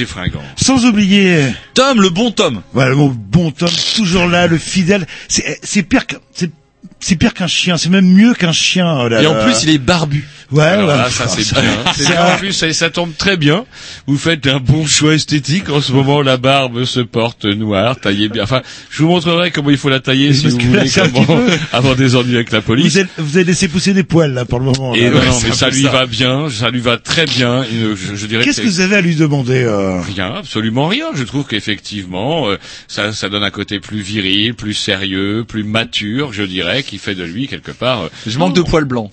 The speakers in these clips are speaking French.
Et Roger Fringant. sans oublier Tom, le bon Tom. voilà mon bon Tom toujours là le fidèle c'est c'est pire que c'est c'est pire qu'un chien c'est même mieux qu'un chien oh là Et en plus, il est barbu. ouais Alors ouais. là, ça c'est bien. C'est bien. En plus, ça, ça tombe très bien. Vous faites un bon choix esthétique. En ce moment, la barbe se porte noire, taillée bien. Enfin, je vous montrerai comment il faut la tailler si vous voulez, comment avoir des ennuis avec la police. vous avez, vous avez laissé pousser des poils là pour le moment Et là. non, ouais, non, c'est mais ça lui ça. va bien, ça lui va très bien. Euh, Je, je dirais qu'est-ce que que vous avez à lui demander euh... Rien, absolument rien. Je trouve qu'effectivement, euh, ça, ça donne un côté plus viril, plus sérieux, plus mature, je dirais, qui fait de lui quelque part. euh, Je manque de poils blancs.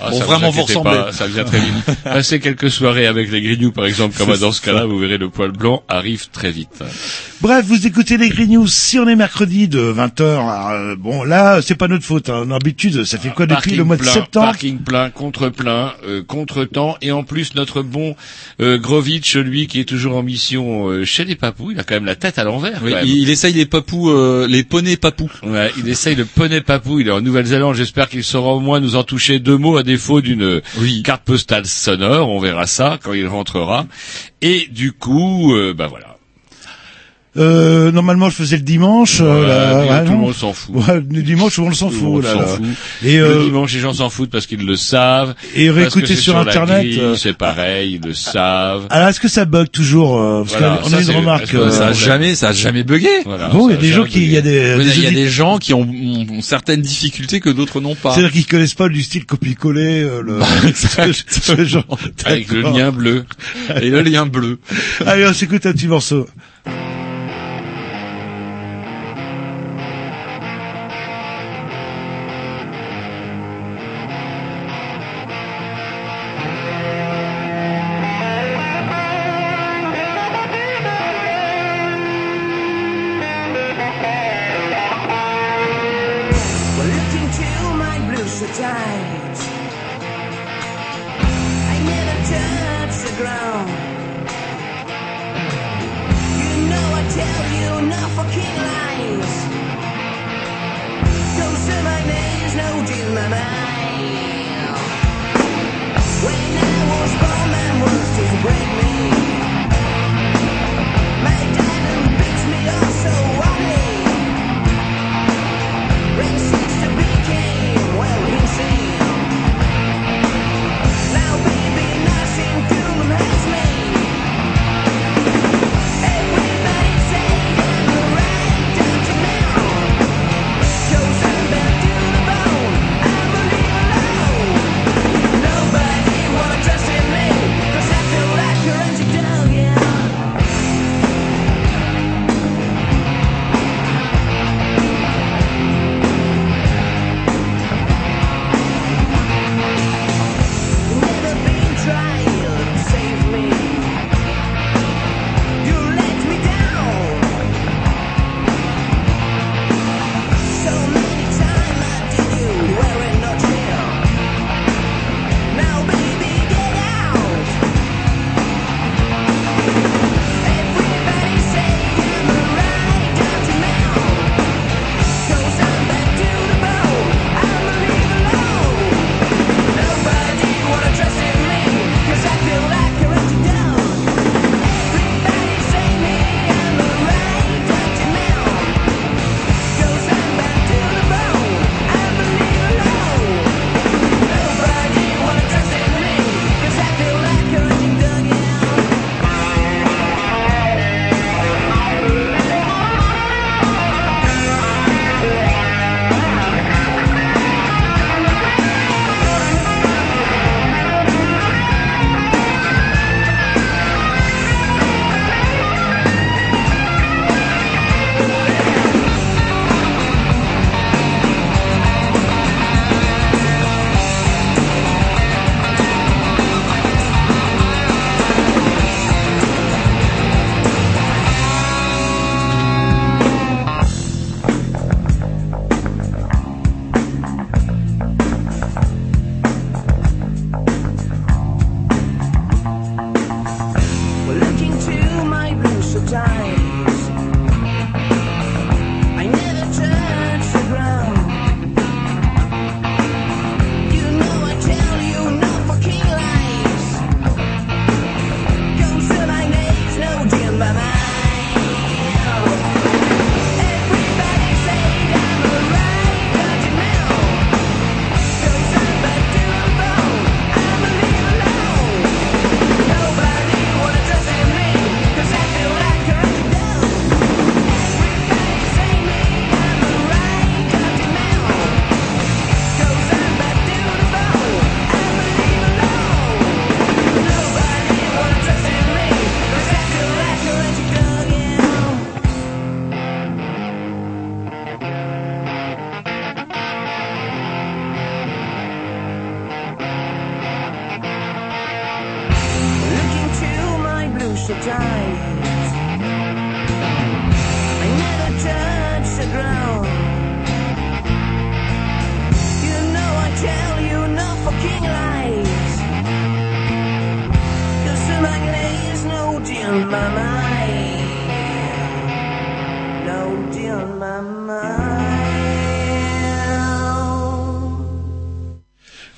Ah, Bon, ça vraiment, vous ressemblez. pas, ça vient très vite. Passez quelques soirées avec les Grignoux, par exemple, comme dans ce cas-là, vous verrez le poil blanc arrive très vite. bref vous écoutez les Green News si on est mercredi de 20h euh, bon là c'est pas notre faute hein. d'habitude ça fait quoi depuis Parking le mois de septembre Parking plein, contre plein, euh, contre temps, et en plus notre bon euh, Grovitch, lui qui est toujours en mission euh, chez les papous, il a quand même la tête à l'envers. Oui, il essaye les papous, euh, les poneys papous. Ouais, il essaye le poney papou, il est en Nouvelle-Zélande, j'espère qu'il saura au moins nous en toucher deux mots à défaut d'une Oui. carte postale sonore, on verra ça quand il rentrera. Et du coup, euh, bah voilà. Euh, normalement je faisais le dimanche euh, Voilà, là, puis ouais, tout le monde s'en fout. Ouais, le dimanche, on s'en Tout le fout, monde là, s'en là. fout. Et, le euh, dimanche, les gens s'en foutent parce qu'ils le savent. et réécouter sur, la Internet. grille, euh, c'est pareil, ils le savent. alors, est-ce que ça bug toujours euh, Parce Voilà, qu'on ça, a une remarque. euh, ça a jamais, ça a jamais bugué. Voilà, bon, il y a des gens qui, il y a des, Oui, Il y a des gens qui ont, certaines difficultés que d'autres n'ont pas. c'est-à-dire qu'ils connaissent pas du style copier-coller, euh, le, ce, genre. Avec le lien bleu. Et le lien bleu. Allez, on s'écoute un petit morceau.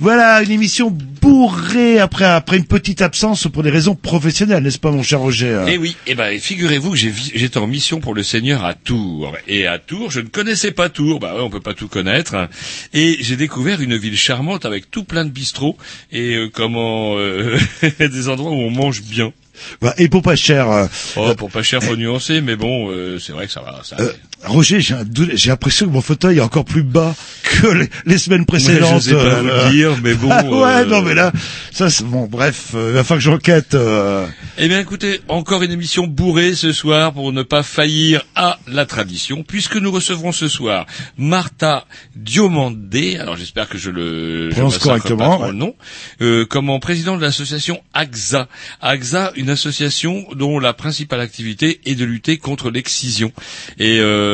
Voilà, une émission bourrée après après une petite absence pour des raisons professionnelles, n'est-ce pas, mon cher Roger? Eh oui, eh ben figurez-vous que j'étais en mission pour le Seigneur à Tours et à Tours, je ne connaissais pas Tours, bah ouais, on peut pas tout connaître et j'ai découvert une ville charmante avec tout plein de bistrots et euh, comment euh, des endroits où on mange bien. Bah, Et pour pas cher, euh, Oh, pour pas cher, faut nuancer, mais bon, euh, c'est vrai que ça va. Ça, euh, Roger, j'ai un doute- j'ai l'impression que mon fauteuil est encore plus bas que les, les semaines précédentes. je sais pas euh, vous euh, dire, mais bon. ouais, euh, non mais là, ça c'est bon. Bref, euh, il va falloir que j'enquête. euh. Eh bien, écoutez, encore une émission bourrée ce soir pour ne pas faillir à la tradition, puisque nous recevrons ce soir Martha Diomandé. Alors, j'espère que je le Prononce correctement, pas trop ouais. le nom. Euh, comme président de l'association AXA. AXA, une association dont la principale activité est de lutter contre l'excision. Et euh,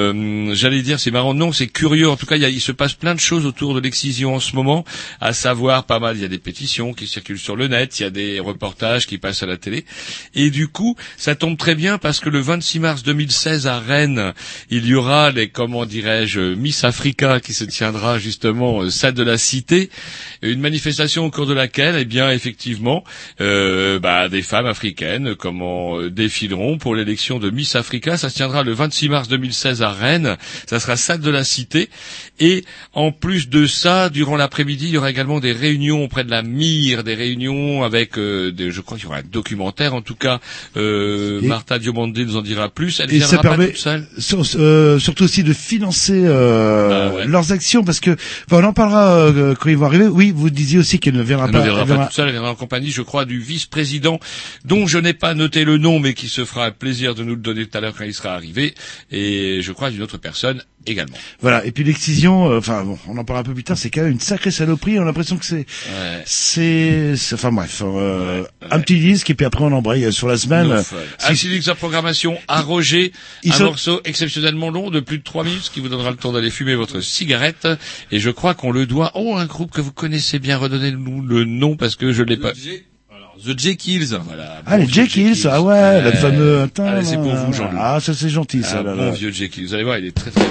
j'allais dire, c'est marrant, non, c'est curieux. En tout cas, il, y a- il se passe plein de choses autour de l'excision en ce moment, à savoir pas mal. Il y a des pétitions qui circulent sur le net, il y a des reportages qui passent à la télé. Et du coup, ça tombe très bien parce que le 26 mars 2016 à Rennes, il y aura les, comment dirais-je, Miss Africa qui se tiendra justement euh, salle de la Cité, une manifestation au cours de laquelle, eh bien, effectivement, euh, bah, des femmes africaines, comment euh, défileront pour l'élection de Miss Africa. Ça se tiendra le 26 mars 2016 à Rennes. Ça sera salle de la Cité. Et en plus de ça, durant l'après-midi, il y aura également des réunions auprès de la Mire, des réunions avec, euh, des, je crois qu'il y aura un documentaire. En tout cas, euh, Martha Diomandé nous en dira plus. Elle Et ça permet sur- euh, surtout aussi de financer euh, ouais. leurs actions parce que enfin, on en parlera euh, quand ils vont arriver. Oui, vous disiez aussi qu'elle ne viendra Elle pas. ne viendra elle pas viendra- toute seule, elle viendra en compagnie, je crois, du vice-président, dont je n'ai pas noté le nom, mais qui se fera un plaisir de nous le donner tout à l'heure quand il sera arrivé, et je crois d'une autre personne également. Voilà. Et puis l'excision, euh, enfin bon, on en parlera un peu plus tard. C'est quand même une sacrée saloperie. On a l'impression que c'est, Ouais. c'est, enfin bref, euh, un petit disque et puis après on embraye sur la semaine. No fun. Ainsi sa programmation à Roger, ils un sont- morceau exceptionnellement long de plus de trois minutes, ce qui vous donnera le temps d'aller fumer votre cigarette. Et je crois qu'on le doit, oh, un groupe que vous connaissez bien, redonnez-nous le nom parce que je l'ai pas. The Jekylls. Voilà. Ah, bon les Jekylls, ah ouais, le fameux. Attends, Allez, c'est pour vous, Jean-Loup. Ah, ça c'est gentil, ça. Un là, bon là. vieux Jekyll. Vous allez voir, il est très très bien.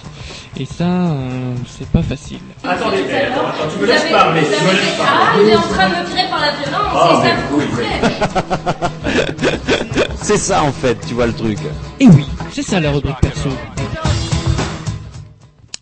Et ça, euh, c'est pas facile. Attendez, attends, attends, tu me laisses parler, tu me laisses Ah, parler. il est en train de me tirer par la violence, Ah, c'est ça vous. C'est ça en fait, tu vois le truc. Et oui, c'est ça la rubrique perso.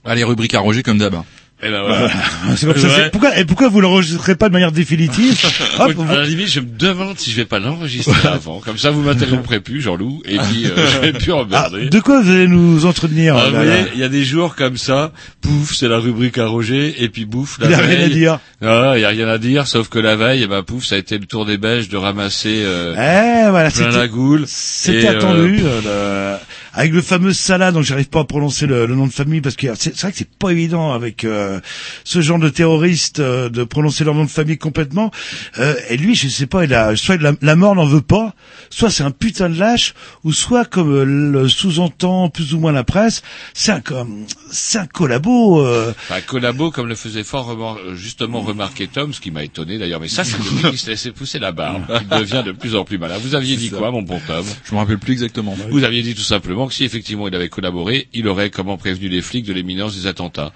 Allez, rubrique à Roger comme d'hab. Et ben voilà. C'est comme ça, c'est- pourquoi, et pourquoi vous l'enregistrez pas de manière définitive Hop, à la limite, je me demande si je vais pas l'enregistrer avant. Comme ça, vous m'interromprez plus, Jean-Loup, et puis euh, je vais plus Ah, emmerder. de quoi vous allez nous entretenir Ah, vous là, là voyez, il y a des jours comme ça, pouf, c'est la rubrique à Roger, et puis bouf, la Il a rien à veille- dire. Ah, il y a rien à dire, sauf que la veille, eh ben pouf, ça a été le tour des beiges de ramasser euh, Eh, voilà, plein c'était- la goule. C'était Et, euh, attendu, euh, le- avec le fameux Salah, dont j'arrive pas à prononcer le, le nom de famille parce que c'est c'est vrai que c'est pas évident avec euh, ce genre de terroristes euh, de prononcer leur nom de famille complètement. Euh, et lui, je sais pas, il a soit la, la mort n'en veut pas, soit c'est un putain de lâche, ou soit comme euh, le sous-entend plus ou moins la presse, c'est un comme c'est un collabo. euh, Un collabo, comme le faisait fort remar- euh, justement remarquer Tom, ce qui m'a étonné d'ailleurs, mais ça c'est le qui se laissait pousser la barbe. Il devient de plus en plus malin. Vous aviez dit quoi, mon bon Tom? Je me rappelle plus exactement. Vous aviez dit tout simplement que si effectivement il avait collaboré, il aurait comment prévenu les flics de l'imminence des attentats.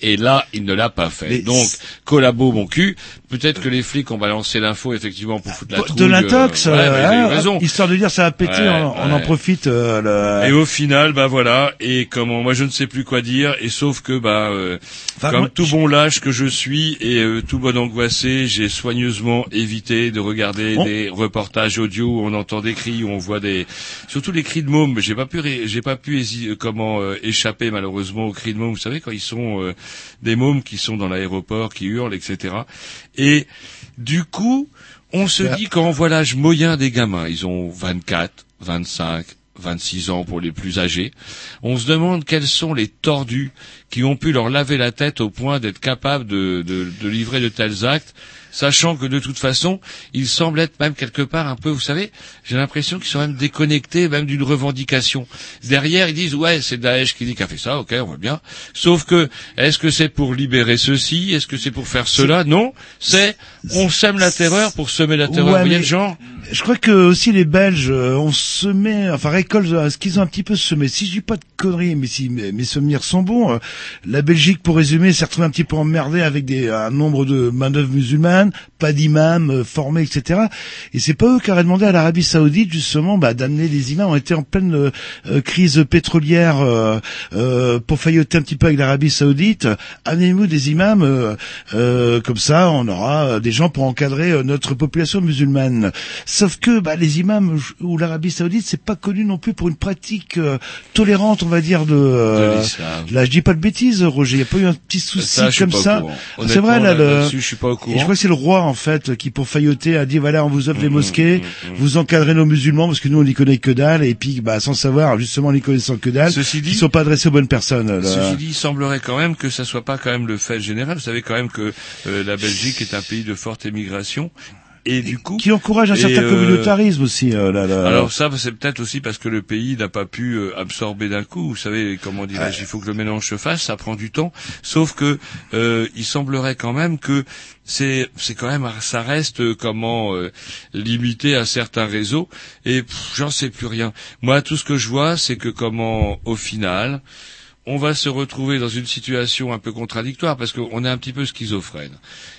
Et là, il ne l'a pas fait. Mais Donc, collabo mon cul. Peut-être que les flics ont balancé l'info effectivement pour foutre la trouille. de l'intox, euh, ouais, euh, mais il a eu hein, raison. histoire de dire ça a pété, Ouais, on, on en ouais. profite. euh, le- Et au final, bah voilà. Et comment, moi je ne sais plus quoi dire. Et sauf que bah, euh, Enfin, comme moi, tout bon lâche que je suis et euh, tout bon angoissé, j'ai soigneusement évité de regarder On- des reportages audio où on entend des cris, où on voit des, surtout les cris de mômes. J'ai pas pu, ré- j'ai pas pu euh, comment euh, échapper malheureusement aux cris de mômes. Vous savez quand ils sont euh, des mômes qui sont dans l'aéroport, qui hurlent, etc. Et du coup, on se Bah. dit on voit l'âge moyen des gamins, ils ont 24, 25, 26 ans pour les plus âgés, on se demande quels sont les tordus qui ont pu leur laver la tête au point d'être capables de, de, de livrer de tels actes, sachant que de toute façon, ils semblent être même quelque part un peu, vous savez, j'ai l'impression qu'ils sont même déconnectés même d'une revendication. Derrière, ils disent, ouais, c'est Daesh qui dit qu'a fait ça, ok, on voit bien. Sauf que, est-ce que c'est pour libérer ceci? Est-ce que c'est pour faire cela? Non, c'est, on sème la terreur pour semer la terreur. Ouais, vous voyez mais- le genre? Je crois que aussi les Belges euh, ont semé, enfin récoltent euh, ce qu'ils ont un petit peu semé. Si je dis pas de conneries, mais si mes, mes souvenirs sont bons, euh, la Belgique, pour résumer, s'est retrouvée un petit peu emmerdée avec des, un nombre de main-d'œuvre pas d'imams euh, formés, etc. Et c'est pas eux qui auraient demandé à l'Arabie Saoudite justement bah, d'amener des imams. On était en pleine euh, euh, crise pétrolière euh, euh, pour failloter un petit peu avec l'Arabie Saoudite. Amenez-nous des imams euh, euh, comme ça, on aura des gens pour encadrer notre population musulmane. Sauf que bah, les imams ou l'Arabie Saoudite, c'est pas connu non plus pour une pratique euh, tolérante, on va dire de. euh, De là, je dis pas de bêtises, Roger. Il y a pas eu un petit souci Ça, comme ça. C'est vrai là. le- je suis pas au courant. Et je crois que c'est le roi en fait qui, pour failloter, a dit voilà, on vous offre les Mhm, mosquées, mhm, mhm. vous encadrez nos musulmans parce que nous on n'y connaît que dalle et puis bah sans savoir justement les connaissant que dalle, Ceci dit- ils sont pas adressés aux bonnes personnes. là. Ceci dit, il semblerait quand même que ça soit pas quand même le fait général. Vous savez quand même que euh, la Belgique est un pays de forte émigration. Et du coup, qui encourage un certain euh, communautarisme aussi. euh, là, là. alors ça, c'est peut-être aussi parce que le pays n'a pas pu euh, absorber d'un coup. Vous savez, comment dirais-je, il faut que le mélange se fasse, ça prend du temps. Sauf que euh, il semblerait quand même que c'est c'est quand même ça reste comment euh, limité à certains réseaux. Et j'en sais plus rien. Moi, tout ce que je vois, c'est que comment au final on va se retrouver dans une situation un peu contradictoire parce qu'on est un petit peu schizophrène.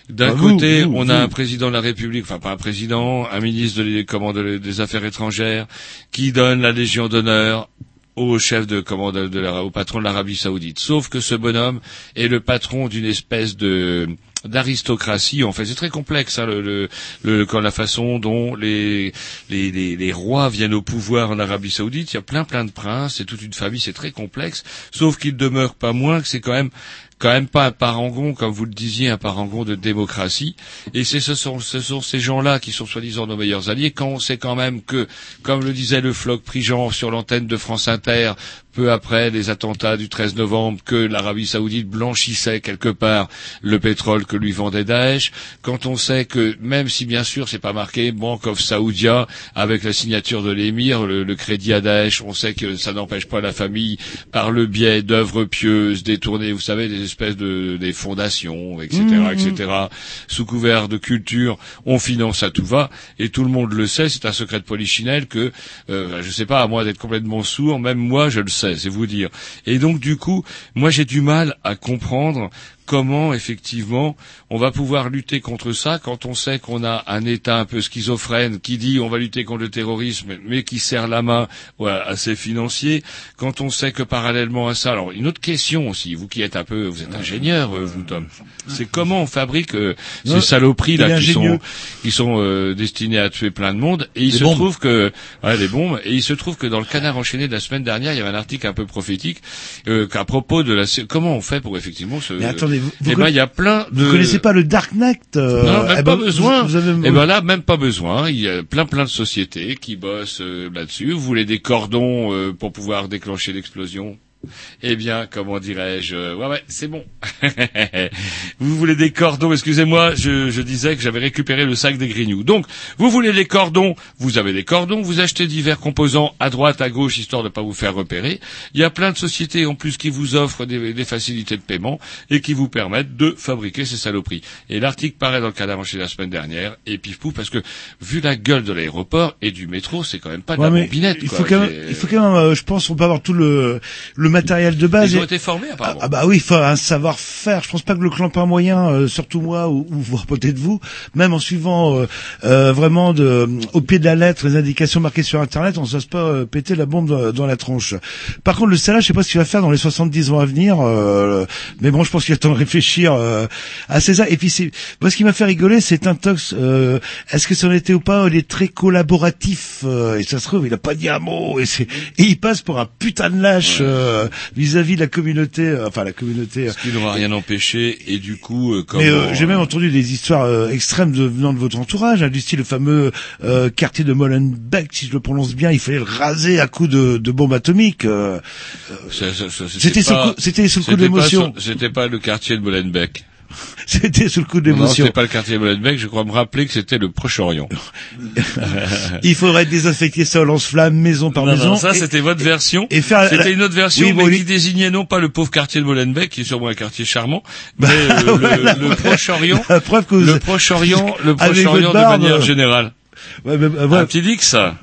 D'un Bah, vous, côté, vous, on a vous. un président de la République, enfin pas un président, un ministre de, comment, de- des Affaires étrangères qui donne la Légion d'honneur au chef de comment de, de la- au patron de l'Arabie Saoudite. Sauf que ce bonhomme est le patron d'une espèce de d'aristocratie. En fait, c'est très complexe hein, le, le, le- quand la façon dont les, les, les, les rois viennent au pouvoir en Arabie Saoudite. Il y a plein plein de princes, c'est toute une famille, c'est très complexe. Sauf qu'il demeure pas moins que c'est quand même quand même pas un parangon, comme vous le disiez, un parangon de démocratie. Et c'est ce sont, ce sont ces gens-là qui sont soi-disant nos meilleurs alliés, quand on sait quand même que, comme le disait le floc Prigent sur l'antenne de France Inter, peu après les attentats du 13 novembre, que l'Arabie Saoudite blanchissait quelque part le pétrole que lui vendait Daesh, quand on sait que, même si bien sûr c'est pas marqué Bank of Saoudia, avec la signature de l'émir, le, le crédit à Daesh, on sait que ça n'empêche pas la famille, par le biais d'œuvres pieuses, détournées, vous savez, des espèces de, des fondations, etc., Mhm. etc., sous couvert de culture, on finance à tout va, et tout le monde le sait, c'est un secret de polichinelle que, euh, je sais pas, à moins d'être complètement sourd, même moi je le sais, c'est vous dire. Et donc du coup, moi j'ai du mal à comprendre comment effectivement on va pouvoir lutter contre ça quand on sait qu'on a un État un peu schizophrène qui dit on va lutter contre le terrorisme mais qui serre la main voilà, à ses financiers, quand on sait que parallèlement à ça, alors une autre question aussi, vous qui êtes un peu, vous êtes ingénieur, euh, vous Tom, c'est comment on fabrique euh, ces saloperies là qui sont qui sont euh, destinées à tuer plein de monde et il se bombes. trouve que ouais, des bombes et il se trouve que dans le canard enchaîné de la semaine dernière, il y avait un article un peu prophétique euh, qu'à propos de la comment on fait pour effectivement se Mais attendez, vous, vous eh ben, il y a plein de. vous connaissez pas le Darknet euh, Non, même eh pas ben, besoin. Vous, vous avez, Et ben là, même pas besoin. Il y a plein plein de sociétés qui bossent euh, là-dessus. Vous voulez des cordons euh, pour pouvoir déclencher l'explosion? Eh bien, comment dirais-je Ouais, ouais, c'est bon. vous voulez des cordons Excusez-moi, je, je disais que j'avais récupéré le sac des Grignoux. Donc, vous voulez des cordons Vous avez des cordons. Vous achetez divers composants à droite, à gauche, histoire de pas vous faire repérer. Il y a plein de sociétés en plus qui vous offrent des, des facilités de paiement et qui vous permettent de fabriquer ces saloperies. Et l'article paraît dans le cadavre chez la semaine dernière et pif pouf parce que vu la gueule de l'aéroport et du métro, c'est quand même pas de Ouais, la mais bombinette. il quoi. faut quand même, il faut quand même, euh, je pense, on peut avoir tout le le matériel de base. Ils ont été formés Ah, apparemment. ah bah oui, il faut un savoir-faire. Je pense pas que le clampin moyen, euh, surtout moi ou, ou voire peut-être vous, même en suivant euh, euh, vraiment de, au pied de la lettre les indications marquées sur Internet, on ne pas euh, péter la bombe dans, dans la tronche. Par contre, le salaire, je sais pas ce qu'il va faire dans les 70 ans à venir, euh, mais bon, je pense qu'il a le temps de réfléchir euh, à César. Et puis, c'est moi, ce qui m'a fait rigoler, c'est un tox. euh, Est-ce que ça en était ou pas Il est très collaboratif euh, et ça se trouve, il a pas dit un mot et, c'est et il passe pour un putain de lâche euh, vis-à-vis de la communauté, euh, enfin la communauté. euh, Ce qui n'aura rien empêché et du coup, euh, comment... mais euh, j'ai même entendu des histoires euh, extrêmes de, venant de votre entourage, hein, du style le fameux euh, quartier de Molenbeek, si je le prononce bien, il fallait le raser à coups de, de bombes atomiques. euh. C'était sous c'était sous le coup d'émotion. sur- C'était pas le quartier de Molenbeek. C'était sous le coup Non, d'émotion. c'était pas le quartier de Molenbeek. Je crois me rappeler que c'était le Proche-Orient. Il faudrait désinfecter ça au lance-flamme, maison par Non, maison. non, ça et- c'était votre version. et faire la- C'était une autre version, Oui, mais bon, qui oui. désignait non pas le pauvre quartier de Molenbeek, qui est sûrement un quartier charmant, Bah, mais euh, ouais, le, Proche-Orient. La preuve que vous- Le Proche-Orient, le Proche-Orient de barbe, manière générale. Ouais, mais, euh, ouais. Un petit Dix, ça.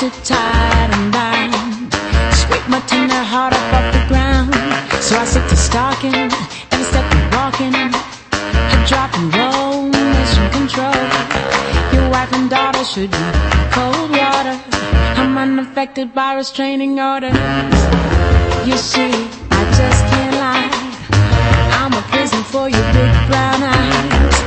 Twisted, tied and bound. Scrape my tender heart up off the ground. So I stick to stalking instead of walking. A drop and roll, mission control. Your wife and daughter should be cold water. I'm unaffected by restraining orders. You see, I just can't lie. I'm a prison for your big brown eyes.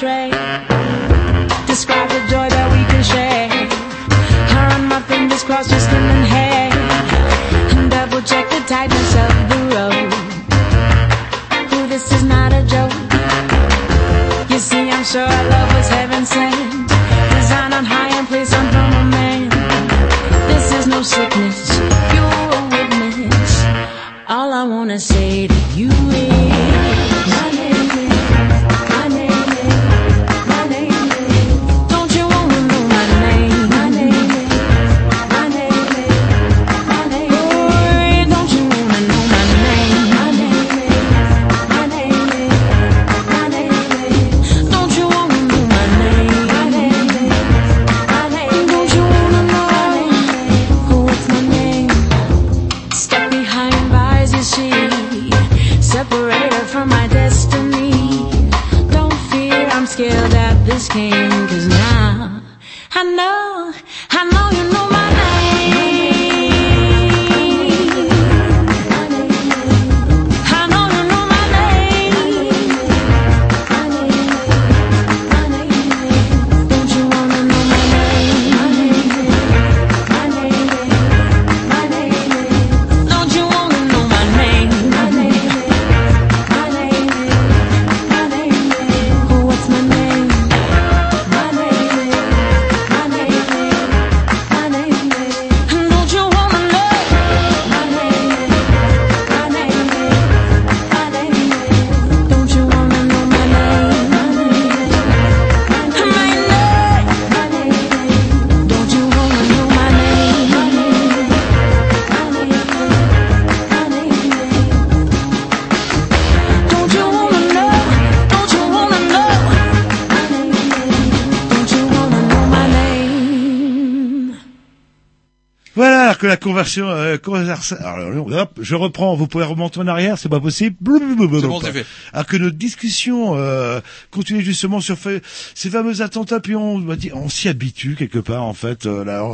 I'm que la conversion, euh, conversa- alors, hop, je reprends, vous pouvez remonter en arrière, c'est pas possible. C'est bon, c'est fait. Alors que notre discussion euh, continue justement sur ces fameux attentats, puis on, dire- on s'y habitue quelque part en fait. Euh, là,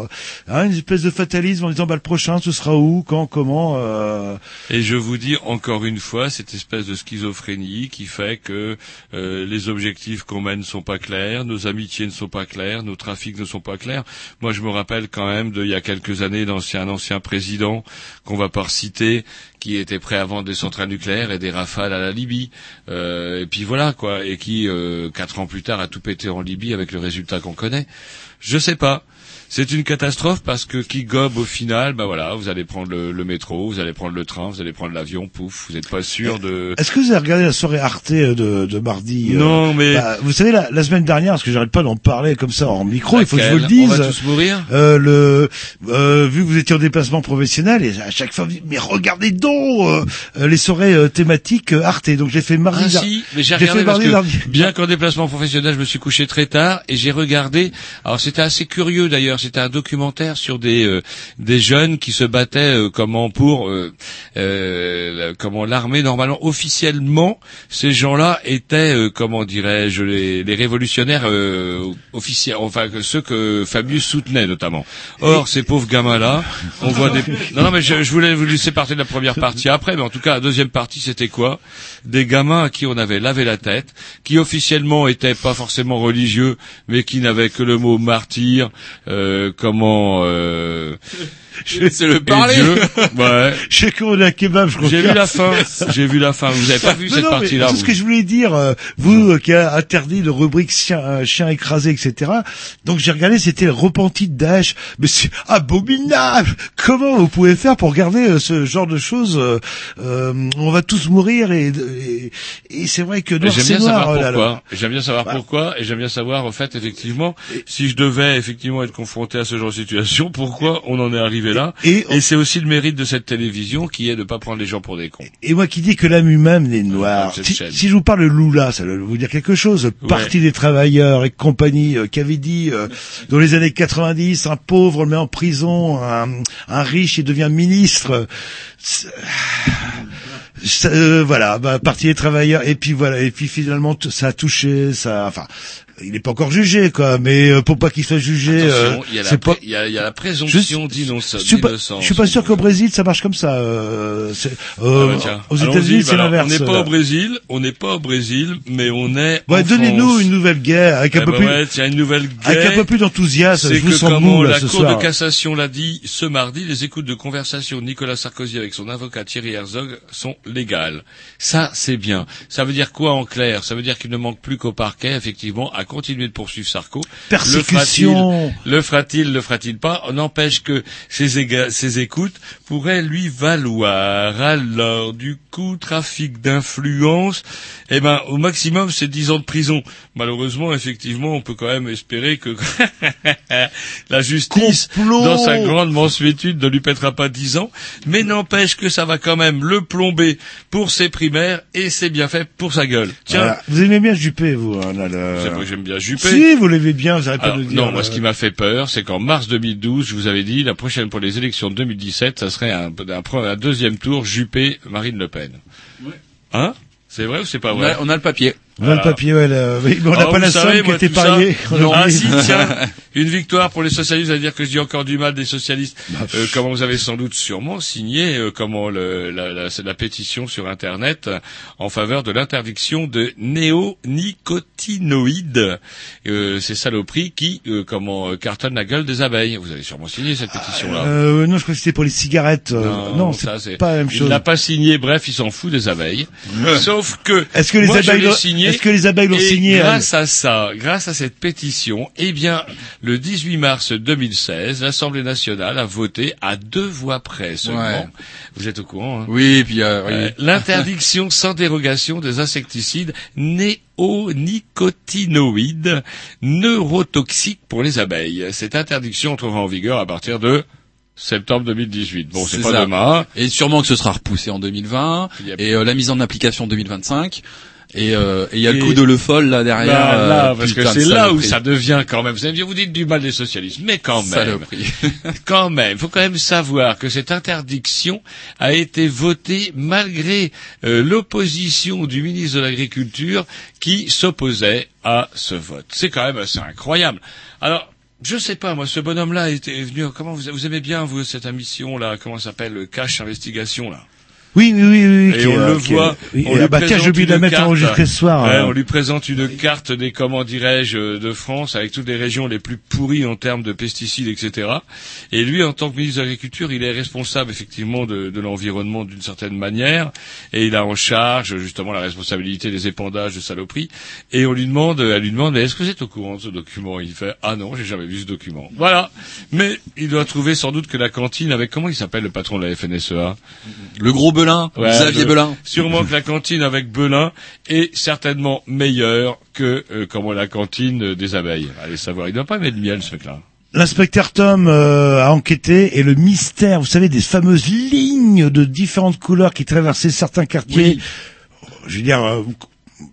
hein, une espèce de fatalisme en disant bah le prochain, ce sera où, quand, comment. Euh... Et je vous dis encore une fois cette espèce de schizophrénie qui fait que euh, les objectifs qu'on mène ne sont pas clairs, nos amitiés ne sont pas claires, nos trafics ne sont pas clairs. Moi, je me rappelle quand même d'il y a quelques années d'ancien un ancien président qu'on va pas citer qui était prêt à vendre des centrales nucléaires et des rafales à la Libye. Euh, et puis voilà quoi, et qui euh, quatre ans plus tard a tout pété en Libye avec le résultat qu'on connaît. Je sais pas. C'est une catastrophe parce que qui gobe au final, bah voilà, vous allez prendre le, le métro, vous allez prendre le train, vous allez prendre l'avion, pouf, vous n'êtes pas sûr de. Est-ce que vous avez regardé la soirée Arte euh, de, de mardi euh, Non, mais- bah, vous savez la, la semaine dernière, parce que j'arrête pas d'en parler comme ça en micro, il faut que je vous le dise. On va tous mourir Euh, le, euh, vu que vous étiez en déplacement professionnel, et à chaque fois, mais regardez donc euh, euh, les soirées euh, thématiques euh, Arte. Donc j'ai fait mardi. Ah dar- si, mais j'ai regardé fait parce que bien qu'en déplacement professionnel, je me suis couché très tard et j'ai regardé. Alors c'était assez curieux d'ailleurs. C'était un documentaire sur des euh, des jeunes qui se battaient euh, comment pour euh, euh, comment l'armée normalement officiellement ces gens-là étaient euh, comment dirais-je les, les révolutionnaires euh, officiels enfin ceux que Fabius soutenait notamment. Or ces pauvres gamins là, on voit des non non mais je, je voulais vous laisser partir de la première partie après mais en tout cas la deuxième partie c'était quoi? Des gamins à qui on avait lavé la tête, qui officiellement étaient pas forcément religieux mais qui n'avaient que le mot martyr euh, comment euh, C'est le et parler. Dieu. Ouais. J'ai commandé un kebab, je crois. J'ai vu la fin. J'ai vu la fin. Vous avez pas vu Non, cette partie-là Tout vous ce que je voulais dire, euh, vous euh, qui a interdit de rubrique chien, euh, chien écrasé, etc. Donc j'ai regardé, c'était le repenti de Daesh. Mais c'est abominable. Comment vous pouvez faire pour regarder ce genre de choses On va tous mourir et, et, et c'est vrai que noir J'aime c'est bien noir. savoir oh là J'aime bien savoir Bah. pourquoi. Et j'aime bien savoir, en fait, effectivement, si je devais effectivement être confronté à ce genre de situation, pourquoi on en est arrivé là. Et, Et c'est aussi le mérite de cette télévision qui est de pas prendre les gens pour des cons. et moi qui dis que l'âme humaine est noire. cette Si, je vous parle de Lula, ça doit vous dire quelque chose. Le Parti des travailleurs et compagnie euh, qui avait dit euh, dans les années 90, un pauvre le met en prison, un, un riche il devient ministre. Ça, euh, voilà, bah, Parti des travailleurs. Et puis voilà, et puis finalement ça a touché, ça, enfin. Il n'est pas encore jugé, quoi, mais euh, pour pas qu'il soit jugé, euh, Attention, il y a la c'est pas. pré- il y a- il y a la présomption d'innoce- Je suis pas, d'innocence. je suis pas sûr qu'au Brésil ça marche comme ça. Euh, euh, Ah bah aux États-Unis bah c'est l'inverse. On n'est pas au Brésil, on n'est pas au Brésil, mais on est. Ouais, donnez-nous une nouvelle guerre avec un Eh peu ben plus, ouais, tiens, une nouvelle avec un guerre. peu plus d'enthousiasme. C'est que là la ce Cour soir. de cassation l'a dit ce mardi, les écoutes de conversation de Nicolas Sarkozy avec son avocat Thierry Herzog sont légales. Ça, c'est bien. Ça veut dire quoi en clair? Ça veut dire qu'il ne manque plus qu'au parquet, effectivement, à continuer de poursuivre Sarko. Persécution. Le fera-t-il Le fera-t-il Le fera-t-il pas? N'empêche que ces, ces écoutes pourraient lui valoir alors du coup trafic d'influence. Eh ben, au maximum, c'est 10 ans de prison. Malheureusement, effectivement, on peut quand même espérer que la justice, Complot. dans sa grande mansuétude, ne lui pètera pas 10 ans. Mais n'empêche que ça va quand même le plomber pour ses primaires et c'est bien fait pour sa gueule. Tiens, Voilà. Vous aimez bien Juppé, vous hein, là, c'est que j'aime bien Juppé. Si vous l'aimez bien, vous n'arrêtez pas de le dire. non, moi, là. ce qui m'a fait peur, c'est qu'en mars 2012, je vous avais dit, la prochaine pour les élections de 2017, ça serait un, un, un deuxième tour Juppé-Marine Le Pen. Hein? C'est vrai ou c'est pas On vrai? A, on a le papier. Voilà le papier, ouais, là. Mais on n'a pas la savez, somme qui était pariée. Ah si, tiens, une victoire pour les socialistes, veut dire que je dis encore du mal des socialistes. Bah, Euh, comment vous avez sans doute sûrement signé euh, comment le, la, la, la pétition sur Internet euh, en faveur de l'interdiction de néonicotinoïdes, euh, ces saloperies qui euh, comment euh, cartonnent la gueule des abeilles. Vous avez sûrement signé cette pétition-là. Euh, non, je crois que c'était pour les cigarettes. euh, non, ça, c'est pas la même Il chose. l'a pas signé. Bref, il s'en fout des abeilles. Sauf que Est-ce que les moi, je abeilles l'ont- signé. est-ce que les abeilles l'ont signé, Grâce à ça, grâce à cette pétition, eh bien, le 18 mars 2016, l'Assemblée nationale a voté à deux voix près seulement. Ouais. Vous êtes au courant hein? Oui, et puis euh, oui. Euh, l'interdiction sans dérogation des insecticides néonicotinoïdes neurotoxiques pour les abeilles. Cette interdiction entrera en vigueur à partir de septembre 2018. Bon, c'est pas ça. demain. Et sûrement que ce sera repoussé en 2020 Il y a- et euh, la mise en application en 2025. Et euh, et il y a le coup de le folle là derrière. Là, là, euh, parce que c'est là où ça devient quand même. Vous dites du mal des socialistes, mais quand même, quand même, faut quand même savoir que cette interdiction a été votée malgré euh, l'opposition du ministre de l'Agriculture qui s'opposait à ce vote. C'est quand même assez incroyable. Alors. Je sais pas, moi, ce bonhomme-là était venu. Comment vous, vous aimez bien vous cette émission là Comment ça s'appelle? Le Cache Investigation là Oui, oui, oui, oui. et on est, le euh, voit. oui, on et, lui ah bah tiens, présente j'ai oublié de la une mettre carte. enregistrée ce soir. Ouais, hein. on lui présente une carte des comment dirais-je de France avec toutes les régions les plus pourries en termes de pesticides, etc. Et lui, en tant que ministre de l'Agriculture, il est responsable effectivement de, de l'environnement d'une certaine manière, et il a en charge justement la responsabilité des épandages de saloperies. Et on lui demande, elle lui demande, mais est-ce que vous êtes au courant de ce document? Il fait, ah non, j'ai jamais vu ce document. Voilà. Mais il doit trouver sans doute que la cantine avec comment il s'appelle le patron de la FNSEA Le gros Belin, Ouais, Xavier Belin. Sûrement que la cantine avec Belin est certainement meilleure que euh, comment la cantine des abeilles. Allez savoir, il doit pas mettre de miel ce mec-là. L'inspecteur Tom euh, a enquêté et le mystère, vous savez, des fameuses lignes de différentes couleurs qui traversaient certains quartiers, je veux dire, euh,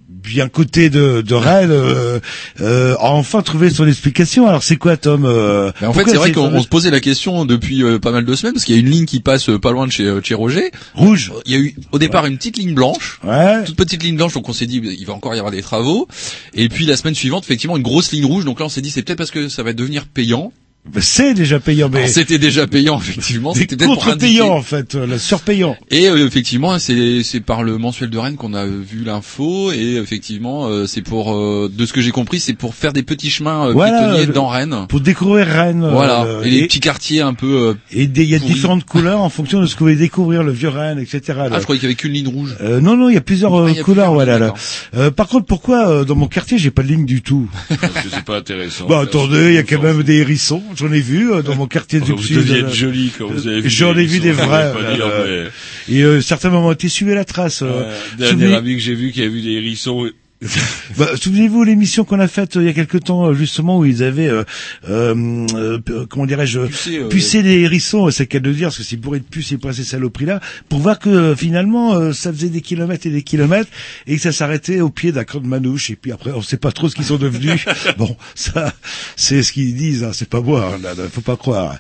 bien côté de, de Rennes, euh, euh, a enfin trouvé son explication. Alors c'est quoi Tom euh, en fait, c'est vrai qu'on se posait la question depuis euh, pas mal de semaines parce qu'il y a une ligne qui passe pas loin de chez, euh, chez Roger. Rouge. Il y a eu au départ une petite ligne blanche, Ouais. toute petite ligne blanche, donc on s'est dit il va encore y avoir des travaux. Et puis la semaine suivante, effectivement, une grosse ligne rouge. Donc là, on s'est dit c'est peut-être parce que ça va devenir payant. Ben, C'est déjà payant, mais C'était déjà payant, effectivement. C'était contre-payant en fait, euh, le surpayant. Et euh, effectivement, c'est c'est par le mensuel de Rennes qu'on a vu l'info et effectivement, euh, c'est pour euh, de ce que j'ai compris, c'est pour faire des petits chemins euh, Voilà, piétonniers le- dans Rennes. Pour découvrir Rennes. Voilà, euh, et les petits quartiers un peu. euh, et il y a pourris. différentes couleurs en fonction de ce que vous voulez découvrir, le vieux Rennes, etc. Ah, je croyais qu'il y avait qu'une ligne rouge. Euh, non, non, il y a plusieurs Ah, il y a couleurs, plusieurs voilà. lignes, Là. d'accord. Euh, par contre, pourquoi euh, dans mon quartier j'ai pas de ligne du tout? Parce que c'est pas intéressant. Bah attendez, il y a quand même des hérissons, j'en ai vu euh, dans mon quartier du Vous sud. deviez euh, être joli quand vous avez vu. J'en ai vu des vrais. euh, Et euh, certains m'ont été suivi la trace. euh. Euh, dernier Souvenez- ami que j'ai vu qui a vu des hérissons. Bah, Souvenez-vous l'émission qu'on a faite euh, il y a quelque temps euh, justement où ils avaient euh, euh, euh, comment dirais-je Pucé, euh, pucé les hérissons, c'est qu'à de dire parce que c'est bourré de puces et pas ces saloperies là pour voir que finalement euh, ça faisait des kilomètres et des kilomètres et que ça s'arrêtait au pied d'un camp de manouche et puis après on sait pas trop ce qu'ils sont devenus. bon, ça c'est ce qu'ils disent, hein, c'est pas moi, hein, faut pas croire.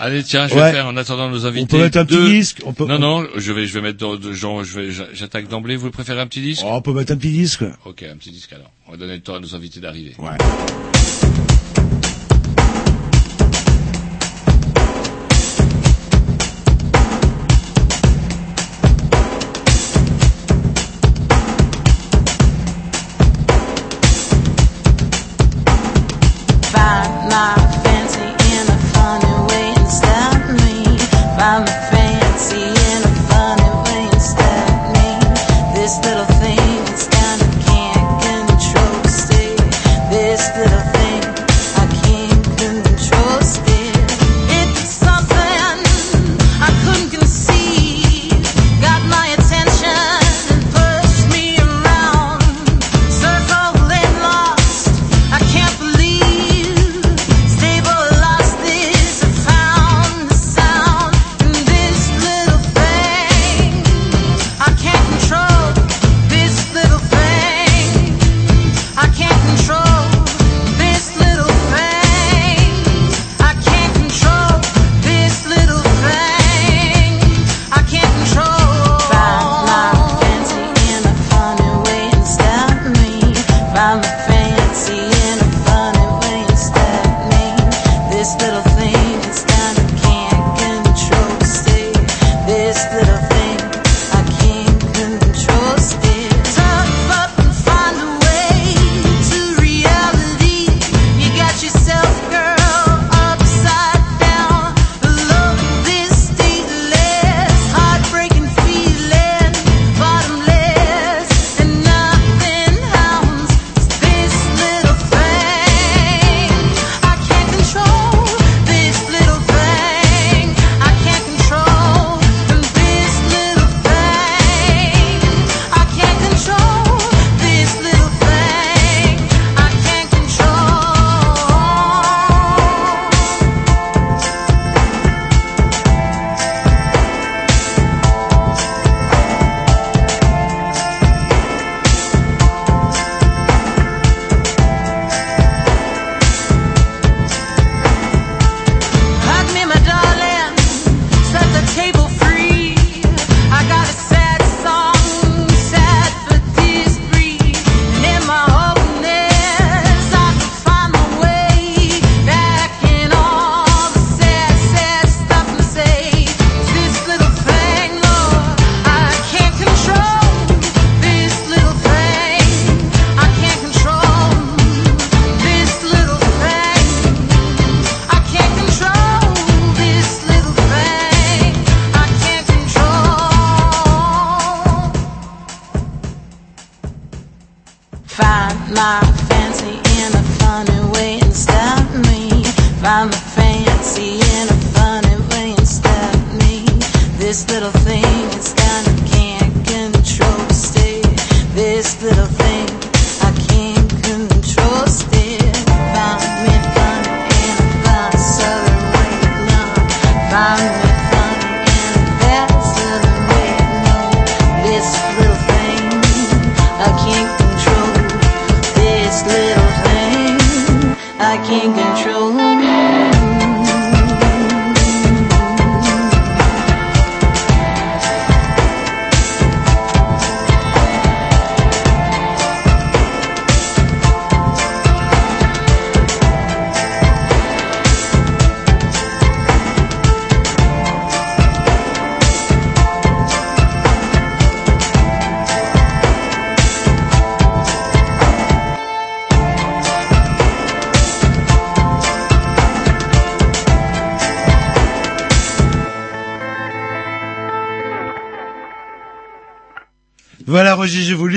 Allez, tiens, je Ouais. vais faire en attendant nos invités. On peut mettre un petit disque, on peut Non, on- non, je vais, je vais mettre genre, je vais, j'a- j'attaque d'emblée. Vous préférez un petit disque? Oh, on peut mettre un petit disque. Ok, un petit disque alors. On va donner le temps à nos invités d'arriver.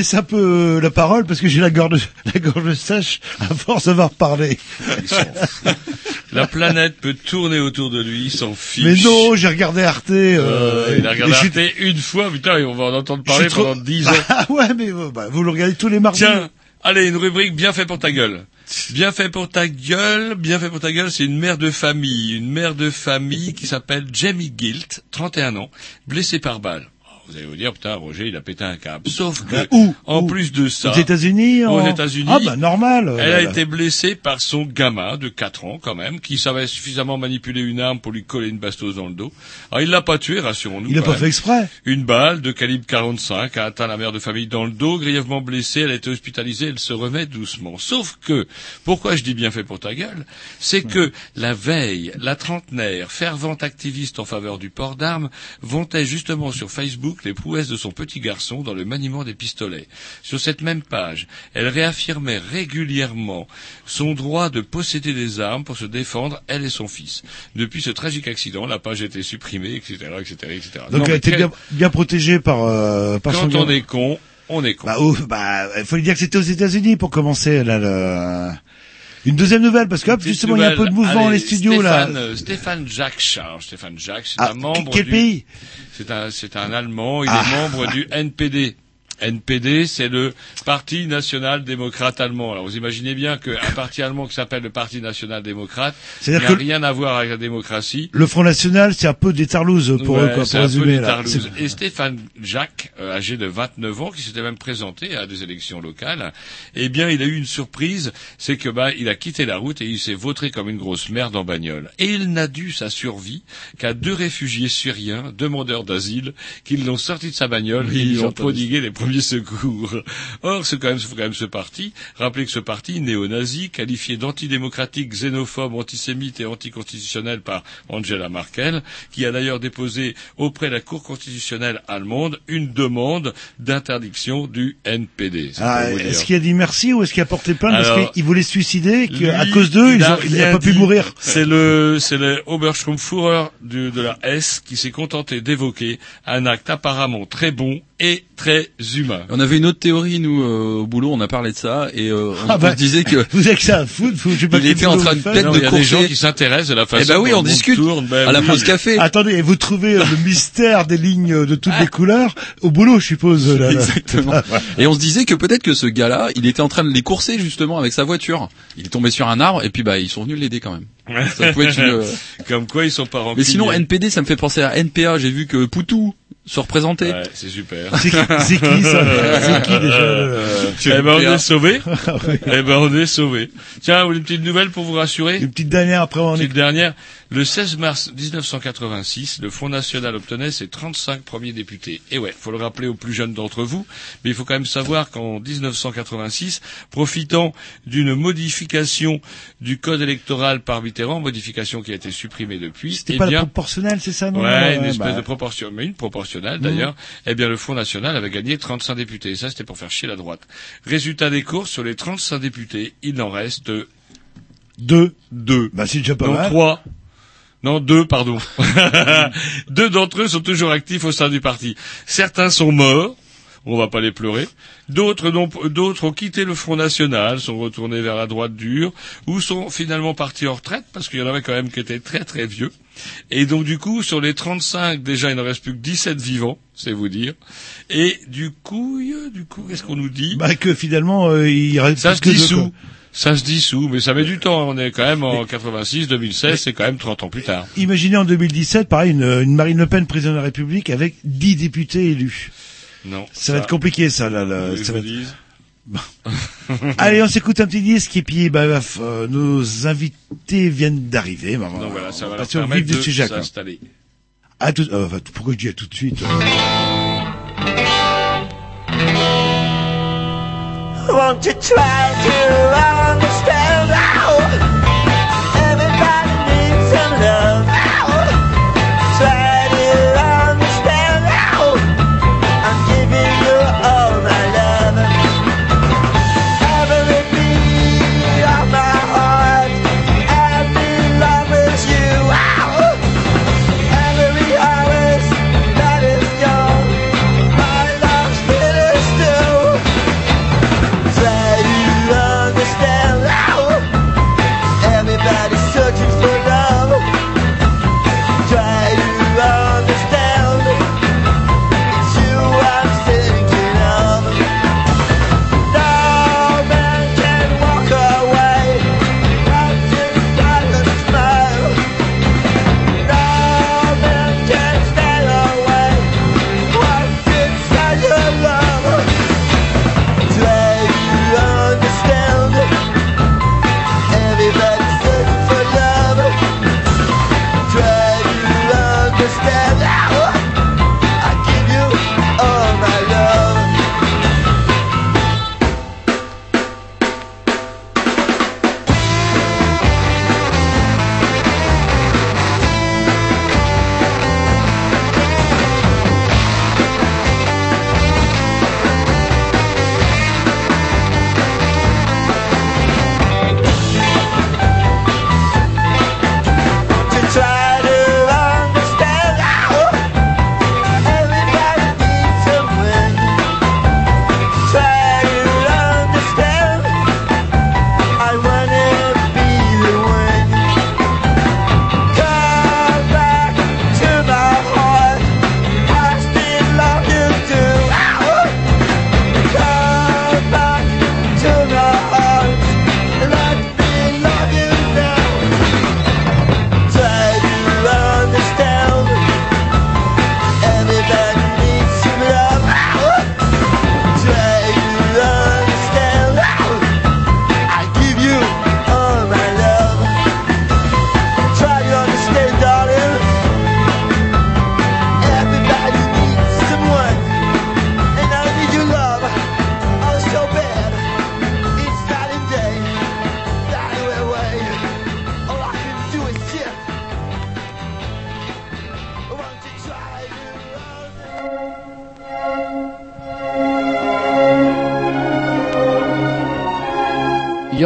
Laisse un peu euh, la parole parce que j'ai la gorge, la gorge sèche à force d'avoir parlé. La planète peut tourner autour de lui, il s'en fiche. Mais non, j'ai regardé Arte. Euh, Euh, il a regardé suis- Arte une fois, putain, et on va en entendre parler trop- pendant dix ans. Ah ouais, mais euh, bah, vous le regardez tous les mardis. Tiens, allez, une rubrique bien fait pour ta gueule. Bien fait pour ta gueule, bien fait pour ta gueule, c'est une mère de famille, une mère de famille qui s'appelle Jamie Gilt, 31 ans, blessée par balle. Vous allez vous dire, putain, Roger, il a pété un câble. Sauf que, Où en Où plus de ça, Aux États-Unis aux en- États-Unis, Ah bah normal. elle a été blessée par son gamin de 4 ans quand même, qui savait suffisamment manipuler une arme pour lui coller une bastos dans le dos. Alors il l'a pas tué, rassurons-nous. Il a quand pas même. fait exprès. Une balle de calibre 45 a atteint la mère de famille dans le dos, grièvement blessée, elle a été hospitalisée, elle se remet doucement. Sauf que, pourquoi je dis bien fait pour ta gueule, c'est que la veille, la trentenaire, fervente activiste en faveur du port d'armes, vantait justement sur Facebook les prouesses de son petit garçon dans le maniement des pistolets. Sur cette même page, elle réaffirmait régulièrement son droit de posséder des armes pour se défendre, elle et son fils. Depuis ce tragique accident, la page a été supprimée, etc., etc., etc. Donc Non, elle était quel- bien, bien protégée par, euh, par son quand on gamin. est con, on est con. Bah, bah, il fallait dire que c'était aux États-Unis pour commencer là. le- Une deuxième nouvelle parce que hop, justement il y a un peu de mouvement dans les studios Stéphane, là. euh, Stéphane Jacques Charles. Stéphane Jacques, c'est Ah, un membre quel du- pays? C'est un, c'est un Allemand. Il Ah. est membre du NPD. NPD, c'est le Parti national démocrate allemand. Alors vous imaginez bien qu'un parti allemand qui s'appelle le Parti national démocrate n'a rien à voir avec la démocratie. Le Front National, c'est un peu des tarlouses pour eux, quoi, pour résumer des là. Et Stéphane Jacques, euh, âgé de 29 ans, qui s'était même présenté à des élections locales, eh bien, il a eu une surprise, c'est que bah, il a quitté la route et il s'est vautré comme une grosse merde en bagnole. Et il n'a dû sa survie qu'à deux réfugiés syriens, demandeurs d'asile, qui l'ont sorti de sa bagnole Oui, et lui j'ai ont prodigué les secours. Or, c'est quand même, faut quand même ce parti. Rappelez que ce parti néo-nazi, qualifié d'antidémocratique, xénophobe, antisémite et anticonstitutionnel par Angela Merkel, qui a d'ailleurs déposé auprès de la Cour constitutionnelle allemande une demande d'interdiction du NPD. Ah, est-ce qu'il a dit merci ou est-ce qu'il a porté plainte Alors, parce qu'il voulait se suicider et qu'à cause d'eux, il n'a pas pu mourir C'est le, c'est le Obersturmführer de, de la S qui s'est contenté d'évoquer un acte apparemment très bon et très humain. On avait une autre théorie, nous, euh, au boulot, on a parlé de ça, et euh, on, Ah on bah, se disait que Vous avez que ça à foutre, faut- je sais pas Il était en train vous de peut-être de il y a des gens qui s'intéressent à la façon Eh ben oui, dont on discute tourne. Ben à la oui. pause café. Attendez, et vous trouvez euh, le mystère des lignes euh, de toutes les couleurs au boulot, je suppose. Là, là. Exactement. Et on se disait que peut-être que ce gars-là, il était en train de les courser justement avec sa voiture. Il est tombé sur un arbre et puis bah ils sont venus l'aider quand même. Ça pouvait être une... euh, Comme quoi ils sont pas remplis. Mais sinon NPD, ça me fait penser à NPA. J'ai vu que Poutou se représentait. Ouais, c'est super. C'est qui, c'est qui, ça C'est qui déjà le- Eh ben on NPA. est sauvé. Eh ben on est sauvé. Tiens, vous voulez une petite nouvelle pour vous rassurer Une petite dernière après on Une est. petite dernière. Le 16 mars 1986, le Front National obtenait ses 35 premiers députés. Et ouais, faut le rappeler aux plus jeunes d'entre vous, mais il faut quand même savoir qu'en 1986, profitant d'une modification du code électoral par Modification qui a été supprimée depuis, C'était eh pas bien, la proportionnelle, c'est ça non Ouais, une espèce bah, de proportion, mais une proportionnelle d'ailleurs. Eh bien, le Front National avait gagné 35 députés. Et ça, c'était pour faire chier la droite. Résultat des courses, sur les 35 députés, il en reste Deux. deux. Bah c'est déjà pas mal. trois. Non, deux, pardon. deux d'entre eux sont toujours actifs au sein du parti. Certains sont morts. On va pas les pleurer. D'autres ont quitté le Front National, sont retournés vers la droite dure, ou sont finalement partis en retraite, parce qu'il y en avait quand même qui étaient très très vieux. Et donc du coup, sur les 35, déjà, il ne reste plus que 17 vivants, c'est vous dire. Et du coup, euh, du coup, qu'est-ce qu'on nous dit? Bah que finalement euh, il reste Ça se que dissout. Ça se dissout, mais ça met du temps. On est quand même en 86, 2016, c'est quand même 30 ans plus tard. Imaginez en 2017, pareil, une, une Marine Le Pen présidente de la République avec 10 députés élus. Non. Ça, va être compliqué, ça. Là, là, je ça vous va être- dise. Allez, on s'écoute un petit disque et puis bah, bah, euh, nos invités viennent d'arriver. Bah, Donc voilà, ça on va leur passer au vif permettre du de sujet. quoi. s'installer. À tout, euh, pourquoi je dis à tout de suite euh, Won't you try to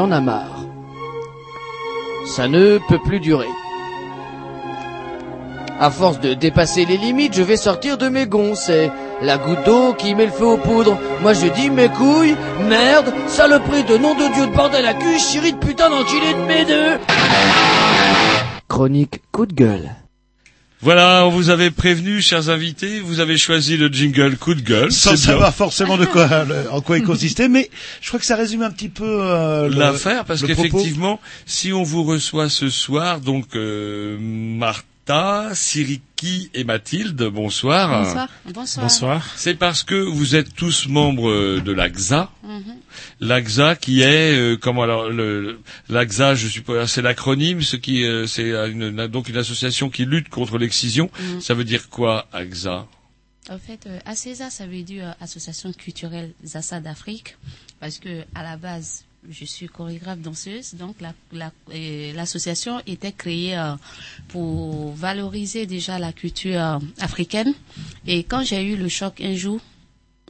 en a marre. Ça ne peut plus durer. À force de dépasser les limites, je vais sortir de mes gonds. C'est la goutte d'eau qui met le feu aux poudres. Moi je dis mes couilles, merde, saloperie de nom de Dieu de bordel à cul, chérie de putain d'enculé de mes deux. Chronique coup de gueule. Voilà, on vous avait prévenu, chers invités, vous avez choisi le jingle coup de gueule. Sans savoir forcément de quoi, le- en quoi il consistait, mais je crois que ça résume un petit peu euh, l'affaire parce qu'effectivement, si on vous reçoit ce soir, donc euh, Martha, Siriki et Mathilde, bonsoir. Bonsoir. Bonsoir. C'est parce que vous êtes tous membres euh, de l'AXA. Mhm. L'AXA qui est euh, comment alors l'AXA je suppose c'est l'acronyme ce qui euh, c'est une, donc une association qui lutte contre l'excision. Mhm. Ça veut dire quoi AXA En fait, euh, ACESA, ça veut dire euh, Association culturelle Zassa d'Afrique, parce que à la base, je suis chorégraphe danseuse, donc la- la- euh, l'association était créée euh, pour valoriser déjà la culture euh, africaine. Et quand j'ai eu le choc un jour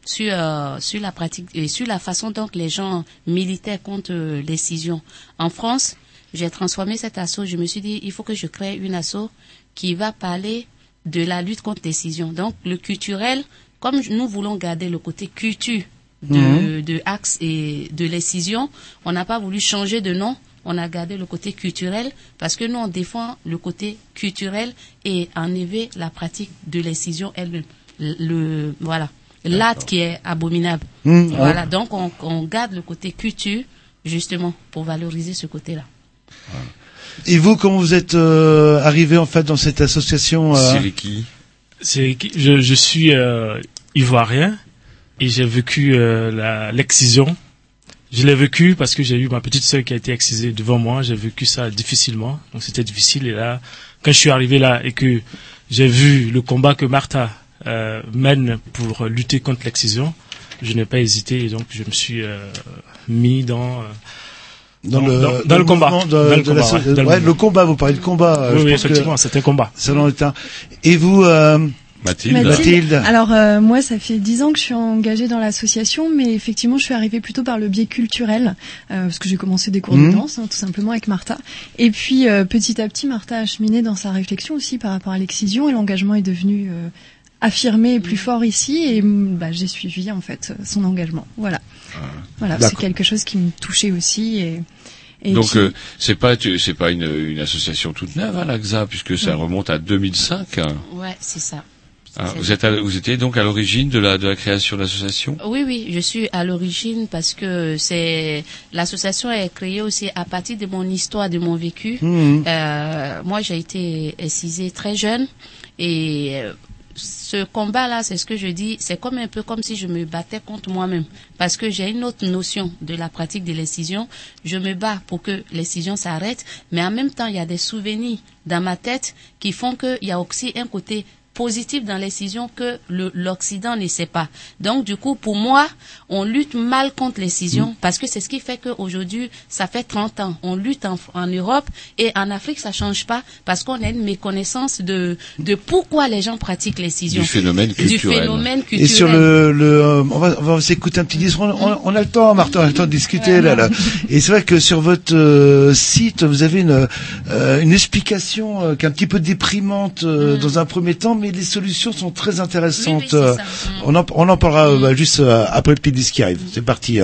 sur sur la pratique et sur la façon dont les gens militaient contre euh, l'excision en France, j'ai transformé cet assaut. Je me suis dit, il faut que je crée une assaut qui va parler de la lutte contre l'excision. Donc, le culturel, comme nous voulons garder le côté culture de, de Axe et de l'excision, on n'a pas voulu changer de nom. On a gardé le côté culturel parce que nous, on défend le côté culturel et enlever la pratique de l'excision elle-même. Le, le- voilà. L'acte qui est abominable. Mhm. Voilà. Donc, on, on garde le côté culture, justement, pour valoriser ce côté-là. Et vous, comment vous êtes euh, arrivé en fait dans cette association euh? C'est qui- je, je suis euh, ivoirien et j'ai vécu euh, la- l'excision. Je l'ai vécu parce que j'ai eu ma petite sœur qui a été excisée devant moi. J'ai vécu ça difficilement, donc c'était difficile. Et là, quand je suis arrivé là et que j'ai vu le combat que Martha euh, mène pour lutter contre l'excision, je n'ai pas hésité et donc je me suis euh, mis dans euh, dans, le, dans, dans le combat. le combat, vous parlez de combat. euh, Oui, je oui, pense effectivement, c'était un combat. Ça en est un. Et vous, euh, Mathilde. Mathilde. Alors euh, moi, ça fait dix ans que je suis engagée dans l'association, mais effectivement, je suis arrivée plutôt par le biais culturel, euh, parce que j'ai commencé des cours Mhm. de danse, hein, tout simplement avec Martha. Et puis euh, petit à petit, Martha a cheminé dans sa réflexion aussi par rapport à l'excision, et l'engagement est devenu euh, affirmé et plus fort ici, et mm, bah, j'ai suivi en fait son engagement. Voilà, voilà, c'est quelque chose qui me touchait aussi et. et Donc qui- euh, c'est pas tu- c'est pas une, une association toute neuve hein, l'AXA puisque ça remonte à 2005. hein. Ouais, c'est ça. C'est- vous êtes à- vous étiez donc à l'origine de la de la création de l'association? Oui, oui, je suis à l'origine parce que c'est l'association est créée aussi à partir de mon histoire, de mon vécu. Mhm. Euh, moi, j'ai été excisée très jeune et euh, ce combat-là, c'est ce que je dis, c'est comme un peu comme si je me battais contre moi-même parce que j'ai une autre notion de la pratique de l'excision. Je me bats pour que l'excision s'arrête, mais en même temps, il y a des souvenirs dans ma tête qui font qu'il y a aussi un côté positif dans l'excision que le- l'Occident ne sait pas. Donc, du coup, pour moi, on lutte mal contre l'excision parce que c'est ce qui fait qu'aujourd'hui, ça fait 30 ans. On lutte en, en Europe et en Afrique, ça change pas parce qu'on a une méconnaissance de, de pourquoi les gens pratiquent l'excision. Du phénomène Du culturel. phénomène Et culturel. sur le, le euh, on va, on va s'écouter un petit disque. On, on- on a le temps, Martin, on a le temps de discuter là, là. Et c'est vrai que sur votre euh, site, vous avez une, euh, une explication euh, qui est un petit peu déprimante euh, dans un premier temps, mais les solutions sont très intéressantes. Euh. Mm. on, en, on en parlera euh, bah, juste euh, après le petit disque qui arrive. C'est parti.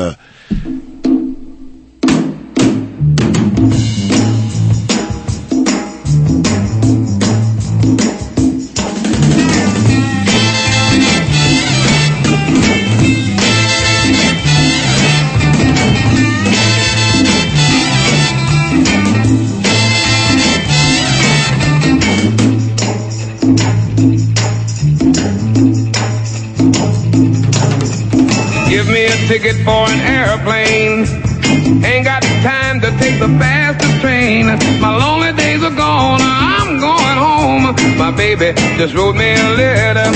Ticket for an airplane. Ain't got time to take the fastest train. My lonely days are gone. I'm going home. My baby just wrote me a letter.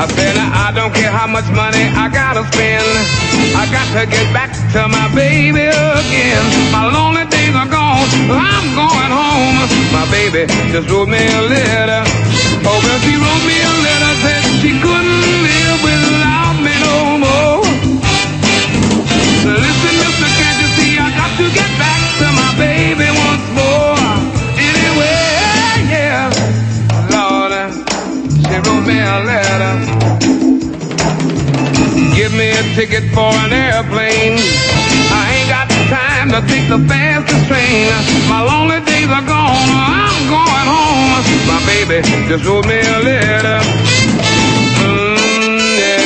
I said I don't care how much money I gotta spend. I got to get back to my baby again. My lonely days are gone. I'm going home. My baby just wrote me a letter. Oh, well, she wrote me a letter. Said she couldn't live without baby once more. Anyway, yeah, Lord, uh, she wrote me a letter. Give me a ticket for an airplane. I ain't got the time to take the fastest train. My lonely days are gone. I'm going home. My baby just wrote me a letter. Mmm, yeah,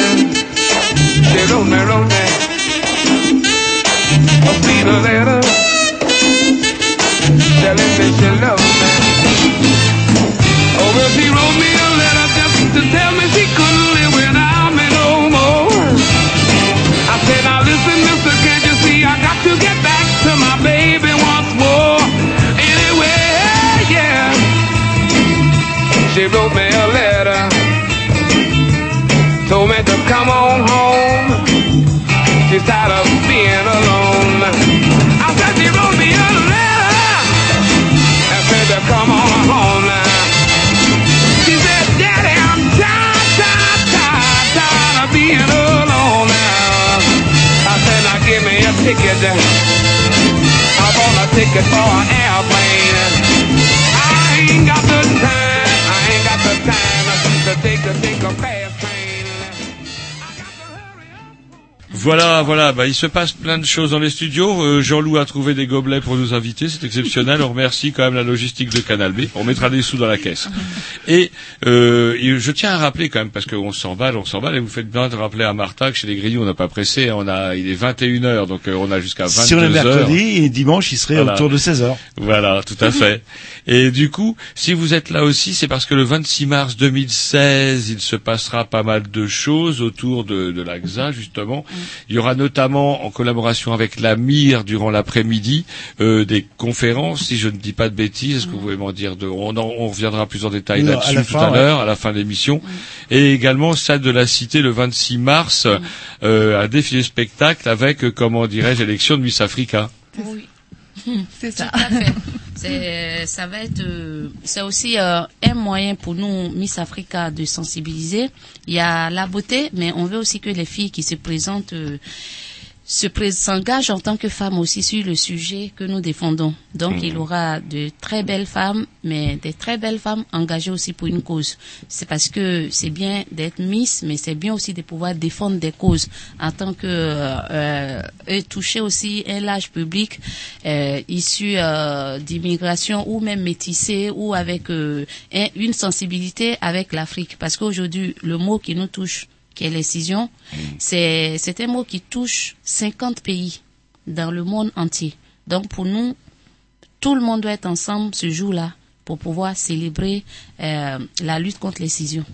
she wrote me, wrote me a sweet letter. Telling me she loves me. Oh, well, she wrote me a letter just to tell me she couldn't live without me no more. I said, now listen, mister, can't you see I got to get back to my baby once more. Anyway, yeah. She wrote me a letter. Told me to come on home. She's tired of ticket. I bought a ticket for an airplane. I ain't got the time, I ain't got the time to take to take a Voilà, voilà, bah, il se passe plein de choses dans les studios. Euh, Jean-Loup a trouvé des gobelets pour nous inviter, c'est exceptionnel. On remercie quand même la logistique de Canal B. On mettra des sous dans la caisse. Et euh, je tiens à rappeler quand même, parce qu'on s'emballe, on s'emballe, et vous faites bien de rappeler à Martha que chez les Grignoux, on n'a pas pressé. On a, il est 21 h donc euh, on a jusqu'à 22 Si on est mercredi et dimanche, il serait Voilà. autour de 16 heures. Voilà, tout à fait. Et du coup, si vous êtes là aussi, c'est parce que le 26 mars 2016, il se passera pas mal de choses autour de, de l'AXA, justement. Il y aura notamment, en collaboration avec la MIR, durant l'après-midi, euh, des conférences, si je ne dis pas de bêtises. Est-ce que vous pouvez m'en dire de... on, en- on reviendra plus en détail Oui, là-dessus tout fin, à ouais. l'heure, à la fin de l'émission. Et également, celle de la Cité, le 26 mars, euh, un défilé spectacle avec, euh, comment dirais-je, élection de Miss Africa. Oui. C'est ça. Tout à fait. C'est, ça va être, euh, c'est aussi euh, un moyen pour nous, Miss Africa, de sensibiliser. Il y a la beauté, mais on veut aussi que les filles qui se présentent euh, se pré- s'engagent en tant que femmes aussi sur le sujet que nous défendons. Donc, il y aura de très belles femmes, mais des très belles femmes engagées aussi pour une cause. C'est parce que c'est bien d'être Miss, mais c'est bien aussi de pouvoir défendre des causes en tant que euh, et toucher aussi un large public euh, issu euh, d'immigration ou même métissé ou avec euh, un- une sensibilité avec l'Afrique. Parce qu'aujourd'hui, le mot qui nous touche, qui est l'excision, c'est c'est un mot qui touche 50 pays dans le monde entier. Donc pour nous, tout le monde doit être ensemble ce jour-là pour pouvoir célébrer euh, la lutte contre l'excision.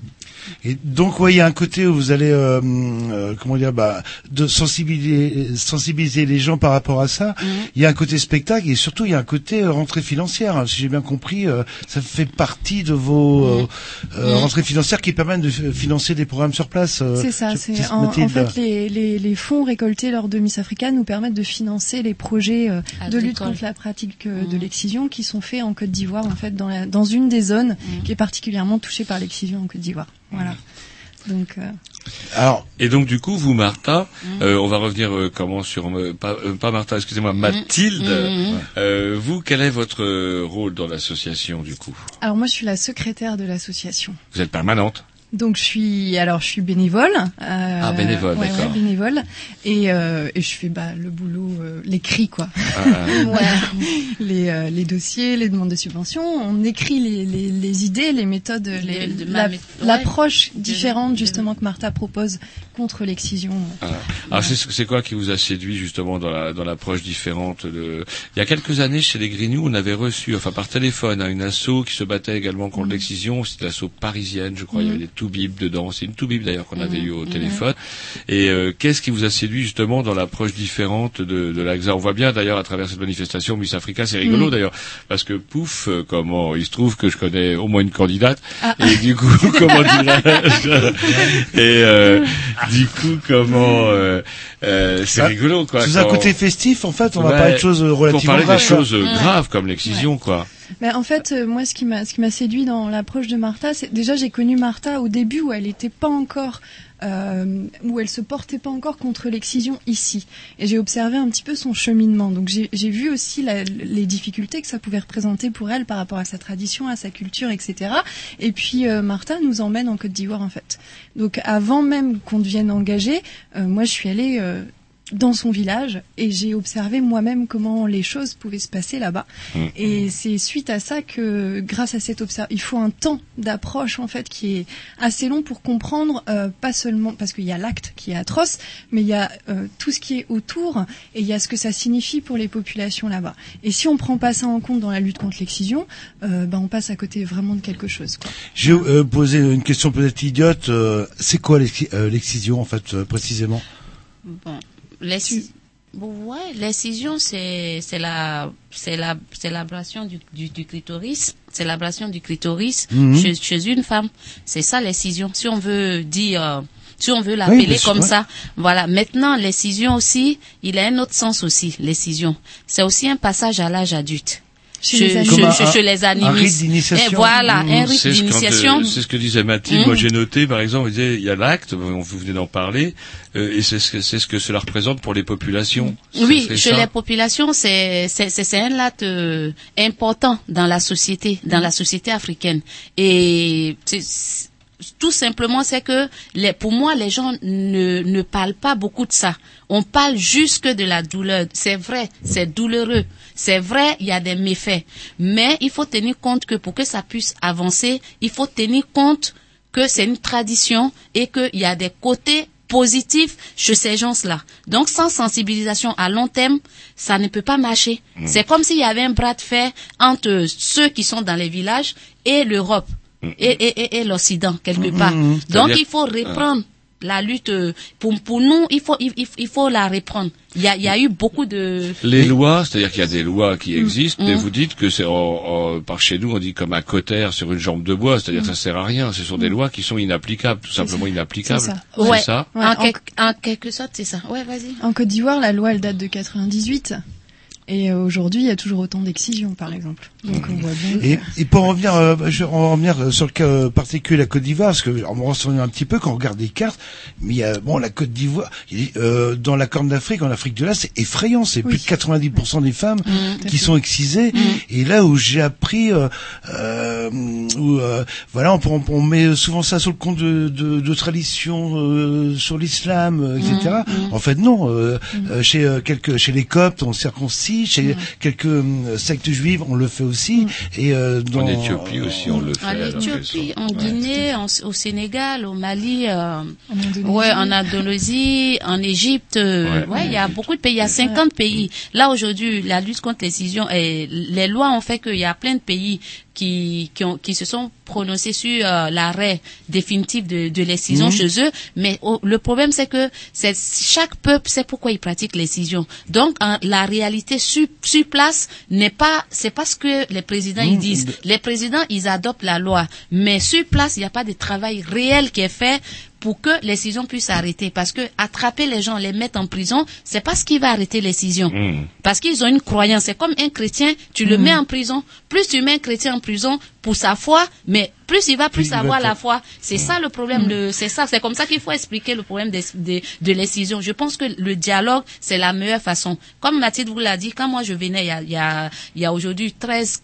Et donc, ouais, il y a un côté où vous allez, euh, euh, comment dire, bah, de sensibiliser, sensibiliser les gens par rapport à ça. Il y a un côté spectacle et surtout il y a un côté euh, rentrée financière. hein. Si j'ai bien compris, euh, ça fait partie de vos euh, euh, Mhm. rentrées financières qui permettent de financer des programmes sur place. C'est ça. C'est en, en fait les, les, les fonds récoltés lors de Miss Africa nous permettent de financer les projets euh, de lutte contre la pratique euh, de l'excision qui sont faits en Côte d'Ivoire en fait dans, la, dans une des zones qui est particulièrement touchée par l'excision en Côte d'Ivoire. Voilà. Donc euh, Alors, Et donc du coup, vous, Martha, Mm. euh, on va revenir euh, comment sur pas, pas Martha, excusez-moi, Mathilde. Mm. Euh, vous, quel est votre rôle dans l'association du coup? Alors moi je suis la secrétaire de l'association. Vous êtes permanente? Donc je suis alors je suis bénévole. euh, Ah, bénévole, ouais, d'accord. ouais, bénévole et, euh, et je fais bah, le boulot, euh, les cris quoi. Ah, les, euh, les dossiers, les demandes de subventions. On écrit les, les, les idées, les méthodes, les- la- l'approche ouais. différente justement que Martha propose contre l'excision. Ah. Alors c'est c'est quoi qui vous a séduit justement dans la dans l'approche différente de il y a quelques années chez les Grignoux on avait reçu enfin par téléphone hein, une asso qui se battait également contre l'excision c'était l'asso parisienne je crois il y avait des toubibs dedans. C'est une toubib d'ailleurs qu'on avait Mhm. eu au Mhm. téléphone. Et euh, qu'est-ce qui vous a séduit justement dans l'approche différente de de l'AXA? On voit bien d'ailleurs à travers cette manifestation Miss Africa c'est rigolo Mhm. d'ailleurs parce que pouf euh, comment il se trouve que je connais au moins une candidate. Ah. et du coup comment dirais-je? Et euh, du coup comment euh, euh, c'est Bah, rigolo quoi sous un quand- côté festif, en fait, on va Ouais, parler de choses relativement pour parler graves, des choses graves comme l'excision quoi Ben, en fait, euh, moi, ce qui m'a, ce qui m'a séduit dans l'approche de Martha, c'est déjà j'ai connu Martha au début où elle n'était pas encore, euh, où elle se portait pas encore contre l'excision ici, et j'ai observé un petit peu son cheminement. Donc j'ai, j'ai vu aussi les difficultés que ça pouvait représenter pour elle par rapport à sa tradition, à sa culture, etc. Et puis euh, Martha nous emmène en Côte d'Ivoire en fait. Donc avant même qu'on devienne engagé, euh, moi je suis allée dans son village et j'ai observé moi-même comment les choses pouvaient se passer là-bas. Et c'est suite à ça que, grâce à cette observation, il faut un temps d'approche en fait qui est assez long pour comprendre, euh, pas seulement parce qu'il y a l'acte qui est atroce, mais il y a euh, tout ce qui est autour et il y a ce que ça signifie pour les populations là-bas. Et si on prend pas ça en compte dans la lutte contre l'excision, euh, ben on passe à côté vraiment de quelque chose. Quoi. J'ai euh, posé une question peut-être idiote. euh, c'est quoi euh, l'excision en fait euh, précisément? Bon, bon, ouais, l'excision, c'est c'est la c'est la c'est l'ablation du, du, du clitoris, c'est l'ablation du clitoris Mhm. chez, chez une femme. C'est ça l'excision. Si on veut dire euh, si on veut l'appeler comme ouais. ça, voilà. Maintenant, l'excision aussi, il a un autre sens aussi. L'excision, c'est aussi un passage à l'âge adulte. Chez Chez, les un- chez animistes. d'initiation. Et voilà, Mmh, un rite c'est ce quand, d'initiation. C'est ce que disait Mathilde. Mmh. Moi, j'ai noté, par exemple, il disait, il y a l'acte, on- vous venez d'en parler, euh, et c'est ce que c'est ce que cela représente pour les populations. Oui, chez ça. les populations, c'est c'est c'est c'est un acte euh, important dans la société, dans la société africaine. Et c'est- tout simplement, c'est que les, pour moi, les gens ne ne parlent pas beaucoup de ça. On parle juste de la douleur. C'est vrai, c'est douloureux. C'est vrai, il y a des méfaits. Mais il faut tenir compte que pour que ça puisse avancer, il faut tenir compte que c'est une tradition et qu'il y a des côtés positifs chez ces gens-là. Donc, sans sensibilisation à long terme, ça ne peut pas marcher. Mm. C'est comme s'il y avait un bras de fer entre ceux qui sont dans les villages et l'Europe et, et, et, et l'Occident, quelque part. Mm. Donc, il faut reprendre la lutte. euh, Pour, pour nous, il faut, il, il- il faut la reprendre. Il y a, il y a eu beaucoup de... Les lois, c'est-à-dire qu'il y a des lois Mm. qui existent, mais vous dites que c'est en- en- par chez nous, on dit comme un cotère sur une jambe de bois, c'est-à-dire que ça sert à rien. Ce sont des lois qui sont inapplicables, tout simplement inapplicables. C'est Ouais, ça. Ouais, en, en- quelque, en quelque sorte, c'est ça. Ouais, vas-y. En Côte d'Ivoire, la loi, elle date de 98. Et euh, aujourd'hui, il y a toujours autant d'excisions, par exemple. Donc on voit bien. que- Et, et pour en revenir, euh, je vais en revenir euh, sur le cas euh, particulier de la Côte d'Ivoire, parce que on me renseigne un petit peu quand on regarde les cartes, mais il y a, bon, la Côte d'Ivoire, euh, dans la Corne d'Afrique, en Afrique de l'Est, c'est effrayant, c'est plus de 90% des femmes Mmh, qui sont excisées. Et là où j'ai appris, euh, euh, où, euh, voilà, on, on, on met souvent ça sur le compte de, de, de traditions euh, sur l'islam, euh, etc. Mmh, En fait, non. euh, euh, chez euh, quelques, chez les Coptes, on circoncis, chez Mmh. quelques euh, sectes juives, on le fait aussi. Et euh, dans En Éthiopie aussi, on le fait. En Éthiopie, en Guinée, en- au Sénégal, au Mali, euh, En Indonésie. ouais, en Indonésie, en Égypte, euh, Ouais. ouais, il y a beaucoup de pays, il y a 50 pays. Là aujourd'hui, la lutte contre l'excision et les lois ont fait qu'il y a plein de pays qui qui, ont, qui se sont prononcés sur euh, l'arrêt définitif de, de l'excision Mhm. chez eux. Mais oh, le problème c'est que c'est chaque peuple sait pourquoi il pratique l'excision. Donc en- la réalité sur, sur place n'est pas c'est pas ce que les présidents ils Mhm. disent. Les présidents ils adoptent la loi, mais sur place il n'y a pas de travail réel qui est fait pour que l'excision puisse arrêter. Parce que attraper les gens, les mettre en prison, c'est pas ce qui va arrêter l'excision. Mmh. Parce qu'ils ont une croyance. C'est comme un chrétien, tu le Mhm. mets en prison. Plus tu mets un chrétien en prison pour sa foi, mais plus il va plus Plus il va avoir la foi. C'est ça le problème. de- C'est ça. C'est comme ça qu'il faut expliquer le problème des- des- de, l'excision. Je pense que le dialogue, c'est la meilleure façon. Comme Mathilde vous l'a dit, quand moi je venais il y a, il y a, il y a aujourd'hui 13,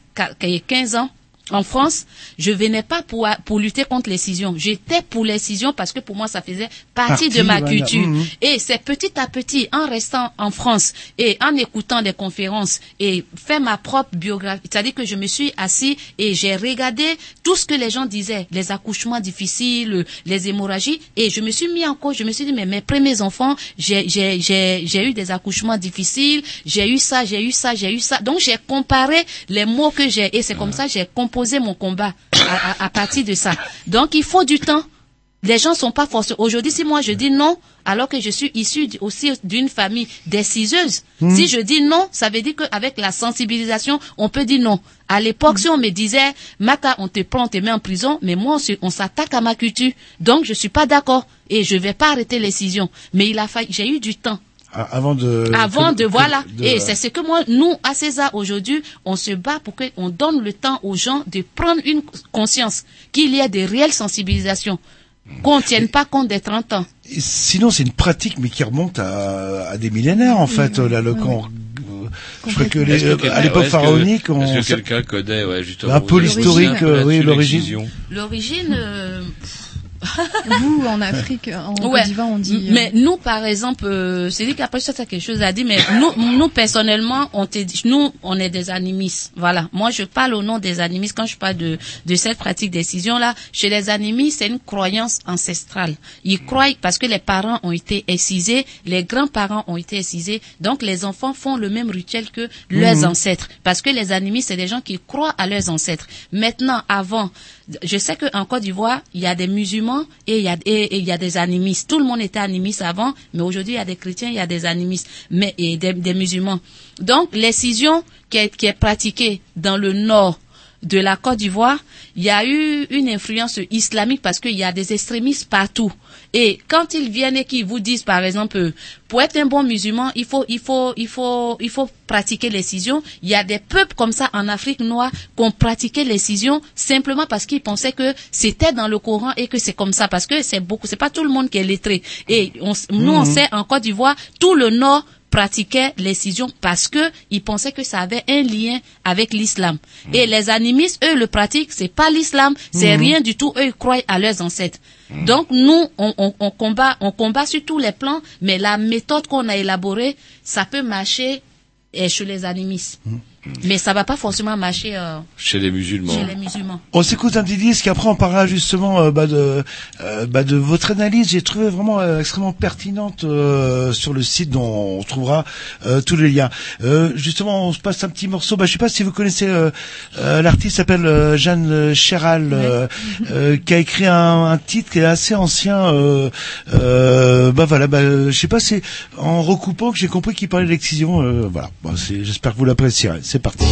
15 ans, en France, je venais pas pour, pour lutter contre l'excision. J'étais pour l'excision parce que pour moi, ça faisait partie, Partie, de ma voilà. culture. Mhm. Et c'est petit à petit, en restant en France et en écoutant des conférences et faire ma propre biographie, c'est-à-dire que je me suis assis et j'ai regardé tout ce que les gens disaient, les accouchements difficiles, les hémorragies, et je me suis mis en cause, je me suis dit, mais mes premiers enfants, j'ai, j'ai, j'ai, j'ai eu des accouchements difficiles, j'ai eu ça, j'ai eu ça, j'ai eu ça. Donc j'ai comparé les mots que j'ai, et c'est comme ça que j'ai composé mon combat à, à- à partir de ça. Donc il faut du temps. Les gens sont pas forcés. Aujourd'hui, si moi je dis non, alors que je suis issu d- aussi d'une famille déciseuse, Mhm. si je dis non, ça veut dire qu'avec la sensibilisation, on peut dire non. À l'époque, si on me disait, Maka, on te prend, on te met en prison, mais moi, on s'attaque à ma culture. Donc, je suis pas d'accord et je vais pas arrêter l'excision. Mais il a fallu, j'ai eu du temps Avant de. avant de voilà de- et c'est ce que moi nous à César aujourd'hui on se bat pour que on donne le temps aux gens de prendre une conscience qu'il y a des réelles sensibilisations qu'on ne tienne pas compte des 30 ans Sinon, c'est une pratique, mais qui remonte à, à des millénaires, en fait. Là, le quand, je crois que les, que à l'époque que- pharaonique, on, Est-ce que quelqu'un connaît, ouais, justement. Un peu l'historique, euh, oui, l'origine. l'origine euh, Vous, en Afrique, en Ouais. Côte d'Ivoire, on dit... euh, Mais nous, par exemple, euh, c'est dit qu'après ça, tu as quelque chose à dire, mais nous, nous personnellement, on te dit, nous, on est des animistes. Voilà. Moi, je parle au nom des animistes quand je parle de, de cette pratique décision-là. Chez les animistes, c'est une croyance ancestrale. Ils croient parce que les parents ont été excisés, les grands-parents ont été excisés, donc les enfants font le même rituel que leurs Mhm. ancêtres. Parce que les animistes, c'est des gens qui croient à leurs ancêtres. Maintenant, avant, je sais qu'en Côte d'Ivoire, il y a des musulmans et il y a, des animistes. Tout le monde était animiste avant, mais aujourd'hui, il y a des chrétiens, il y a des animistes, mais et des, musulmans. Donc, l'excision qui est pratiquée dans le nord de la Côte d'Ivoire, il y a eu une influence islamique parce qu'il y a des extrémistes partout. Et quand ils viennent et qu'ils vous disent, par exemple, euh, pour être un bon musulman, il faut, il faut, il faut, il faut pratiquer l'excision. Il y a des peuples comme ça en Afrique noire qui ont pratiqué l'excision simplement parce qu'ils pensaient que c'était dans le Coran et que c'est comme ça parce que c'est beaucoup, c'est pas tout le monde qui est lettré. Et on, nous, on Mhm. sait en Côte d'Ivoire, tout le Nord pratiquait l'excision parce que ils pensaient que ça avait un lien avec l'islam. Et les animistes, eux, le pratiquent, c'est pas l'islam, c'est Mhm. rien du tout. Eux, ils croient à leurs ancêtres. Donc nous, on, on, on combat, on combat sur tous les plans, mais la méthode qu'on a élaborée, ça peut marcher eh, chez les animistes, mais ça va pas forcément marcher euh, Chez les musulmans. chez les musulmans. On s'écoute un petit disque, après on parlera justement euh, bah, de, euh, bah, de votre analyse. J'ai trouvé vraiment euh, extrêmement pertinente euh, sur le site dont on trouvera euh, tous les liens. Euh, justement, on se passe un petit morceau. Bah, je sais pas si vous connaissez euh, euh, l'artiste s'appelle euh, Jeanne Chéral, euh, euh, qui a écrit un, un titre qui est assez ancien. Euh, euh, bah voilà, bah, je sais pas, c'est en recoupant que j'ai compris qu'il parlait d'excision. Euh, voilà, Bon, c'est- j'espère que vous l'apprécierez. C'est parti.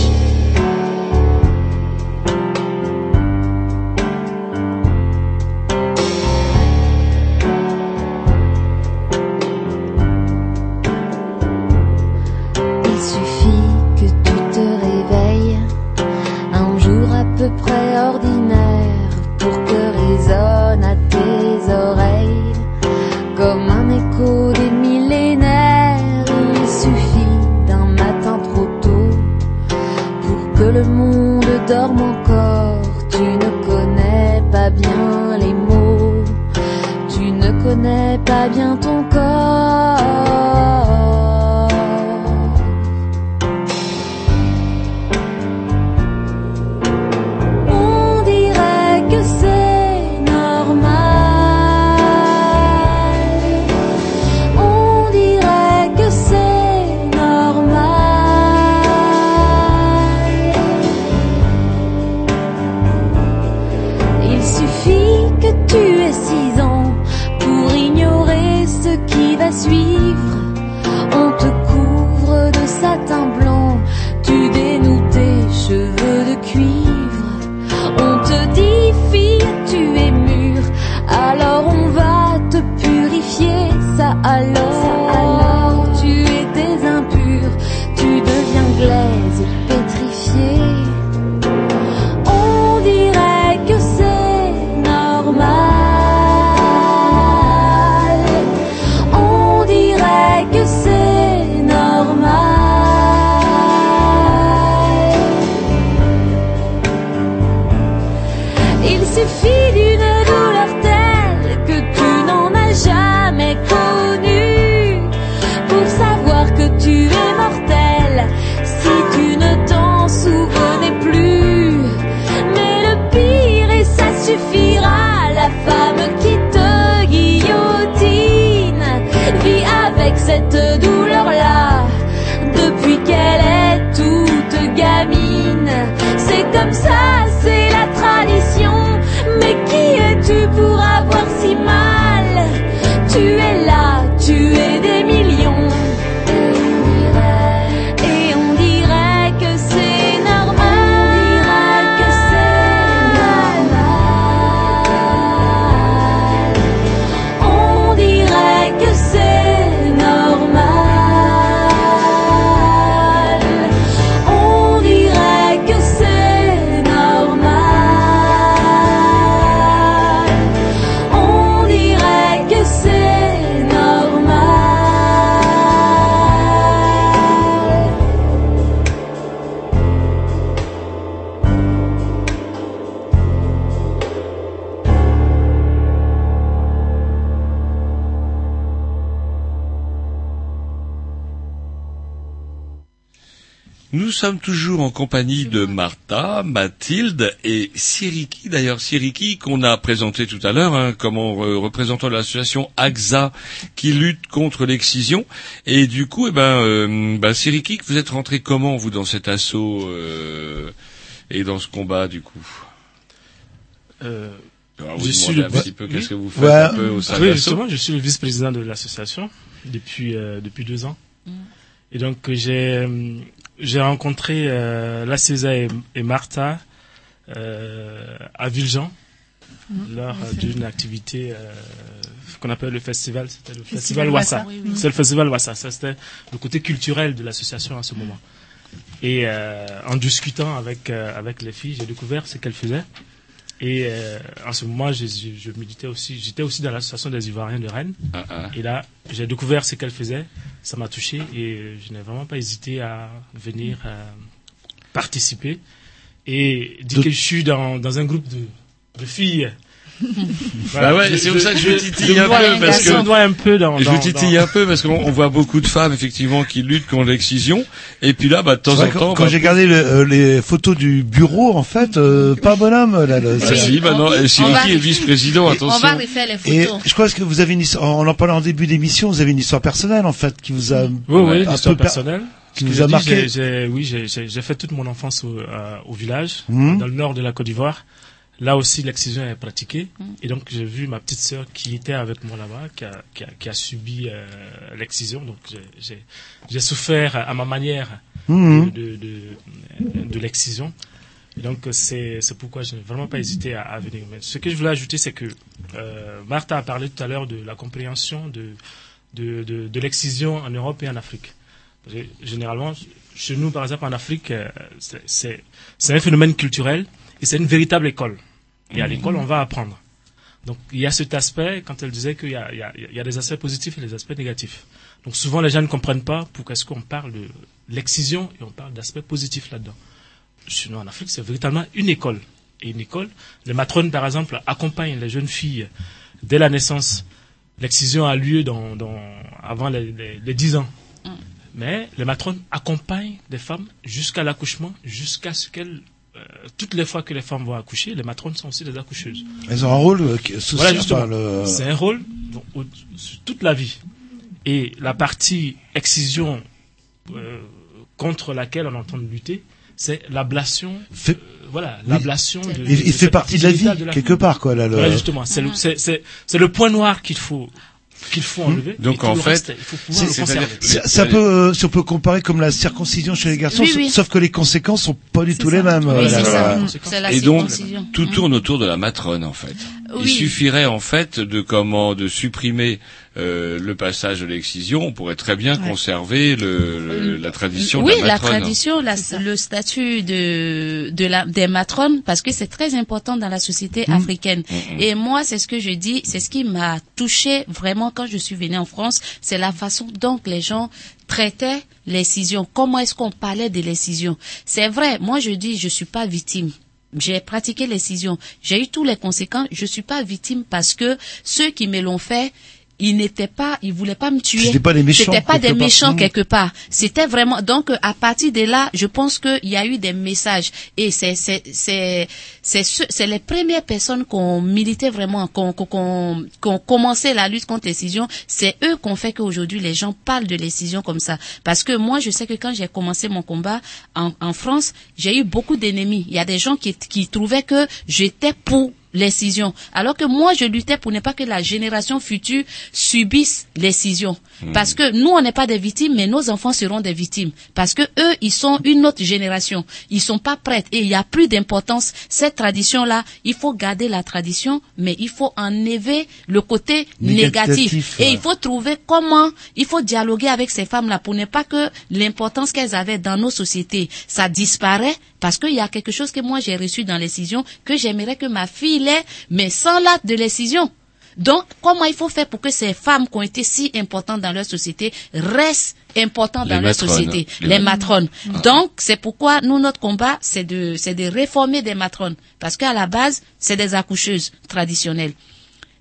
Sommes toujours en compagnie de Martha, Mathilde et Siriki. D'ailleurs, Siriki qu'on a présenté tout à l'heure hein, comme euh, représentant de l'association AXA qui lutte contre l'excision. Et du coup, eh ben, euh, bah, Siriki, vous êtes rentré comment vous dans cet assaut euh, et dans ce combat du coup? Euh, Alors, vous je suis demandez le un petit peu oui. qu'est-ce que vous faites un peu au sein Oui, de l'assaut justement, je suis le vice-président de l'association depuis euh, depuis deux ans. Et donc j'ai euh, j'ai rencontré euh, la César et, et Martha euh, à Villejean Mhm. lors euh, d'une activité euh, qu'on appelle le festival, c'était le Festival Wassa. Oui, oui. C'est le festival Wassa, ça c'était le côté culturel de l'association à ce moment. Et en discutant avec avec les filles, j'ai découvert ce qu'elles faisaient. Et euh, en ce moment, je, je, je militais aussi, j'étais aussi dans l'association des Ivoiriens de Rennes. Ah, ah. Et là, j'ai découvert ce qu'elle faisait. Ça m'a touché et je n'ai vraiment pas hésité à venir euh, participer. Et dire que je suis dans, dans un groupe de, de filles. Bah ouais, c'est pour ça que je titille un peu parce que un peu dans, je titille dans- un peu parce qu'on on voit beaucoup de femmes effectivement qui luttent contre l'excision et puis là bah de temps en quand temps quand bah, j'ai regardé le- euh, les photos du bureau, en fait, euh, pas bonhomme là. le- bah, c'est- si maintenant on Siriki va- est vice-président On va attention refaire les Et photos. je crois que vous avez une histoire, on en parlait en début d'émission, vous avez une histoire personnelle en fait qui vous a Oui, oui, un l'histoire peu per- personnelle. qui j'ai a dit, marqué. j'ai- j'ai- oui, j'ai- j'ai j'ai fait toute mon enfance au, euh, au village, Mhm. dans le nord de la Côte d'Ivoire. Là aussi, l'excision est pratiquée. Et donc, j'ai vu ma petite sœur qui était avec moi là-bas, qui a, qui a, qui a subi euh, l'excision. Donc, j'ai- souffert à ma manière Mhm. de, de, de, de l'excision. Et donc, c'est pourquoi je n'ai vraiment pas hésité à, à venir. Mais ce que je voulais ajouter, c'est que euh, Martha a parlé tout à l'heure de la compréhension de, de, de, de l'excision en Europe et en Afrique. Parce que, généralement, chez nous, par exemple, en Afrique, euh, c'est un phénomène culturel et c'est une véritable école. Et à l'école, on va apprendre. Donc, il y a cet aspect, quand elle disait qu'il y a, y, y des aspects positifs et des aspects négatifs. Donc, souvent, les gens ne comprennent pas pourquoi est-ce qu'on parle de l'excision et on parle d'aspects positifs là-dedans. Chez nous, en Afrique, c'est véritablement une école. Et une école, les matrones, par exemple, accompagnent les jeunes filles dès la naissance. L'excision a lieu dans, dans, avant les, les, les 10 ans. Mais les matrones accompagnent les femmes jusqu'à l'accouchement, jusqu'à ce qu'elles... euh, toutes les fois que les femmes vont accoucher, les matrones sont aussi des accoucheuses. Elles ont un rôle euh, social. Voilà, le- C'est un rôle donc, au- sur toute la vie. Et la partie excision euh, contre laquelle on entend lutter, c'est l'ablation. Fait- euh, voilà, Oui. l'ablation. de- Il, de fait partie de la vie quelque part quoi là. le- Voilà, justement, le, c'est le point noir qu'il faut qu'il faut enlever. Donc, et tout en le fait, reste, il faut pouvoir le conserver. Ça peut, euh, si on peut comparer comme la circoncision chez les garçons, Oui, sauf- oui. sauf que les conséquences sont pas du tout les mêmes. Oui, euh, ça. et donc tout Mhm. tourne autour de la matrone en fait il Oui. suffirait en fait de comment de supprimer euh, le passage de l'excision on pourrait très bien Ouais. conserver le, le- la tradition oui, de la la matrone tradition, la- le statut de, de la, des matrones, parce que c'est très important dans la société Mmh. africaine. Mhm. Et moi, c'est ce que je dis, c'est ce qui m'a touché vraiment quand je suis venue en France, c'est la façon dont les gens traitaient l'excision. Comment est-ce qu'on parlait de l'excision? C'est vrai, moi je dis, je suis pas victime. J'ai pratiqué l'excision. J'ai eu tous les conséquences. Je suis pas victime parce que ceux qui me l'ont fait, ils n'étaient pas, ils voulaient pas me tuer. C'était pas des méchants, C'était pas des quelque méchants quelque part. C'était vraiment donc à partir de là, je pense qu'il y a eu des messages et c'est c'est c'est c'est ce- c'est les premières personnes qu'on militait vraiment, qu'on qu'on qu'on qu'on commençait la lutte contre l'excision. C'est eux qu'on fait qu'aujourd'hui les gens parlent de l'excision comme ça. Parce que moi, je sais que quand j'ai commencé mon combat en, en France, j'ai eu beaucoup d'ennemis. Il y a des gens qui qui trouvaient que j'étais pour l'excision. Alors que moi, je luttais pour ne pas que la génération future subisse l'excision. Parce que nous, on n'est pas des victimes, mais nos enfants seront des victimes. Parce que eux, ils sont une autre génération. Ils sont pas prêts et il y a plus d'importance. Cette tradition-là, il faut garder la tradition, mais il faut enlever le côté Négatif, négatif. ouais. Et il faut trouver comment, il faut dialoguer avec ces femmes-là pour ne pas que l'importance qu'elles avaient dans nos sociétés, ça disparaît parce qu'il y a quelque chose que moi j'ai reçu dans l'excision que j'aimerais que ma fille l'ait, mais sans l'acte de l'excision. Donc, comment il faut faire pour que ces femmes qui ont été si importantes dans leur société restent importantes Les dans leur société, Les les, ma- matrones. Donc, c'est pourquoi nous, notre combat, c'est de, c'est de réformer des matrones. Parce qu'à la base, c'est des accoucheuses traditionnelles.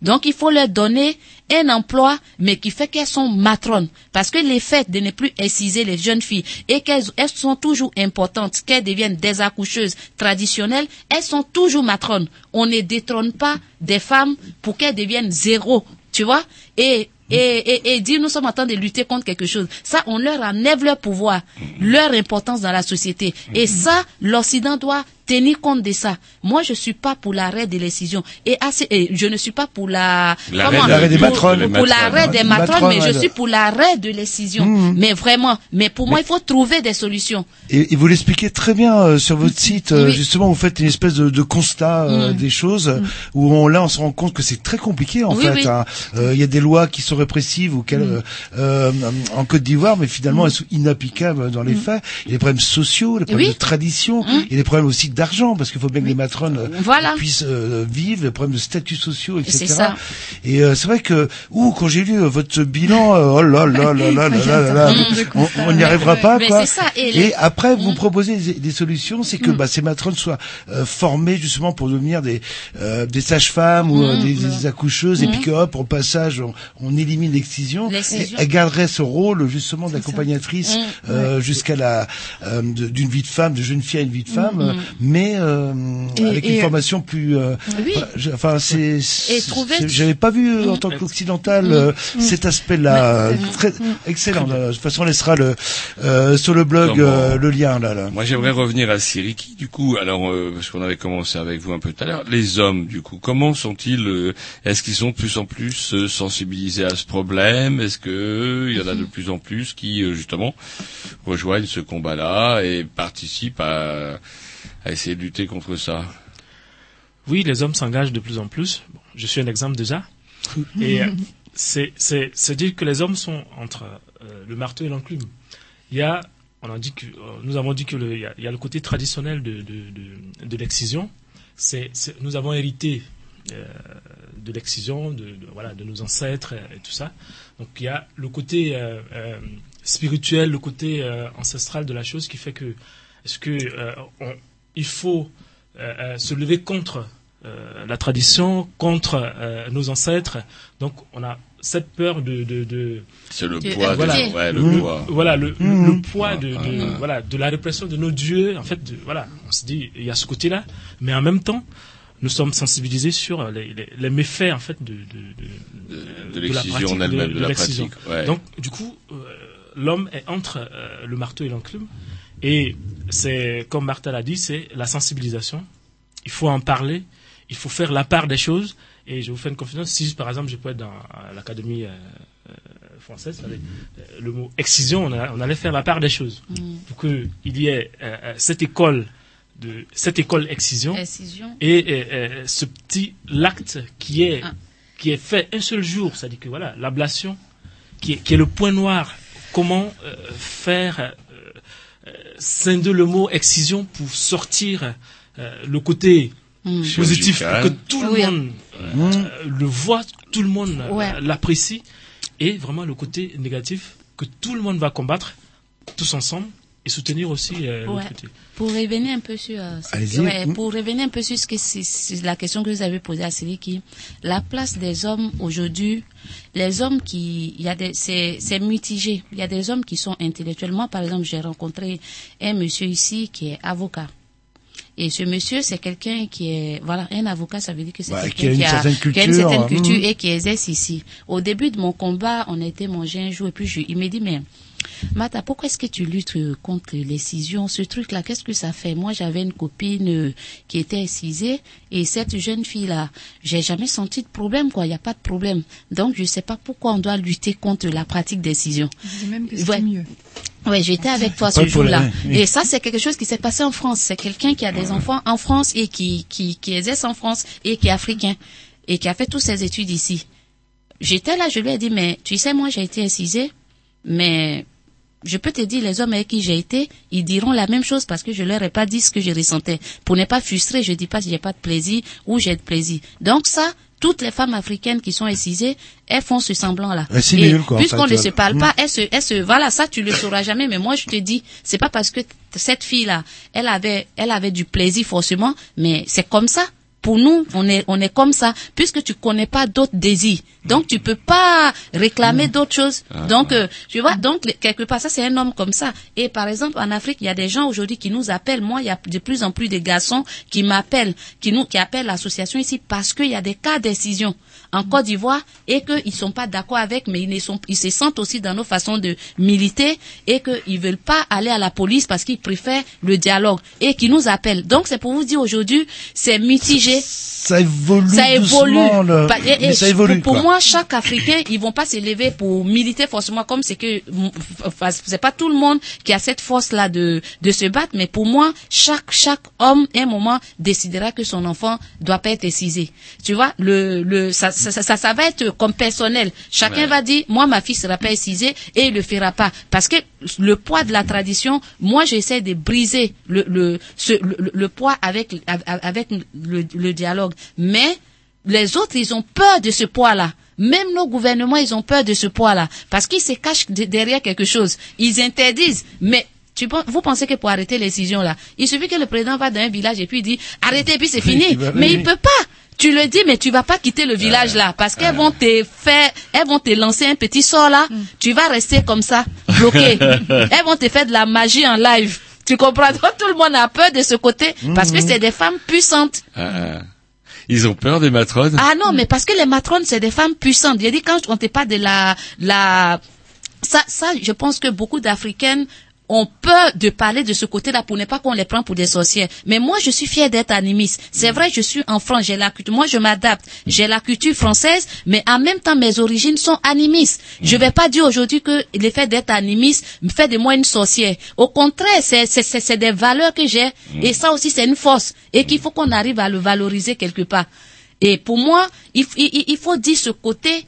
Donc il faut leur donner un emploi, mais qui fait qu'elles sont matrones. Parce que les faits de ne plus exciser les jeunes filles et qu'elles elles sont toujours importantes, qu'elles deviennent des accoucheuses traditionnelles, elles sont toujours matrones. On ne détrône pas des femmes pour qu'elles deviennent zéro, tu vois? Et et, et, et dire nous sommes en train de lutter contre quelque chose. Ça, on leur enlève leur pouvoir, leur importance dans la société. Et ça, l'Occident doit tenir compte de ça. Moi, je suis pas pour l'arrêt de l'excision. Et, assez, et je ne suis pas pour la... L'arrêt- des matrones. Pour l'arrêt des matrones, mais je suis pour l'arrêt de l'excision. Mais vraiment. Mais pour moi, il faut trouver des solutions. Et, et vous l'expliquez très bien euh, sur votre site. euh, Oui. Justement, vous faites une espèce de, de constat euh, Mm. des choses euh, où on, là, on se rend compte que c'est très compliqué en Oui, fait. oui. hein. Euh, Il y a des lois qui sont répressives ou qu'elles, Mm. euh, euh, en Côte d'Ivoire, mais finalement elles sont inapplicables dans les faits. Il y a des problèmes sociaux, des problèmes Mm. De tradition, il y a des problèmes aussi d'argent parce qu'il faut bien que les matrones euh, voilà. puissent euh, vivre, les problèmes de statut sociaux, etc. Et c'est, ça. Et euh, c'est vrai que ouh, quand j'ai lu euh, votre bilan, euh, oh là là là là là là, là on n'y arrivera pas quoi. Ça. Et, les... Après vous mm. proposez des, des solutions, c'est que mm. bah, ces matrones soient formées justement pour devenir des des sages-femmes ou mm. des, des, accoucheuses et puis que hop, au passage, on, on élimine l'excision. Elle garderait ce rôle justement d'accompagnatrice jusqu'à la d'une vie de femme, de jeune fille à une vie de femme mais euh, Et- avec et- une formation plus. euh, Oui. enfin, c'est. J'avais pas vu euh, en tant qu'occidental euh, Mm. cet aspect-là. Très excellent. De toute façon, on laissera le euh, sur le blog euh, le lien là. là. Moi, j'aimerais revenir à Siriki, du coup. Alors, euh, parce qu'on avait commencé avec vous un peu tout à l'heure. Les hommes, du coup, comment sont-ils euh, Est-ce qu'ils sont de plus en plus euh, sensibilisés à ce problème? Est-ce que euh, il y en a de plus en plus qui, euh, justement, rejoignent ce combat-là et participent à, à essayer de lutter contre ça Oui, les hommes s'engagent de plus en plus. Bon, je suis un exemple déjà. Et euh, c'est c'est c'est dire que les hommes sont entre euh, le marteau et l'enclume. Il y a on a dit que euh, nous avons dit que le, il, y a, il y a le côté traditionnel de de de, de l'excision. C'est c'est- nous avons hérité euh, de l'excision, de, de- voilà de nos ancêtres et, et tout ça. Donc il y a le côté euh, euh, spirituel, le côté euh, ancestral de la chose qui fait que est-ce que on- il faut euh, euh, se lever contre euh, la tradition, contre euh, nos ancêtres. Donc on a cette peur de, de, de C'est le De poids, de- voilà. ouais, le poids. Voilà le, Mmh. poids de, de- voilà de la répression de nos dieux. En fait, de- voilà, on se dit il y a ce côté-là, mais en même temps, nous sommes sensibilisés sur les, les, les méfaits en fait de de, De- de la pratique en elle-même, de la l'excision. pratique, ouais. Donc du coup, euh, l'homme est entre euh, le marteau et l'enclume, et c'est comme Martha l'a dit, c'est la sensibilisation. Il faut en parler, il faut faire la part des choses. Et je vous fais une confidence, si par exemple je peux être dans l'académie euh, euh, française, euh, le mot excision, on, a- on allait faire la part des choses. Pour qu'il y ait euh, cette école de cette école excision, Excision. et euh, ce petit l'acte qui est Ah. qui est fait un seul jour, c'est-à-dire que voilà l'ablation qui est, qui est le point noir. Comment faire scinder le mot excision pour sortir euh, le côté Mm. positif pour que tout le Oui. monde euh, le voit, tout le monde euh, Ouais. l'apprécie, et vraiment le côté négatif que tout le monde va combattre tous ensemble et soutenir aussi euh, l'autre Ouais. côté. Pour revenir un peu sur, euh, Allez-y. ouais, pour revenir un peu sur ce que c'est- c'est la question que vous avez posée à Siriki, la place des hommes aujourd'hui, les hommes qui, il y a des, c'est, mitigé. Il y a des hommes qui sont intellectuellement, par exemple, j'ai rencontré un monsieur ici qui est avocat. Et ce monsieur, c'est quelqu'un qui est, voilà, un avocat, ça veut dire que c'est Ouais, quelqu'un qui a une certaine qui a une culture, certaine hein. culture Mhm. et qui exerce ici. Au début de mon combat, on a été manger un jour et puis je, il m'a dit, mais Mata, pourquoi est-ce que tu luttes euh, contre l'excision Ce truc-là, qu'est-ce que ça fait? Moi, j'avais une copine euh, qui était excisée et cette jeune fille-là, j'ai jamais senti de problème, quoi. Il n'y a pas de problème. Donc, je sais pas pourquoi on doit lutter contre la pratique d'excision. Je dis même que c'est Ouais. mieux. Ouais, j'étais avec toi ce jour-là. oui. Et ça, c'est quelque chose qui s'est passé en France. C'est quelqu'un qui a des enfants en France et qui, qui, qui exerce en France et qui est africain et qui a fait toutes ses études ici. J'étais là, je lui ai dit, mais tu sais, moi, j'ai été incisée, mais je peux te dire, les hommes avec qui j'ai été, ils diront la même chose parce que je leur ai pas dit ce que je ressentais. Pour ne pas frustrer, je dis pas si j'ai pas de plaisir ou j'ai de plaisir. Donc ça, toutes les femmes africaines qui sont excisées, elles font ce semblant-là. Puisqu'on ne euh, se parle mm. pas, elles se, elles se, voilà, ça tu le sauras jamais, mais moi je te dis, c'est pas parce que cette fille-là, elle avait, elle avait du plaisir forcément, mais c'est comme ça. Pour nous, on est, on est comme ça, puisque tu connais pas d'autres désirs. Donc, tu peux pas réclamer d'autres choses. Ah, donc, euh, tu vois, donc, quelque part, ça, c'est un homme comme ça. Et par exemple, en Afrique, il y a des gens aujourd'hui qui nous appellent. Moi, il y a de plus en plus de garçons qui m'appellent, qui nous, qui appellent l'association ici parce qu'il y a des cas de décision en Côte d'Ivoire et qu'ils sont pas d'accord avec, mais ils ne sont, ils se sentent aussi dans nos façons de militer et qu'ils veulent pas aller à la police parce qu'ils préfèrent le dialogue et qui nous appellent. Donc, c'est pour vous dire aujourd'hui, c'est mitigé. Ça évolue Ça évolue. doucement, le- Bah, et- et mais ça évolue, Pour, pour moi, chaque Africain, ils vont pas s'élever pour militer forcément comme c'est que, c'est pas tout le monde qui a cette force-là de, de se battre, mais pour moi, chaque, chaque homme, à un moment, décidera que son enfant doit pas être excisé. Tu vois, le, le, ça, ça, ça, ça, ça va être comme personnel. Chacun Ouais. va dire, moi, ma fille sera pas excisée et il le fera pas. Parce que le poids de la tradition, moi, j'essaie de briser le, le, ce, le, le poids avec, avec le, le dialogue. Mais, les autres, ils ont peur de ce poids-là. Même nos gouvernements, ils ont peur de ce poids-là. Parce qu'ils se cachent de- derrière quelque chose. Ils interdisent. Mais tu, vous pensez que pour arrêter l'excision là, il suffit que le président va dans un village et puis il dit arrêtez et puis c'est fini. mais il peut pas. Tu le dis, mais tu vas pas quitter le village là parce qu'elles vont te faire, elles vont te lancer un petit sort là. Tu vas rester comme ça, bloqué. elles vont te faire de la magie en live. Tu comprends? Donc, tout le monde a peur de ce côté parce que c'est des femmes puissantes. Ah, ils ont peur des matrones? Ah non, mais parce que les matrones, c'est des femmes puissantes. J'ai dit, quand on te parle de la, la, ça, ça, je pense que beaucoup d'Africaines ont peur de parler de ce côté-là pour ne pas qu'on les prenne pour des sorcières. Mais moi, je suis fière d'être animiste. C'est vrai, je suis en France, j'ai la culture, moi, je m'adapte. J'ai la culture française, mais en même temps, mes origines sont animistes. Je vais pas dire aujourd'hui que le fait d'être animiste me fait de moi une sorcière. Au contraire, c'est, c'est, c'est, c'est des valeurs que j'ai. Et ça aussi, c'est une force. Et qu'il faut qu'on arrive à le valoriser quelque part. Et pour moi, il, il, il faut dire ce côté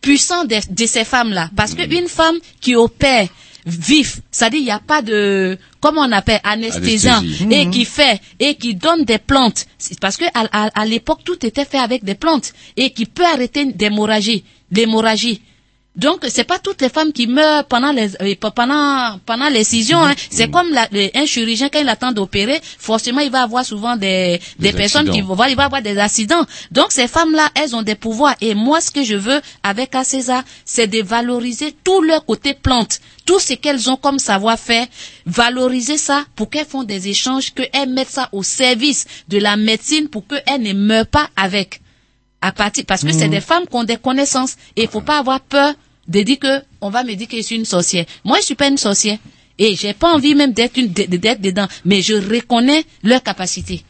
puissant de, de ces femmes-là. Parce qu'une femme qui opère vif, c'est-à-dire il n'y a pas de, comment on appelle, anesthésiant, Anesthésie. et qui fait, et qui donne des plantes. Parce que à, à, à l'époque, tout était fait avec des plantes, et qui peut arrêter d'hémorragie, l'hémorragie. Donc, c'est pas toutes les femmes qui meurent pendant les, euh, pendant, pendant l'excision, hein. C'est comme la- le- un chirurgien, quand il attend d'opérer, forcément, il va avoir souvent des, des, Des personnes qui vont, il va avoir des accidents. Donc, ces femmes-là, elles ont des pouvoirs. Et moi, ce que je veux avec ACESA, c'est de valoriser tout leur côté plante. Tout ce qu'elles ont comme savoir-faire, valoriser ça pour qu'elles font des échanges, qu'elles mettent ça au service de la médecine pour qu'elles ne meurent pas avec à partir parce que c'est des femmes qui ont des connaissances et il faut pas avoir peur de dire que on va me dire que je suis une sorcière. Moi, je suis pas une sorcière et j'ai pas envie même d'être une d'être dedans, mais je reconnais leur capacité.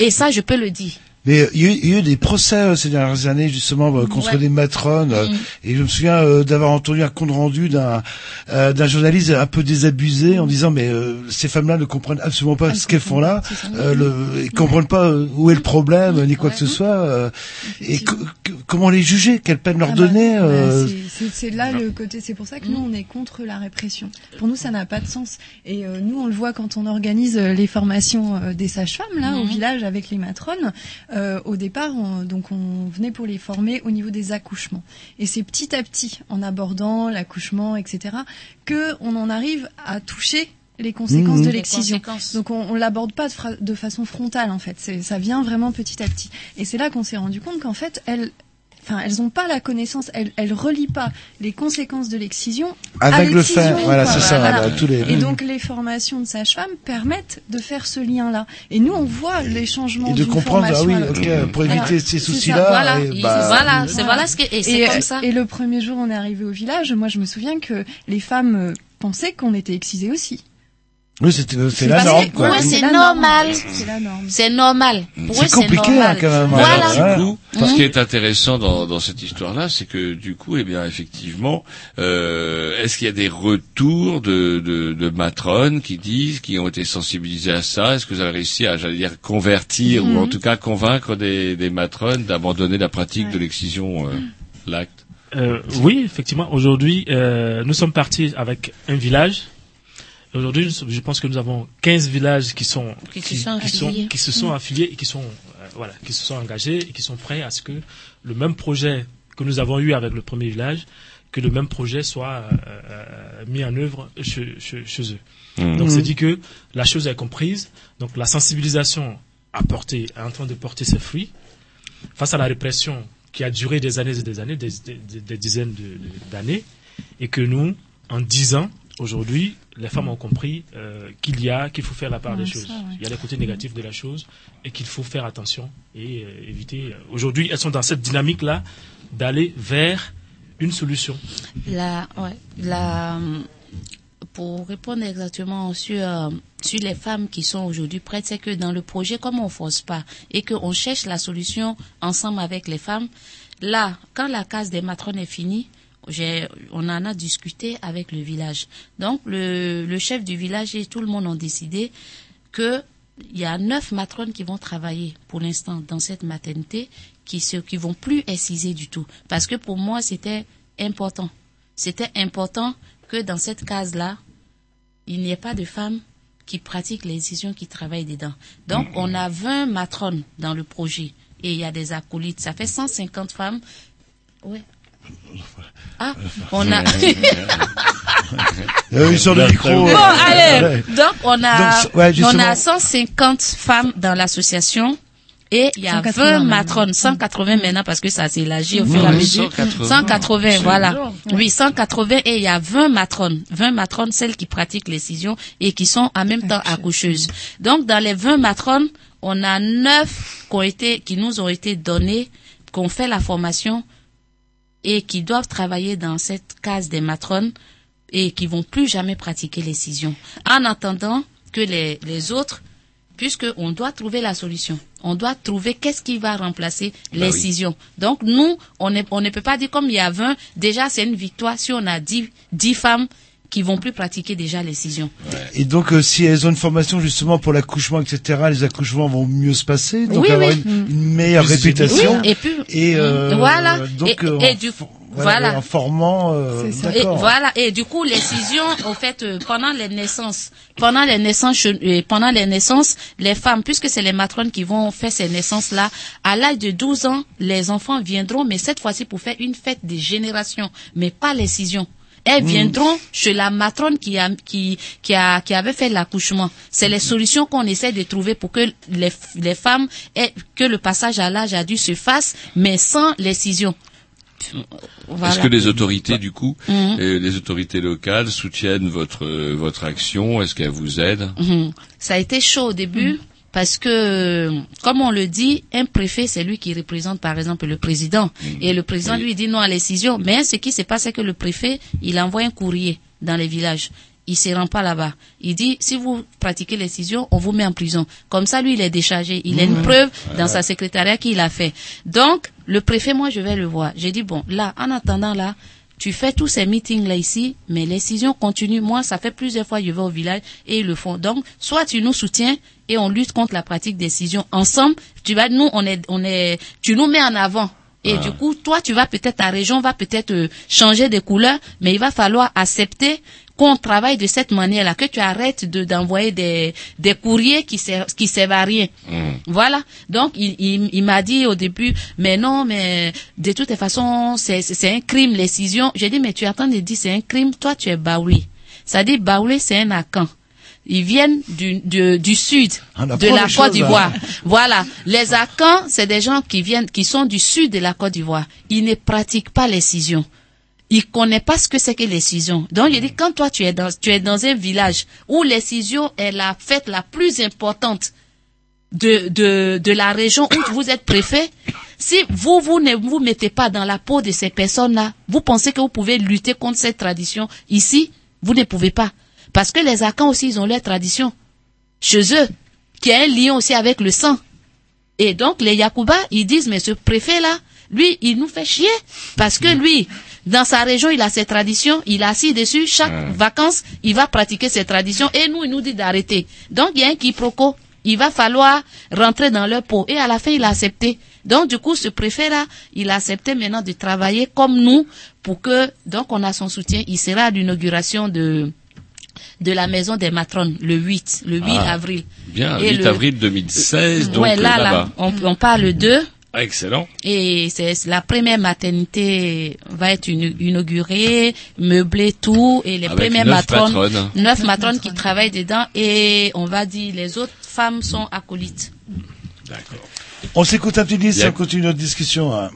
Et ça, je peux le dire. Mais il y, a eu- il y a eu des procès euh, ces dernières années justement euh, contre Ouais. des matrones euh, Mhm. et je me souviens euh, d'avoir entendu un compte rendu d'un euh, d'un journaliste un peu désabusé en disant mais euh, ces femmes-là ne comprennent absolument pas ce qu'elles font là, euh, le, ils comprennent pas euh, où est le problème ni quoi que ce soit euh, et co- co- comment les juger, quelle peine leur Ah bah, donner. bah, euh, c'est- là le côté. C'est pour ça que nous on est contre la répression. Pour nous ça n'a pas de sens. Et euh, nous on le voit quand on organise les formations des sages-femmes là au Mhm. village avec les matrones. Euh, au départ, on, donc on venait pour les former au niveau des accouchements. Et c'est petit à petit, en abordant l'accouchement, etc., que on en arrive à toucher les conséquences Mhm. de l'excision. Donc on, on l'aborde pas de, fra- de façon frontale en fait. C'est, ça vient vraiment petit à petit. Et c'est là qu'on s'est rendu compte qu'en fait elles, enfin elles ont pas la connaissance, elles, elles relient pas les conséquences de l'excision à avec le fait, voilà c'est ça, Voilà. voilà, tous les. Et donc les formations de sages-femmes permettent de faire ce lien-là. Et nous on voit les changements et de d'une comprendre ah formation oui pour éviter ces soucis-là. voilà, et bah, voilà, c'est voilà ce que et c'est comme ça. et le premier jour, on est arrivé au village. Moi, je me souviens que les femmes euh, pensaient qu'on était excisées aussi. Oui c'est C'est la norme c'est- quoi. Ouais, c'est la normal. norme. C'est la norme. C'est normal. Pour eux, C'est compliqué normal. hein, quand même. Voilà. alors, du coup, Mhm. ce qui est intéressant dans, dans cette histoire-là, c'est que du coup, eh bien, effectivement, euh, est-ce qu'il y a des retours de, de, de matrones qui disent, qui ont été sensibilisées à ça? Est-ce que vous avez réussi à, j'allais dire, convertir ou en tout cas convaincre des, des matrones d'abandonner la pratique de l'excision, euh, l'acte? Euh, oui, effectivement. Aujourd'hui, euh, nous sommes partis avec un village. Aujourd'hui, je pense que nous avons 15 villages qui sont Qui se sont qui, affiliés. qui se sont affiliés et qui sont euh, voilà, qui se sont engagés et qui sont prêts à ce que le même projet que nous avons eu avec le premier village, que le même projet soit euh, euh, mis en œuvre chez, chez, chez eux. Mhm. Donc c'est dit que la chose est comprise. Donc la sensibilisation a porté, est en train de porter ses fruits face à la répression qui a duré des années et des années, des, des- des dizaines de- de- d'années, et que nous, en dix ans, aujourd'hui, les femmes ont compris euh, qu'il y a, qu'il faut faire la part Ouais, des ça, choses. ouais. Il y a les côtés négatifs de la chose et qu'il faut faire attention et euh, éviter. Aujourd'hui, elles sont dans cette dynamique-là d'aller vers une solution. La, ouais, la, pour répondre exactement sur, euh, sur les femmes qui sont aujourd'hui prêtes, c'est que dans le projet, comme on force pas et qu'on cherche la solution ensemble avec les femmes, là, quand la case des matrones est finie, on en a discuté avec le village. Donc, le, le chef du village et tout le monde ont décidé que il y a neuf matrones qui vont travailler pour l'instant dans cette maternité qui se, qui vont plus exciser du tout. Parce que pour moi, c'était important. C'était important que dans cette case-là, il n'y ait pas de femmes qui pratiquent les décisions qui travaillent dedans. Donc, on a 20 matrones dans le projet et il y a des acolytes. Ça fait 150 femmes. Ouais. Ah, on a. Euh, ils sont le micro. Bon, euh, allez. Donc, on a, Donc, ouais, on a 150 femmes dans l'association. Et il y a 180 20 maintenant. matrones, 180 maintenant parce que ça s'est élargi au fur et à mesure. 180. 180, C'est voilà. énorme. Oui, 180 et il y a 20 matrones. 20 matrones, celles qui pratiquent l'excision et qui sont en même temps accoucheuses. Donc, dans les 20 matrones, on a 9 qui ont été, qui nous ont été données, qui ont fait la formation et qui doivent travailler dans cette case des matrones et qui vont plus jamais pratiquer l'excision. En attendant que les, les autres, puisque on doit trouver la solution, on doit trouver qu'est-ce qui va remplacer Bah l'excision. Donc nous, on ne, on ne peut pas dire comme il y a 20, déjà c'est une victoire si on a 10, 10 femmes qui vont plus pratiquer déjà l'excision. Et donc, euh, si elles ont une formation justement pour l'accouchement, etc., les accouchements vont mieux se passer, donc Oui, avoir oui. Une, une meilleure Plus réputation. Oui, et puis- et euh, Voilà. donc Et- euh, et du- for- voilà. en formant. euh, Et voilà. Et du coup, l'excision, au fait, euh, pendant les naissances, pendant les naissances, euh, pendant les naissances, les femmes, puisque c'est les matrones qui vont faire ces naissances-là, à l'âge de 12 ans, les enfants viendront, mais cette fois-ci pour faire une fête des générations, mais pas l'excision. Elles viendront chez la matrone qui a, qui, qui a, qui avait fait l'accouchement. C'est les solutions qu'on essaie de trouver pour que les, les femmes aient, que le passage à l'âge adulte se fasse, mais sans l'excision. Voilà. Est-ce que les autorités, du coup, Mhm. euh, les autorités locales soutiennent votre euh, votre action? Est-ce qu'elles vous aident? Mhm. Ça a été chaud au début parce que, comme on le dit, un préfet, c'est lui qui représente par exemple le président. Et le président lui dit non à l'excision. Mais ce qui se passe, c'est que le préfet, il envoie un courrier dans les villages. Il se rend pas là-bas. Il dit, si vous pratiquez l'excision, on vous met en prison. Comme ça, lui, il est déchargé. Il a une Mhm. preuve dans sa secrétariat qu'il a fait. Donc, le préfet, moi, je vais le voir. J'ai dit, bon, là, en attendant, là, tu fais tous ces meetings là ici, mais l'excision continue. Moi, ça fait plusieurs fois que je vais au village et ils le font. Donc, soit tu nous soutiens et on lutte contre la pratique d'excision ensemble. Tu vas, nous, on est, on est, tu nous mets en avant. Et Ah. du coup, toi, tu vas peut-être, ta région va peut-être euh, changer de couleur, mais il va falloir accepter qu'on travaille de cette manière-là, que tu arrêtes de d'envoyer des, des courriers qui servent, qui servent à rien. Voilà. Donc, il, il, il m'a dit au début, mais non, mais de toute façon, c'est c'est- c'est un crime, l'excision. J'ai dit, mais tu attends de dire c'est un crime, toi, tu es Baoulé. Ça dit, Baoulé, c'est un Akan. Ils viennent du, du, du sud On de la Côte choses, d'Ivoire. hein. Voilà. Les Akans, c'est des gens qui viennent, qui sont du sud de la Côte d'Ivoire. Ils ne pratiquent pas l'excision. Ils connaissent pas ce que c'est que l'excision. Donc, je dis, quand toi, tu es dans, tu es dans un village où l'excision est la fête la plus importante de, de, de la région où vous êtes préfet, si vous, vous ne vous mettez pas dans la peau de ces personnes-là, vous pensez que vous pouvez lutter contre cette tradition ici, vous ne pouvez pas. Parce que les Akans aussi, ils ont leur tradition chez eux, qui a un lien aussi avec le sang. Et donc, les Yakuba, ils disent, mais ce préfet-là, lui, il nous fait chier. Parce que lui, dans sa région, il a ses traditions, il est assis dessus, chaque vacances, il va pratiquer ses traditions, et nous, il nous dit d'arrêter. Donc, il y a un quiproquo. Il va falloir rentrer dans leur peau. Et à la fin, il a accepté. Donc, du coup, ce préfet-là, il a accepté maintenant de travailler comme nous pour que, donc, on a son soutien. Il sera à l'inauguration de, de la maison des matrones le 8, le 8 Ah, avril. Bien, Et 8 le- avril 2016, donc ouais, là, là, là-bas. on, on parle le 2 Ah, excellent. et c'est la première maternité va être inaugurée, meublée tout et les Avec premières neuf matrones, matrones. neuf matrones qui travaillent dedans et on va dire les autres femmes sont acolytes. D'accord. On s'écoute un petit disque on continue notre discussion. hein.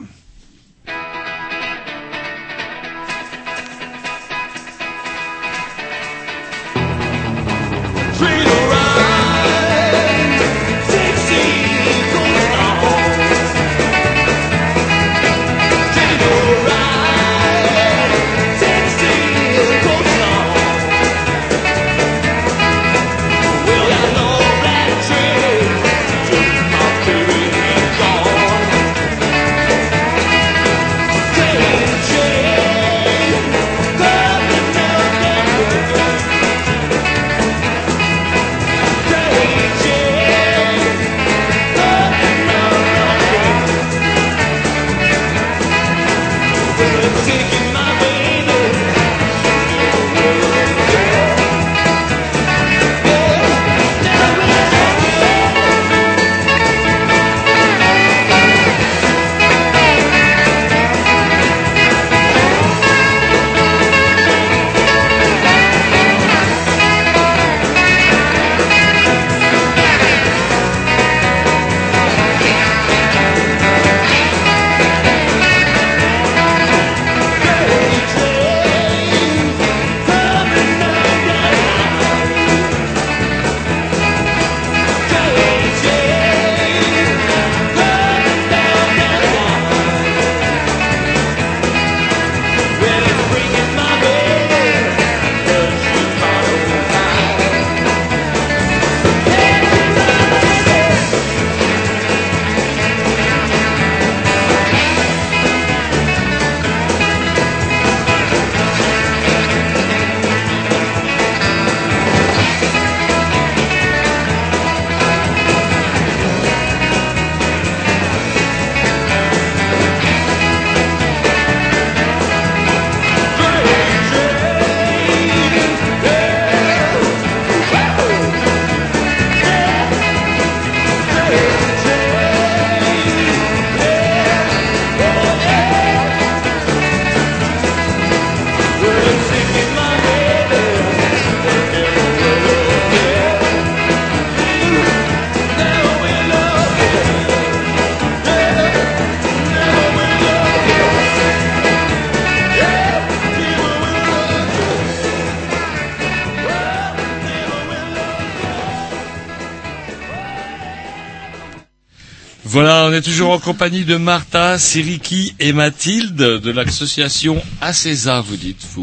Voilà, on est toujours en compagnie de Martha, Siriki et Mathilde de l'association ACESA, vous dites, vous, Martha,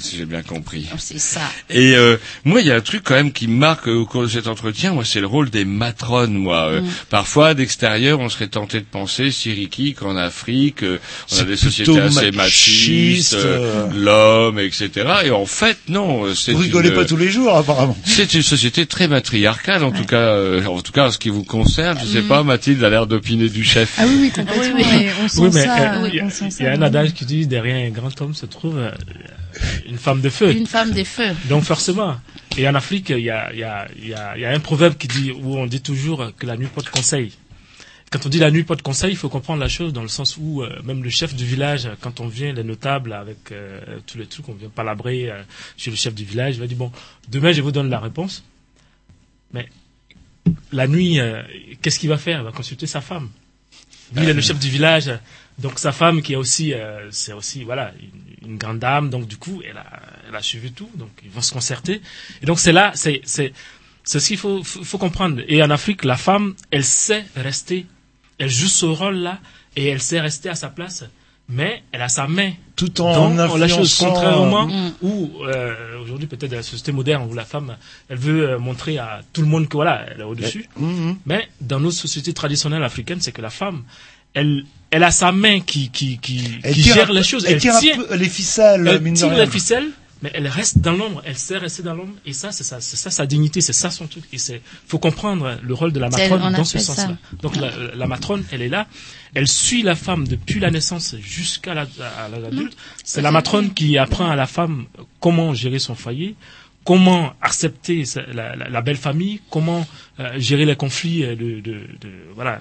si j'ai bien compris. Oh, C'est ça. Et euh, moi, il y a un truc quand même qui me marque euh, au cours de cet entretien, moi, c'est le rôle des matrones, moi. Euh, Mm. Parfois, d'extérieur, on serait tenté de penser, Siriki, qu'en Afrique, euh, on a des sociétés assez machiste, machistes, euh, euh. l'homme, etc. Et en fait, non, euh, c'est Vous rigolez une- pas tous les jours, apparemment. c'est une société très matriarcale, en tout cas, euh, en tout cas, en ce qui vous concerne. Je sais Mm. pas, Mathilde a l'air d'opiner du chef. Ah oui, oui, complètement. Oui, oui. Et on sent Oui, mais ça. oui, il y il y, a un adage qui dit derrière un grand homme se trouve euh, une femme de feu. Une femme des feux. Donc forcément. Et en Afrique, il y a, il y, a, il y, a, il y a un proverbe qui dit où on dit toujours que la nuit porte conseil. Quand on dit la nuit porte conseil, il faut comprendre la chose dans le sens où euh, même le chef du village, quand on vient, les notables avec euh, tous les trucs, on vient palabrer euh, chez le chef du village, il va dire bon, demain je vous donne la réponse. Mais la nuit, euh, qu'est-ce qu'il va faire? Il va consulter sa femme. Lui, il est le chef du village, donc sa femme qui est aussi, euh, c'est aussi voilà une, une grande dame, donc du coup, elle a, elle a suivi tout, donc ils vont se concerter. Et donc c'est là, c'est c'est c'est ce qu'il faut, faut faut comprendre. Et en Afrique, la femme, elle sait rester, elle joue ce rôle-là et elle sait rester à sa place, mais elle a sa main Tout en dans la chose. Contrairement euh, où euh, aujourd'hui peut-être dans la société moderne où la femme, elle veut euh, montrer à tout le monde que voilà, elle est au-dessus. Mhm. Mais dans nos sociétés traditionnelles africaines, c'est que la femme, elle, elle a sa main qui, qui, qui, Elle qui tire gère les choses. elle tire un tient, peu les ficelles, elle mine tire les ficelles, mais elle reste dans l'ombre. Elle sait rester dans l'ombre. Et ça, c'est ça, c'est ça sa dignité, c'est ça son truc. Et c'est, faut comprendre le rôle de la matrone on dans ce sens-là. Donc la, la matrone, elle est là. Elle suit la femme depuis la naissance jusqu'à l'âge adulte. C'est la matrone qui apprend à la femme comment gérer son foyer, comment accepter la, la- la belle famille, comment euh, gérer les conflits euh, de, de, de voilà,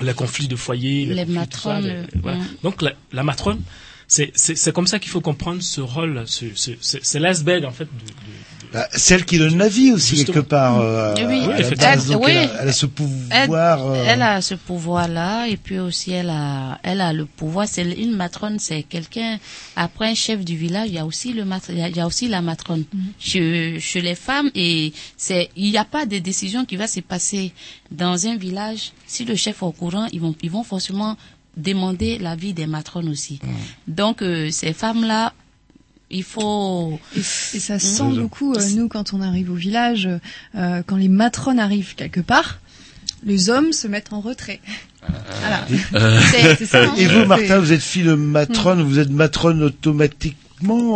les conflits de foyer, les, Les ça, voilà. Donc la, la matrone, c'est c'est c'est comme ça qu'il faut comprendre ce rôle, ce, ce, ce- c'est l'iceberg en fait de, de, Bah, celle qui donne la vie aussi quelque part. euh, Oui, la elle- base. Donc, oui. elle, a, elle a ce Elle, pouvoir. euh, elle a ce pouvoir-là, et puis aussi elle a, elle a le pouvoir. C'est une matrone, c'est quelqu'un. Après un chef du village, il y a aussi le mat- il y a, il y a aussi la matrone chez, chez les femmes, et c'est, il n'y a pas de décision qui va se passer dans un village. Si le chef est au courant, ils vont, ils vont forcément demander l'avis des matrones aussi. Donc euh, ces femmes-là, il faut. Et, et ça se sent beaucoup, euh, nous, quand on arrive au village, euh, quand les matrones arrivent quelque part, les hommes se mettent en retrait. Voilà. Euh, C'est- c'est ça, hein. Et vous, Martin, vous êtes fille de matrone, vous êtes matrone automatiquement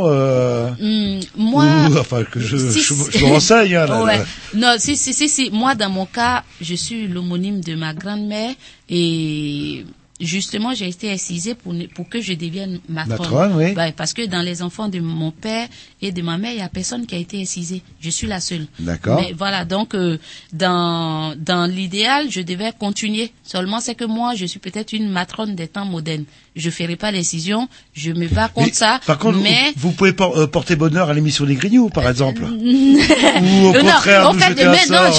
euh, Hum, moi, ou- enfin, que je, si- je, je renseigne. Hein, là, Ouais. là. Non, si, si, si, si. Moi, dans mon cas, je suis l'homonyme de ma grand-mère et justement, j'ai été excisée pour, pour que je devienne matrone. Matrone, oui. Parce que dans les enfants de mon père et de ma mère, il y a personne qui a été excisé. Je suis la seule. D'accord. Mais voilà, donc euh, dans dans l'idéal, je devais continuer. Seulement, c'est que moi, je suis peut-être une matrone des temps modernes. Je ferai pas l'excision. Je me bats contre Mais, ça. Par contre, mais vous, vous pouvez por- euh, porter bonheur à l'émission des Grignoux, par exemple. Ou au contraire, non, au fait, mais non,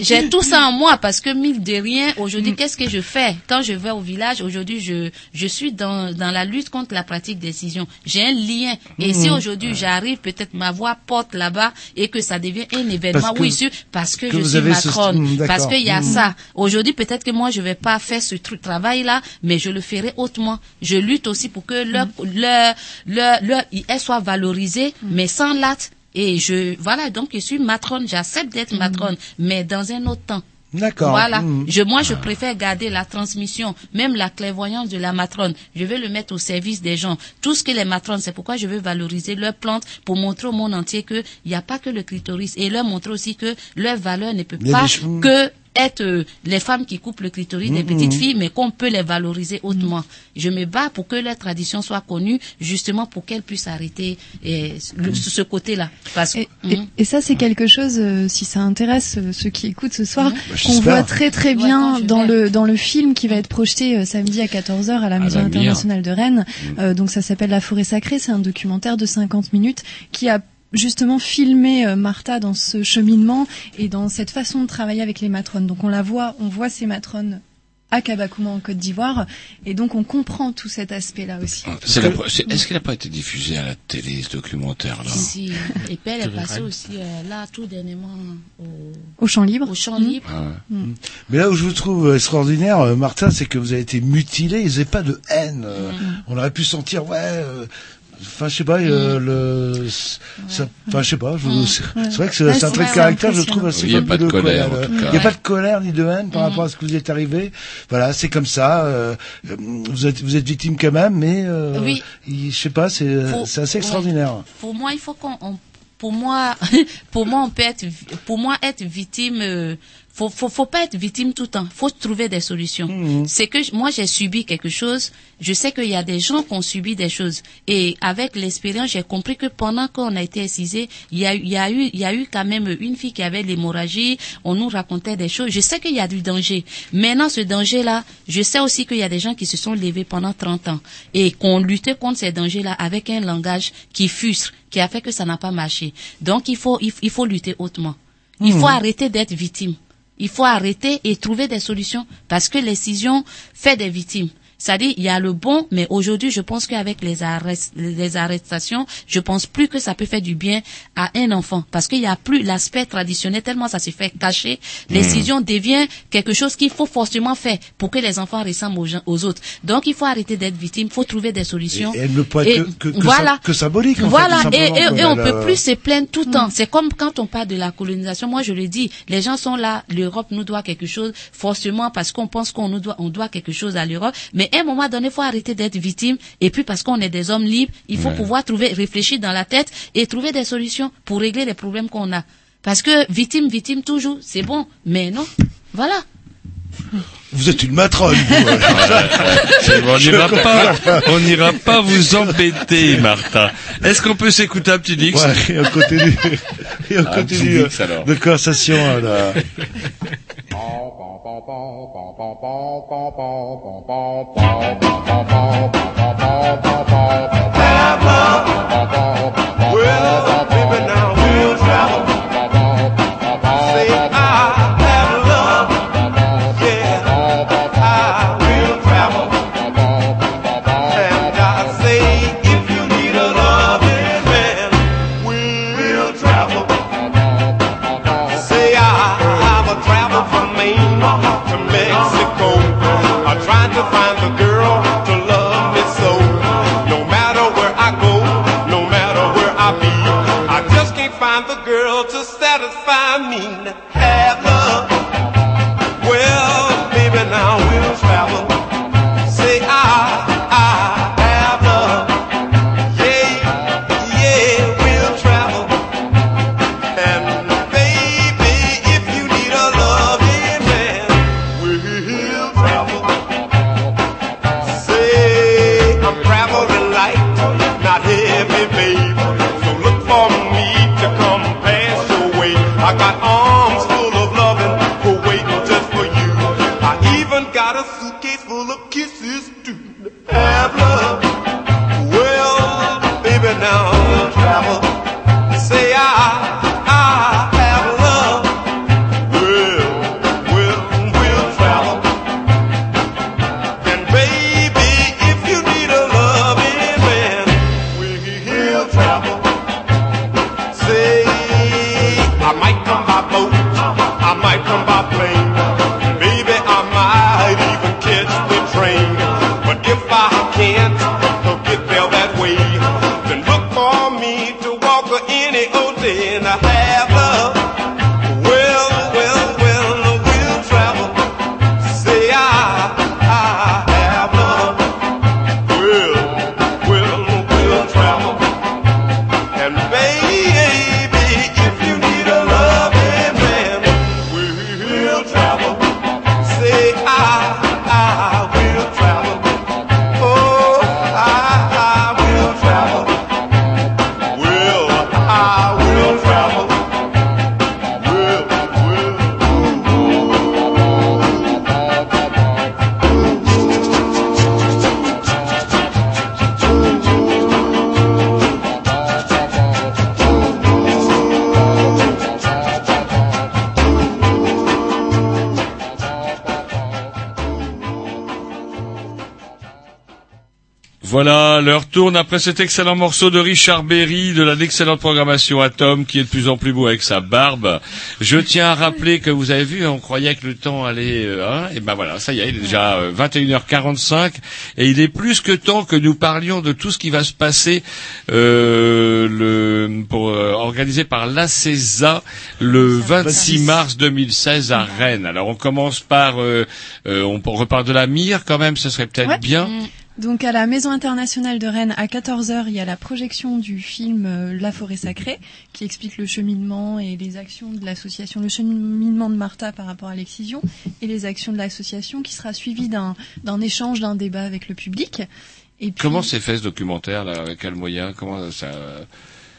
j'ai, tout ça en moi parce que mille de rien, aujourd'hui, qu'est-ce que je fais? Quand je vais au village Aujourd'hui, je, je suis dans, dans la lutte contre la pratique décision. J'ai un lien. Et si Mhm. aujourd'hui j'arrive, peut-être ma voix porte là-bas et que ça devient un événement, Parce que- oui, sûr, parce que, que je suis ce- d'accord. parce qu'il y a Mhm. ça. Aujourd'hui, peut-être que moi, je vais pas faire ce truc, travail-là, mais je le ferai autrement. Je lutte aussi pour que leur, leur, leur, leur, elles soient valorisées, mais sans latte. Et je, voilà, donc je suis matrone, j'accepte d'être matrone, mais dans un autre temps. D'accord. Voilà. Mhm. Je, moi, je préfère garder la transmission, même la clairvoyance de la matrone. Je vais le mettre au service des gens. Tout ce que les matrones, c'est pourquoi je veux valoriser leurs plantes pour montrer au monde entier que il n'y a pas que le clitoris et leur montrer aussi que leur valeur ne peut pas que être euh, les femmes qui coupent le clitoris des Mhm. petites filles, mais qu'on peut les valoriser hautement. Je me bats pour que leur tradition soit connue, justement pour qu'elles puissent arrêter eh, le- ce côté-là. Parce Et, et- Mhm. et ça, c'est quelque chose, euh, si ça intéresse euh, ceux qui écoutent ce soir, Bah, qu'on voit très très Ouais, bien je dans le dans le film qui va être projeté euh, samedi à 14h à la Maison la internationale de Rennes. Euh, donc ça s'appelle La forêt sacrée. C'est un documentaire de 50 minutes qui a justement filmé euh, Martha dans ce cheminement et dans cette façon de travailler avec les matrones. Donc on la voit, on voit ces matrones à Kabakouma en Côte d'Ivoire et donc on comprend tout cet aspect-là aussi. C'est la- c'est- Est-ce qu'il n'a pas été diffusé à la télé, ce documentaire-là Si. Et puis elle est passée aussi euh, là tout dernièrement au, Au champ libre. au champ libre. Mm. Mais là où je vous trouve extraordinaire, euh, Martin, c'est que vous avez été mutilé, ils n'avaient pas de haine. Euh, On aurait pu sentir, ouais, euh, enfin, je sais pas, euh, le, ça- enfin, je sais pas, je- Mm. c'est Ouais. c'est vrai que c'est Ouais, un trait de caractère, je trouve assez Il y a pas de colère. Il n'y a pas de colère ni de haine par rapport à ce que vous êtes arrivé. Voilà, c'est comme ça. euh, vous êtes, vous êtes victime quand même, mais euh, Oui. je sais pas, c'est, c'est assez ouais. extraordinaire. Pour moi, il faut qu'on, on- pour moi, pour moi, on peut être, pour moi, être victime, euh, faut, faut, faut pas être victime tout le temps. Faut trouver des solutions. Mmh. C'est que moi, j'ai subi quelque chose. Je sais qu'il y a des gens qui ont subi des choses. Et avec l'expérience, j'ai compris que pendant qu'on a été excisé, il y a, il y a eu, il y a eu quand même une fille qui avait l'hémorragie. On nous racontait des choses. Je sais qu'il y a du danger. Maintenant, ce danger-là, je sais aussi qu'il y a des gens qui se sont levés pendant 30 ans et qu'on luttait contre ces dangers-là avec un langage qui frustre, qui a fait que ça n'a pas marché. Donc, il faut, il, il faut lutter hautement. Il faut Mhm. arrêter d'être victime. Il faut arrêter et trouver des solutions parce que l'excision fait des victimes. C'est-à-dire, il y a le bon, mais aujourd'hui, je pense qu'avec les, arrest- les arrestations, je pense plus que ça peut faire du bien à un enfant. Parce qu'il n'y a plus l'aspect traditionnel, tellement ça se fait cacher. L'excision devient quelque chose qu'il faut forcément faire pour que les enfants ressemblent aux, gens- aux autres. Donc, il faut arrêter d'être victime, il faut trouver des solutions. Et- ne peut être Et que- que- que voilà. que symbolique, en Voilà. et, et, et on Elle, peut plus se plaindre tout le temps. C'est comme quand on parle de la colonisation. Moi, je le dis, les gens sont là, l'Europe nous doit quelque chose, forcément parce qu'on pense qu'on nous doit, on doit quelque chose à l'Europe. Mais à un moment donné, il faut arrêter d'être victime. Et puis parce qu'on est des hommes libres, il faut Ouais. pouvoir trouver, réfléchir dans la tête et trouver des solutions pour régler les problèmes qu'on a. Parce que victime, victime toujours, c'est bon. Mais non. Voilà. Vous êtes une matrone. vous, bon, on n'ira pas, comprends. on n'ira pas vous embêter, Martin. Est-ce qu'on peut s'écouter un petit Dix Ouais, et on continue, et on continue de conversation. là. Well, baby, now we'll trying tourne après cet excellent morceau de Richard Berry de l'excellente programmation Atom qui est de plus en plus beau avec sa barbe. Je tiens à rappeler que vous avez vu, on croyait que le temps allait, euh, hein, et ben voilà, ça y est, il est déjà euh, 21h45 et il est plus que temps que nous parlions de tout ce qui va se passer euh, le, pour, euh, organisé par l'ACESA le 26 mars 2016 à Rennes. Alors on commence par, euh, euh, on repart de la mire quand même, ce serait peut-être Ouais. bien. Donc à la Maison internationale de Rennes, à 14h, il y a la projection du film euh, La forêt sacrée, qui explique le cheminement et les actions de l'association, le cheminement de Martha par rapport à l'excision, et les actions de l'association, qui sera suivi d'un d'un échange, d'un débat avec le public. Et puis, Comment s'est fait ce documentaire là Avec quel moyen Comment ça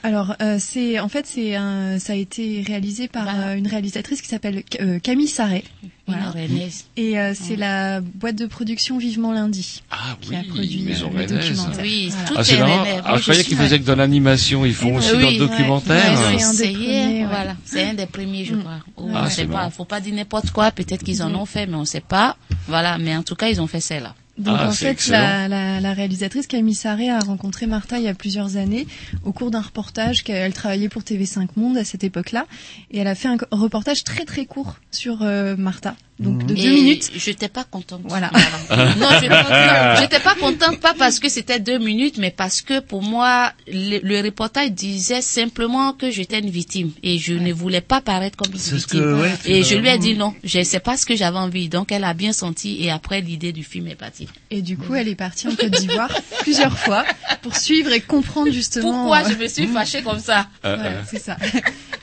Alors, euh, c'est en fait, c'est un, ça a été réalisé par euh, une réalisatrice qui s'appelle euh, Camille Sarret. Voilà. rennaise. Et euh, c'est la boîte de production Vivement Lundi ah, qui a produit Maison le rennaise. documentaire. Oui, Voilà. tout Ah, c'est rennais. Ah, je croyais qu'ils faisaient que de l'animation. Ils font aussi Oui, dans le documentaire. Ils ont C'est un ouais. voilà. C'est un des premiers, je crois. Ou Ah, on sait pas, faut pas dire n'importe quoi. Peut-être qu'ils en Mm. ont fait, mais on sait pas. Voilà, mais en tout cas, ils ont fait celle-là. Donc Ah, en fait, la, la, la réalisatrice Camille Sarret a rencontré Martha il y a plusieurs années au cours d'un reportage qu'elle travaillait pour TV5 Monde à cette époque-là, et elle a fait un reportage très très court sur euh, Martha, donc de deux Et minutes. J'étais pas contente. Voilà. non, je- non, j'étais pas contente, pas parce que c'était deux minutes, mais parce que pour moi, le, le reportage disait simplement que j'étais une victime et je ne voulais pas paraître comme une victime. que- ouais, et je lui ai dit non, je sais pas ce que j'avais envie. Donc elle a bien senti et après l'idée du film est partie. Et du coup, elle est partie en Côte d'Ivoire plusieurs fois pour suivre et comprendre justement. Pourquoi euh, je me suis fâchée comme ça Voilà, c'est ça.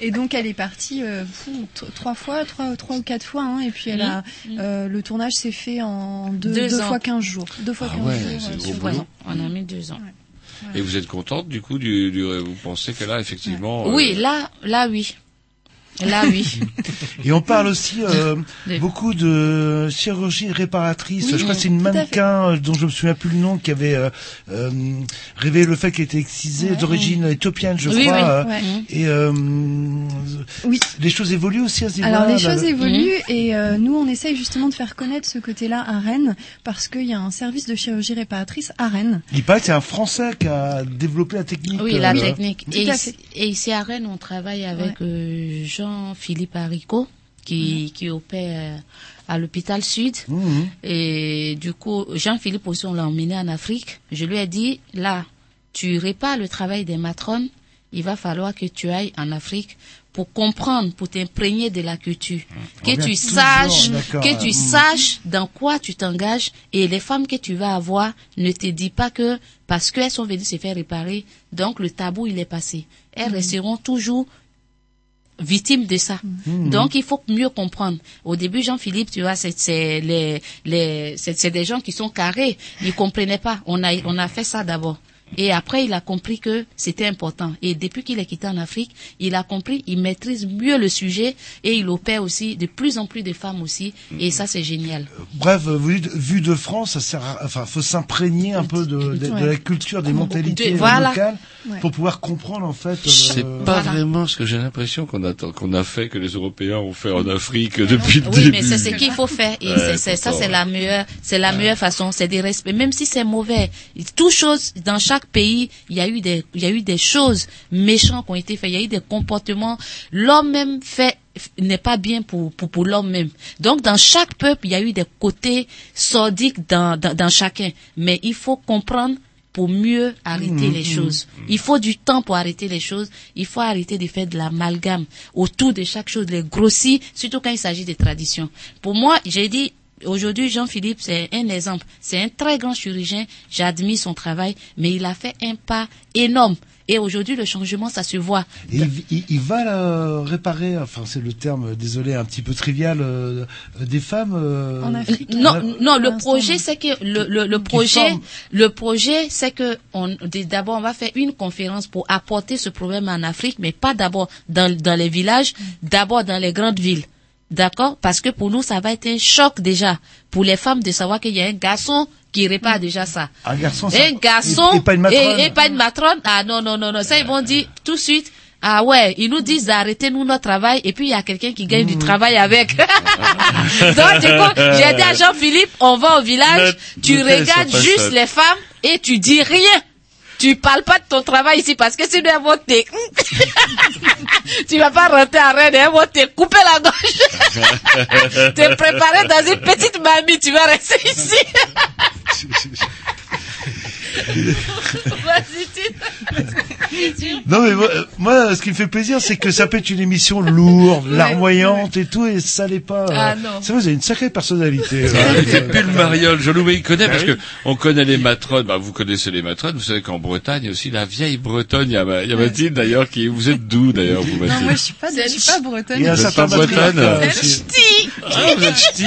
Et donc elle est partie euh, trois fois, trois, trois ou quatre fois, hein, et puis elle a euh, le tournage s'est fait en deux, Deux deux fois quinze jours, deux fois Ah quinze ouais, jours. c'est euh, gros boulot. On a mis deux ans. Et vous êtes contente du coup du, du vous pensez que là effectivement euh, Oui, là, là oui. Là oui. Et on parle aussi euh, beaucoup de chirurgie réparatrice. Oui, je crois que c'est une mannequin euh, dont je me souviens plus le nom qui avait euh, euh, révélé le fait qu'elle était excisée d'origine éthiopienne, je Oui, crois. oui, ouais. Et euh, Oui. les choses évoluent aussi à ce Alors les là, choses là. évoluent et euh, nous on essaye justement de faire connaître ce côté-là à Rennes parce qu'il y a un service de chirurgie réparatrice à Rennes. Il paraît que c'est un Français qui a développé la technique. Oui, la euh, technique. Et, ici- et ici à Rennes, on travaille avec euh, Jean-Philippe Haricot, qui, qui opère euh, à l'hôpital Sud. Mhm. Et du coup, Jean-Philippe aussi, on l'a emmené en Afrique. Je lui ai dit, là, tu répares le travail des matrones, il va falloir que tu ailles en Afrique pour comprendre, pour t'imprégner de la culture. On Que tu saches, que tu saches dans quoi tu t'engages et les femmes que tu vas avoir ne te dis pas que parce qu'elles sont venues se faire réparer, donc le tabou il est passé. Elles Mm. resteront toujours victimes de ça. Mm. Donc il faut mieux comprendre. Au début, Jean-Philippe, tu vois, c'est c'est les les c'est c'est des gens qui sont carrés. Ils comprenaient pas. On a on a fait ça d'abord. Et après, il a compris que c'était important. Et depuis qu'il est quitté en Afrique, il a compris, il maîtrise mieux le sujet et il opère aussi de plus en plus de femmes aussi. Et ça, c'est génial. Bref, euh, vous dites, vu de France, ça sert à- enfin, faut s'imprégner un peu de, de, la culture, des mentalités De- voilà. locales Ouais. pour pouvoir comprendre, en fait. C'est euh, pas vraiment ce que j'ai l'impression qu'on a qu'on a fait que les Européens ont fait en Afrique depuis le Oui, début. mais c'est ce qu'il faut faire. Et Ouais, c'est- c'est- ça, c'est la meilleure, c'est la meilleure façon. C'est des respects. Même si c'est mauvais. Tout chose, dans chaque pays, il y a eu des, il y a eu des choses méchantes qui ont été faites. Il y a eu des comportements. L'homme même fait, n'est pas bien pour, pour, pour l'homme même. Donc, dans chaque peuple, il y a eu des côtés sordiques dans, dans, dans chacun. Mais il faut comprendre pour mieux arrêter Mhm, les choses. Il faut du temps pour arrêter les choses. Il faut arrêter de faire de l'amalgame autour de chaque chose, les grossir, surtout quand il s'agit des traditions. Pour moi, j'ai dit, aujourd'hui, Jean-Philippe, c'est un exemple. C'est un très grand chirurgien. J'admire son travail, mais il a fait un pas énorme. Et aujourd'hui, le changement, ça se voit. Et il, il- il va euh, réparer, enfin c'est le terme, euh, désolé, un petit peu trivial, euh, euh, des femmes. euh, Non, Ouais. non, le projet, c'est que le, le, le projet, le projet, c'est que on, d'abord on va faire une conférence pour apporter ce problème en Afrique, mais pas d'abord dans, dans les villages, d'abord dans les grandes villes. D'accord? Parce que pour nous, ça va être un choc déjà pour les femmes de savoir qu'il y a un garçon qui répare déjà ça. Un garçon, ça- Un garçon et, et pas une matrone. et, et pas une matrone? Ah non, non, non, non. Ça, ils vont dire tout de suite. Ah ouais, ils nous disent d'arrêter nous notre travail et puis il y a quelqu'un qui gagne du travail avec. Donc du coup, j'ai dit à Jean-Philippe, on va au village, Ne- tu regardes juste ça. les femmes et tu dis rien. Tu parles pas de ton travail ici parce que sinon elles vont te... tu vas pas rentrer à Rennes, elles vont te couper la gorge. te préparer dans une petite mamie, tu vas rester ici. Non mais moi, euh, moi, ce qui me fait plaisir, c'est que ça peut être une émission lourde, larmoyante et tout, et ça l'est pas. euh, Ah, non. C'est vrai, vous avez une sacrée personnalité. Et puis le mariole, je il connaît Bah parce oui. que on connaît les matrones. Bah, vous connaissez les matrones. Vous savez qu'en Bretagne aussi, la vieille Bretonne, il y a, Mathilde d'ailleurs qui. Vous êtes d'où d'ailleurs vous Non, Mathilde moi je suis pas, je suis pas bretonne. Il y a un Vous êtes certain pas bretonne euh. Ah, vous êtes ch'ti.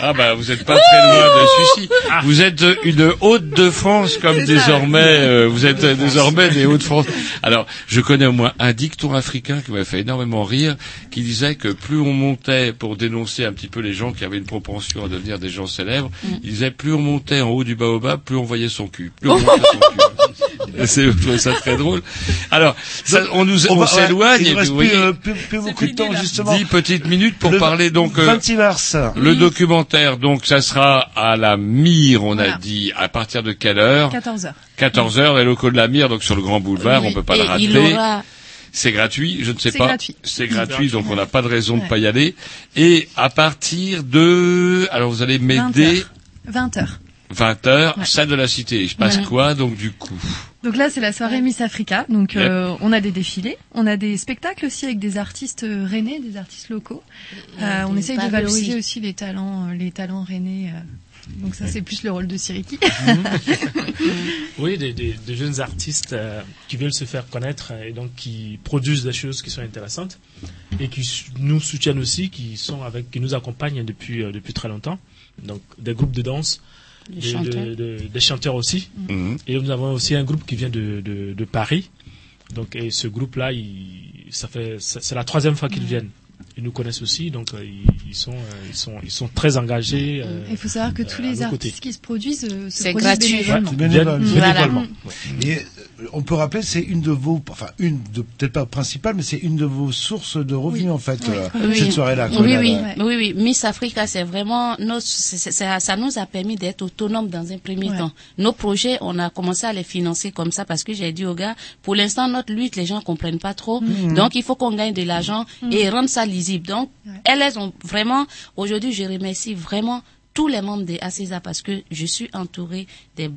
Ah bah vous êtes pas très loin de celui-ci. Vous êtes euh, une haute de France comme désormais. euh, vous êtes désormais des hauts de France. Alors je connais au moins un dicton africain qui m'a fait énormément rire, qui disait que plus on montait pour dénoncer un petit peu les gens qui avaient une propension à devenir des gens célèbres, il disait plus on montait en haut du baobab, plus on voyait son cul. Plus on montait son cul. C'est, je ça très drôle. Alors, ça, on nous, on, s'éloigne. ouais, Il ne reste plus, euh, plus, plus beaucoup de temps justement. Dix petites minutes pour Le parler donc euh, 26 mars. le documentaire. Donc ça sera à la Mire, on a dit. À partir de quelle heure 14h. 14 heures, les locaux de la Mire, donc sur le Grand Boulevard, Oui, on peut pas et le rater. il aura- C'est gratuit, je ne sais C'est pas. gratuit. C'est gratuit, donc on n'a pas de raison de pas y aller. Et à partir de, alors vous allez m'aider, 20h. 20 heures, Ouais. salle de la Cité. Il se passe Ouais. quoi donc du coup Donc là, c'est la soirée Miss Africa. Donc Yep. euh, on a des défilés, on a des spectacles aussi avec des artistes euh, rennais, des artistes locaux. Euh, on essaye de valoriser aussi. aussi. les talents, les talents rennais. euh. Donc ça, c'est plus le rôle de Siriki. Oui, des, des, des jeunes artistes euh, qui veulent se faire connaître et donc qui produisent des choses qui sont intéressantes et qui nous soutiennent aussi, qui sont avec, qui nous accompagnent depuis euh, depuis très longtemps. Donc des groupes de danse, Des chanteurs. de- de- des chanteurs aussi. Mhm. Et nous avons aussi un groupe qui vient de, de, de Paris. Donc et ce groupe-là, il, ça fait c'est c'est la troisième fois qu'ils viennent. Ils nous connaissent aussi, donc euh, ils, ils sont euh, ils sont ils sont très engagés. euh, Il faut savoir que tous les artistes qui se produisent euh, se C'est produisent gratuit. bénévolement. Bénévole. Voilà. bénévolement. Et euh, on peut rappeler, c'est une de vos, enfin une de peut-être pas principale, mais c'est une de vos sources de revenus en fait. euh, cette soirée-là. Oui, oui, oui, oui. Miss Africa, c'est vraiment, c'est- ça, ça nous a permis d'être autonomes dans un premier Ouais. temps. Nos projets, on a commencé à les financer comme ça parce que j'ai dit aux gars, pour l'instant, notre lutte, les gens comprennent pas trop. Mhm. Donc, il faut qu'on gagne de l'argent et rendre ça lisible. Donc, elles, elles ont vraiment, aujourd'hui, je remercie vraiment tous les membres des ACESA parce que je suis entourée des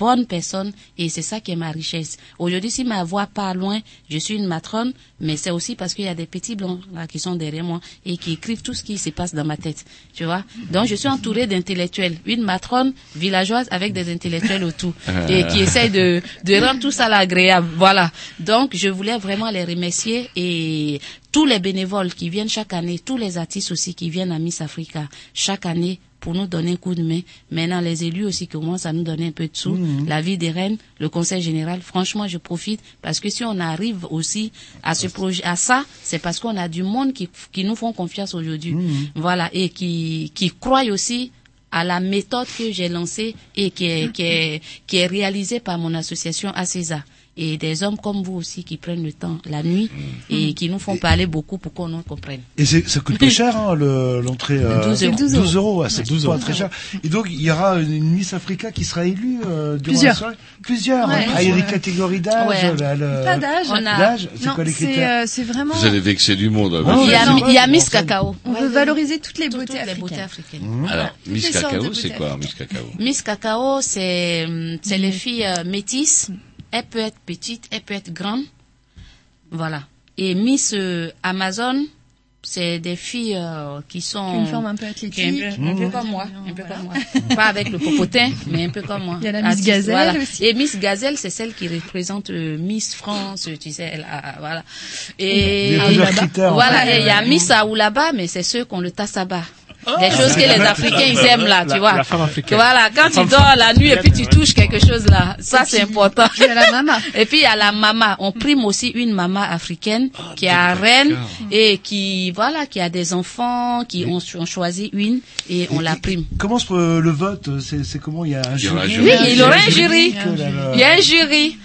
bonnes personnes et c'est ça qui est ma richesse. Aujourd'hui, si ma voix part loin, je suis une matrone, mais c'est aussi parce qu'il y a des petits blancs là qui sont derrière moi et qui écrivent tout ce qui se passe dans ma tête. Tu vois Donc, je suis entourée d'intellectuels. Une matrone villageoise avec des intellectuels autour et qui essayent de, de rendre tout ça là agréable. Voilà. Donc, je voulais vraiment les remercier et tous les bénévoles qui viennent chaque année, tous les artistes aussi qui viennent à Miss Africa chaque année pour nous donner un coup de main. Maintenant, les élus aussi commencent à nous donner un peu de sous. La vie des reines, le conseil général, franchement, je profite parce que si on arrive aussi à ce projet, à ça, c'est parce qu'on a du monde qui, qui nous font confiance aujourd'hui. Voilà. Et qui, qui croient aussi à la méthode que j'ai lancée et qui est, qui est, qui est réalisée par mon association ACESA. Et des hommes comme vous aussi qui prennent le temps la nuit et qui nous font parler beaucoup pour qu'on nous comprenne. Et ça coûte pas cher, hein, le- l'entrée. euh, 12 euros. 12 euros, ouais, c'est 12 pas euros. très cher. Et donc, il y aura une Miss Africa qui sera élue euh, durant Plusieurs. la soirée Plusieurs. Ouais. Il y a des catégories d'âge. Le- Pas d'âge. On a- D'âge C'est Non, quoi les c'est critères euh, c'est vraiment. Vous allez vexer du monde. hein, Ah. Il y a, c'est il y a vrai, Miss Cacao. On veut valoriser toutes les beautés Toutes les africaines. beautés africaines. Mmh. Alors, Miss Cacao, c'est quoi Miss Cacao? Miss Cacao, c'est c'est les filles euh, métisses. Elle peut être petite, elle peut être grande. Voilà. Et Miss euh, Amazon, c'est des filles euh, qui sont une forme un peu athlétique. un peu, un peu comme moi, un peu comme moi. Pas avec le popotin, mais un peu comme moi. Il y a la Miss Artiste, Gazelle voilà. aussi. Et Miss Gazelle, c'est celle qui représente euh, Miss France, tu sais, elle, a- voilà. Et critères, voilà, et il y a Miss Aoulaba, mais c'est ceux qu'on le tasse à bas. Des choses que les Africains ils aiment là, tu vois. la femme africaine. Voilà, quand tu dors la nuit et puis tu touches quelque chose là, ça c'est important. Puis il y a la mama. Et puis il y a la mama. On prime aussi une mama africaine qui est à Rennes et qui voilà, qui a des enfants, qui ont, ont choisi une et on la prime. Comment se euh, le vote C'est c'est comment Il y a un jury. Oui, il y aura un jury. Il y a un jury.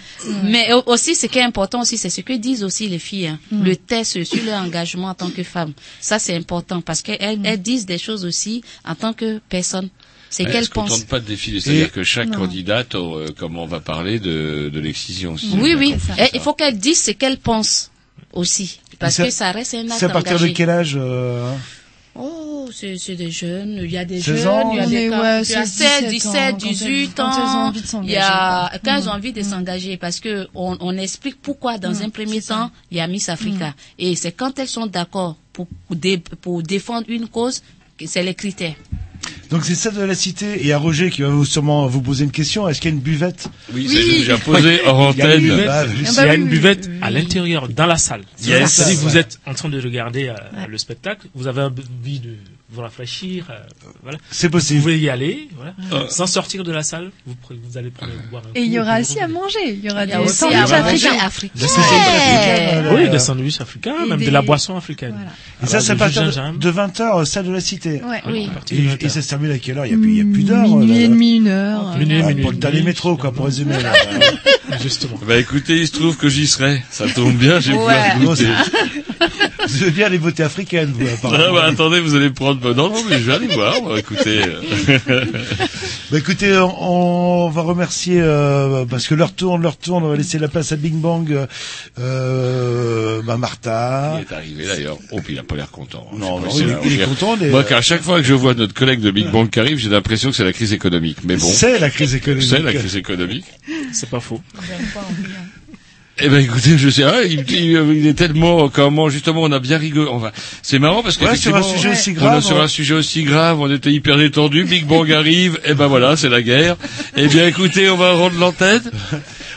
Mais au- aussi, ce qui est important aussi, c'est ce que disent aussi les filles. hein. Le test sur leur engagement en tant que femme. Ça, c'est important parce qu'elles elles disent des choses aussi en tant que personne. C'est qu'elles Est-ce qu'on pensent. pas de défiler? C'est-à-dire que chaque Non. candidate, euh, comme on va parler de, de l'excision aussi. Oui, oui. Et il faut qu'elles disent ce qu'elles pensent aussi. Parce ça- que ça reste un acte C'est à partir engagé. de quel âge euh, Oh, c'est c'est des jeunes. Il y a des 16 jeunes, ans, il y a des ouais, il y a 16, 16, 17, quand elles- 18 quand elles ont ans. Il y a quand elles ont envie de s'engager parce que on, on explique pourquoi dans Mm, un premier temps il y a Miss Africa. Et c'est quand elles sont d'accord pour pour, dé- pour défendre une cause que c'est les critères. Donc c'est ça de la cité. Et à Roger qui va vous, sûrement vous poser une question. Est-ce qu'il y a une buvette Oui, ça, je l'ai déjà posé hors Il y a une antenne. buvette, Bah, il bah y a oui, une oui, buvette oui, à oui. l'intérieur, dans la salle. Yes. C'est-à-dire que vous êtes en train de regarder euh, le spectacle, vous avez envie de vous rafraîchir, euh, voilà. C'est Vous possible. pouvez y aller, voilà. Euh. Sans sortir de la salle, vous, prenez- vous allez prendre, boire un Et il y aura aussi vous à manger. Il y aura des sandwichs africains. africain. Des sandwichs africains, Oui, euh, des sandwichs africains, et même des- de la boisson africaine. Voilà. Et ça, partir jus de, de gingembre. de 20h, salle de la cité. Ouais. Oui. Partir de Et, 20 et ça se termine à quelle heure? Il n'y a, plus- il y a plus d'heure. Minuit euh, et demi, une heure. Minuit et Ah, minuit pour et le dernier demi, métro, quoi, pour résumer. là. Justement. Bah écoutez, il se trouve que j'y serai. Ça tombe bien, j'ai Ouais. Vous bien les beautés africaines, vous, Ah apparemment. bah attendez, vous allez prendre... Non, non, mais je vais aller voir. Bah, écoutez, euh, Bah écoutez, on, on va remercier euh, parce que leur tourne, leur tourne. On va laisser la place à Bing Bang, euh, euh, bah Martha. il est arrivé d'ailleurs. Oh, puis il a pas l'air content. hein. Non, non, il, il est on- content. des- Moi, qu'à chaque fois que je vois notre collègue de Big Bang qui arrive, j'ai l'impression que c'est la crise économique. Mais bon, C'est la crise économique. c'est la crise économique. C'est pas faux. Eh ben écoutez, je sais, ah, il, est tellement comment justement on a bien rigolé. Enfin, c'est marrant parce Ouais, sur un sujet aussi on grave. a sur un sujet aussi grave, on était hyper détendu. Big Bang arrive, et ben voilà, c'est la guerre. Eh bien écoutez, on va rendre l'antenne.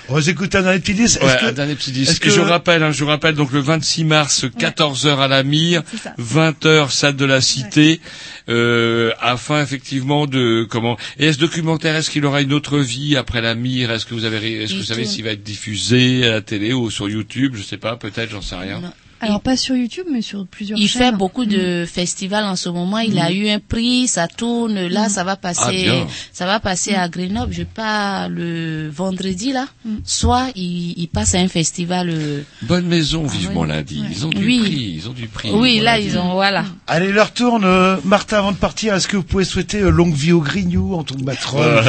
On va s'écouter un dernier petit disque. Ouais, Est-ce que- un dernier petit disque. que- Je rappelle, hein, je rappelle donc le 26 mars, 14h à la Mire, 20h salle de la Cité, euh, afin effectivement de comment. Et est-ce documentaire Est-ce qu'il aura une autre vie après la Mire? Est-ce que vous avez, est-ce que vous savez s'il va être diffusé à la télé ou sur YouTube? Je sais pas, peut-être, j'en sais rien. Non. Alors pas sur YouTube, mais sur plusieurs Il chaînes. fait beaucoup de festivals en ce moment. Il a eu un prix, ça tourne. Là, ça va Ah, passer, bien. ça va passer à Grenoble. Je pars le vendredi là. Soit il, il passe à un festival. euh, Bonne maison, vivement ouais. lundi. Ils ont du Oui. prix, ils ont du prix. Oui, là ils ont voilà. Allez, leur tourne. Euh, Martha, avant de partir, est-ce que vous pouvez souhaiter euh, longue vie au Grignou en tant que matrone?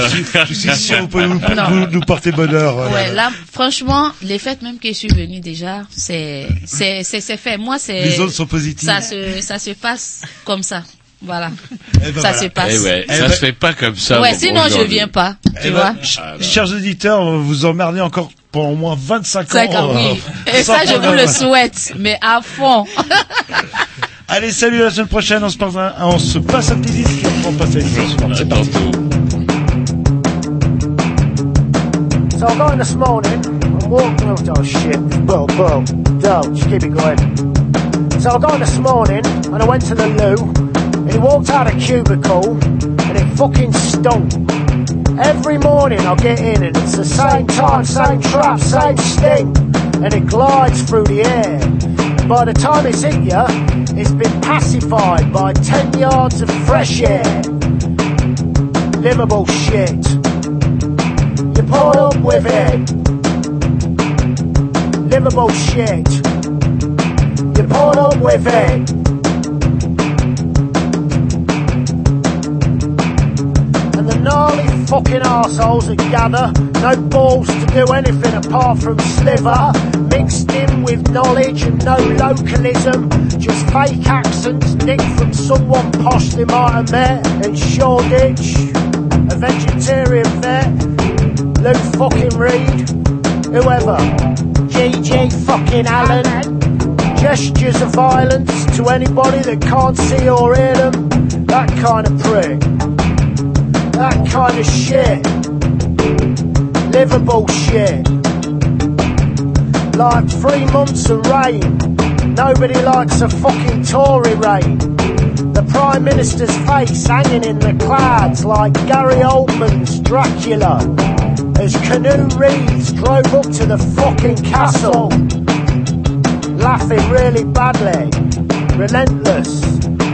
Je suis- sûr vous pouvez nous, nous- nous porter bonheur. Ouais, là, franchement, les fêtes même que je suis venue déjà, c'est, c'est, c'est, fait. Moi, c'est. Les autres sont positifs. Ça se, ça se passe comme ça. Voilà. Eh ben ça voilà. se passe. Eh ouais, Eh ça ben- se fait pas comme ça. ouais, sinon je viens pas. Tu ben, vois. ch- chers auditeurs, vous emmerdez encore pendant au moins 25 ans. Oui. Et ça, je vous le souhaite, mais à fond. Allez, salut, à la semaine prochaine, on se passe un, on se passe un petit disque on. C'est parti. So I got in this morning, I'm walking, oh, shit, bro, bro, no, just keep it going. So I got this morning, and I went to the loo, and he walked out of cubicle, and it fucking stunk. Every morning I get in, and it's the same time, same trap, same sting, and it glides through the air. By the time it's hit you, it's been pacified by 10 yards of fresh air. Livable shit. You put up with it. Livable shit. You put up with it. And the gnarly fucking assholes that gather, no balls to do anything apart from sliver, mixed in with knowledge and no localism, just fake accents nicked from someone posh they might have met. In Shoreditch, a vegetarian vet, Lou fucking Reed, whoever, GG fucking Allen, gestures of violence to anybody that can't see or hear them, that kind of prick, that kind of shit, livable shit, like three months of rain, nobody likes a fucking Tory rain. The Prime Minister's face hanging in the clouds like Gary Oldman's Dracula as Canoe Reeves drove up to the fucking castle, laughing really badly, relentless,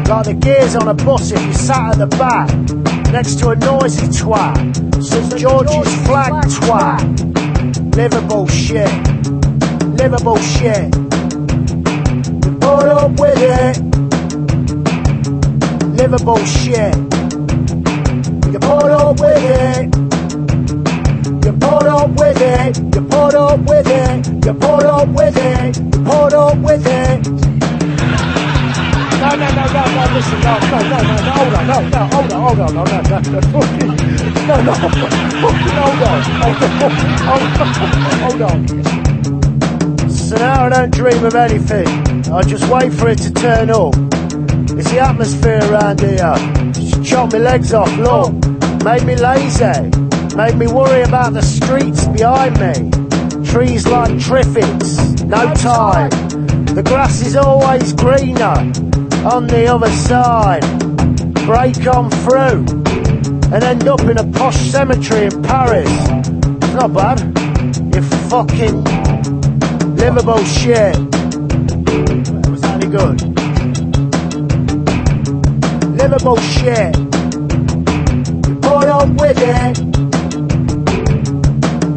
like the gears on a bus if you sat at the back, next to a noisy twat, St George's flag twat, livable shit, livable shit. You put up with it, livable shit. You put up with it. Put up with it, you put up with it, you put up with it, you put up with it. No, no, no, no, no, listen, no, no, no, no, no, hold on, no, no, hold on, hold on, no, no, no, no, no, no, no, hold on, hold on, hold on. So now I don't dream of anything, I just wait for it to turn up. It's the atmosphere around here. Just chop my legs off, look. Made me lazy. Made me worry about the streets behind me. Trees like triffids. No time. The grass is always greener. On the other side. Break on through. And end up in a posh cemetery in Paris. Not bad. You fucking livable shit. Was that any good? livable shit. You up with it.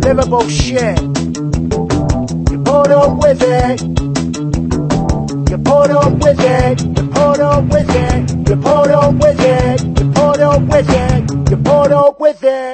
Livable shit. You put up with it. You put up with it. You put up with it. You put up with it. You put up with it. You put up with it.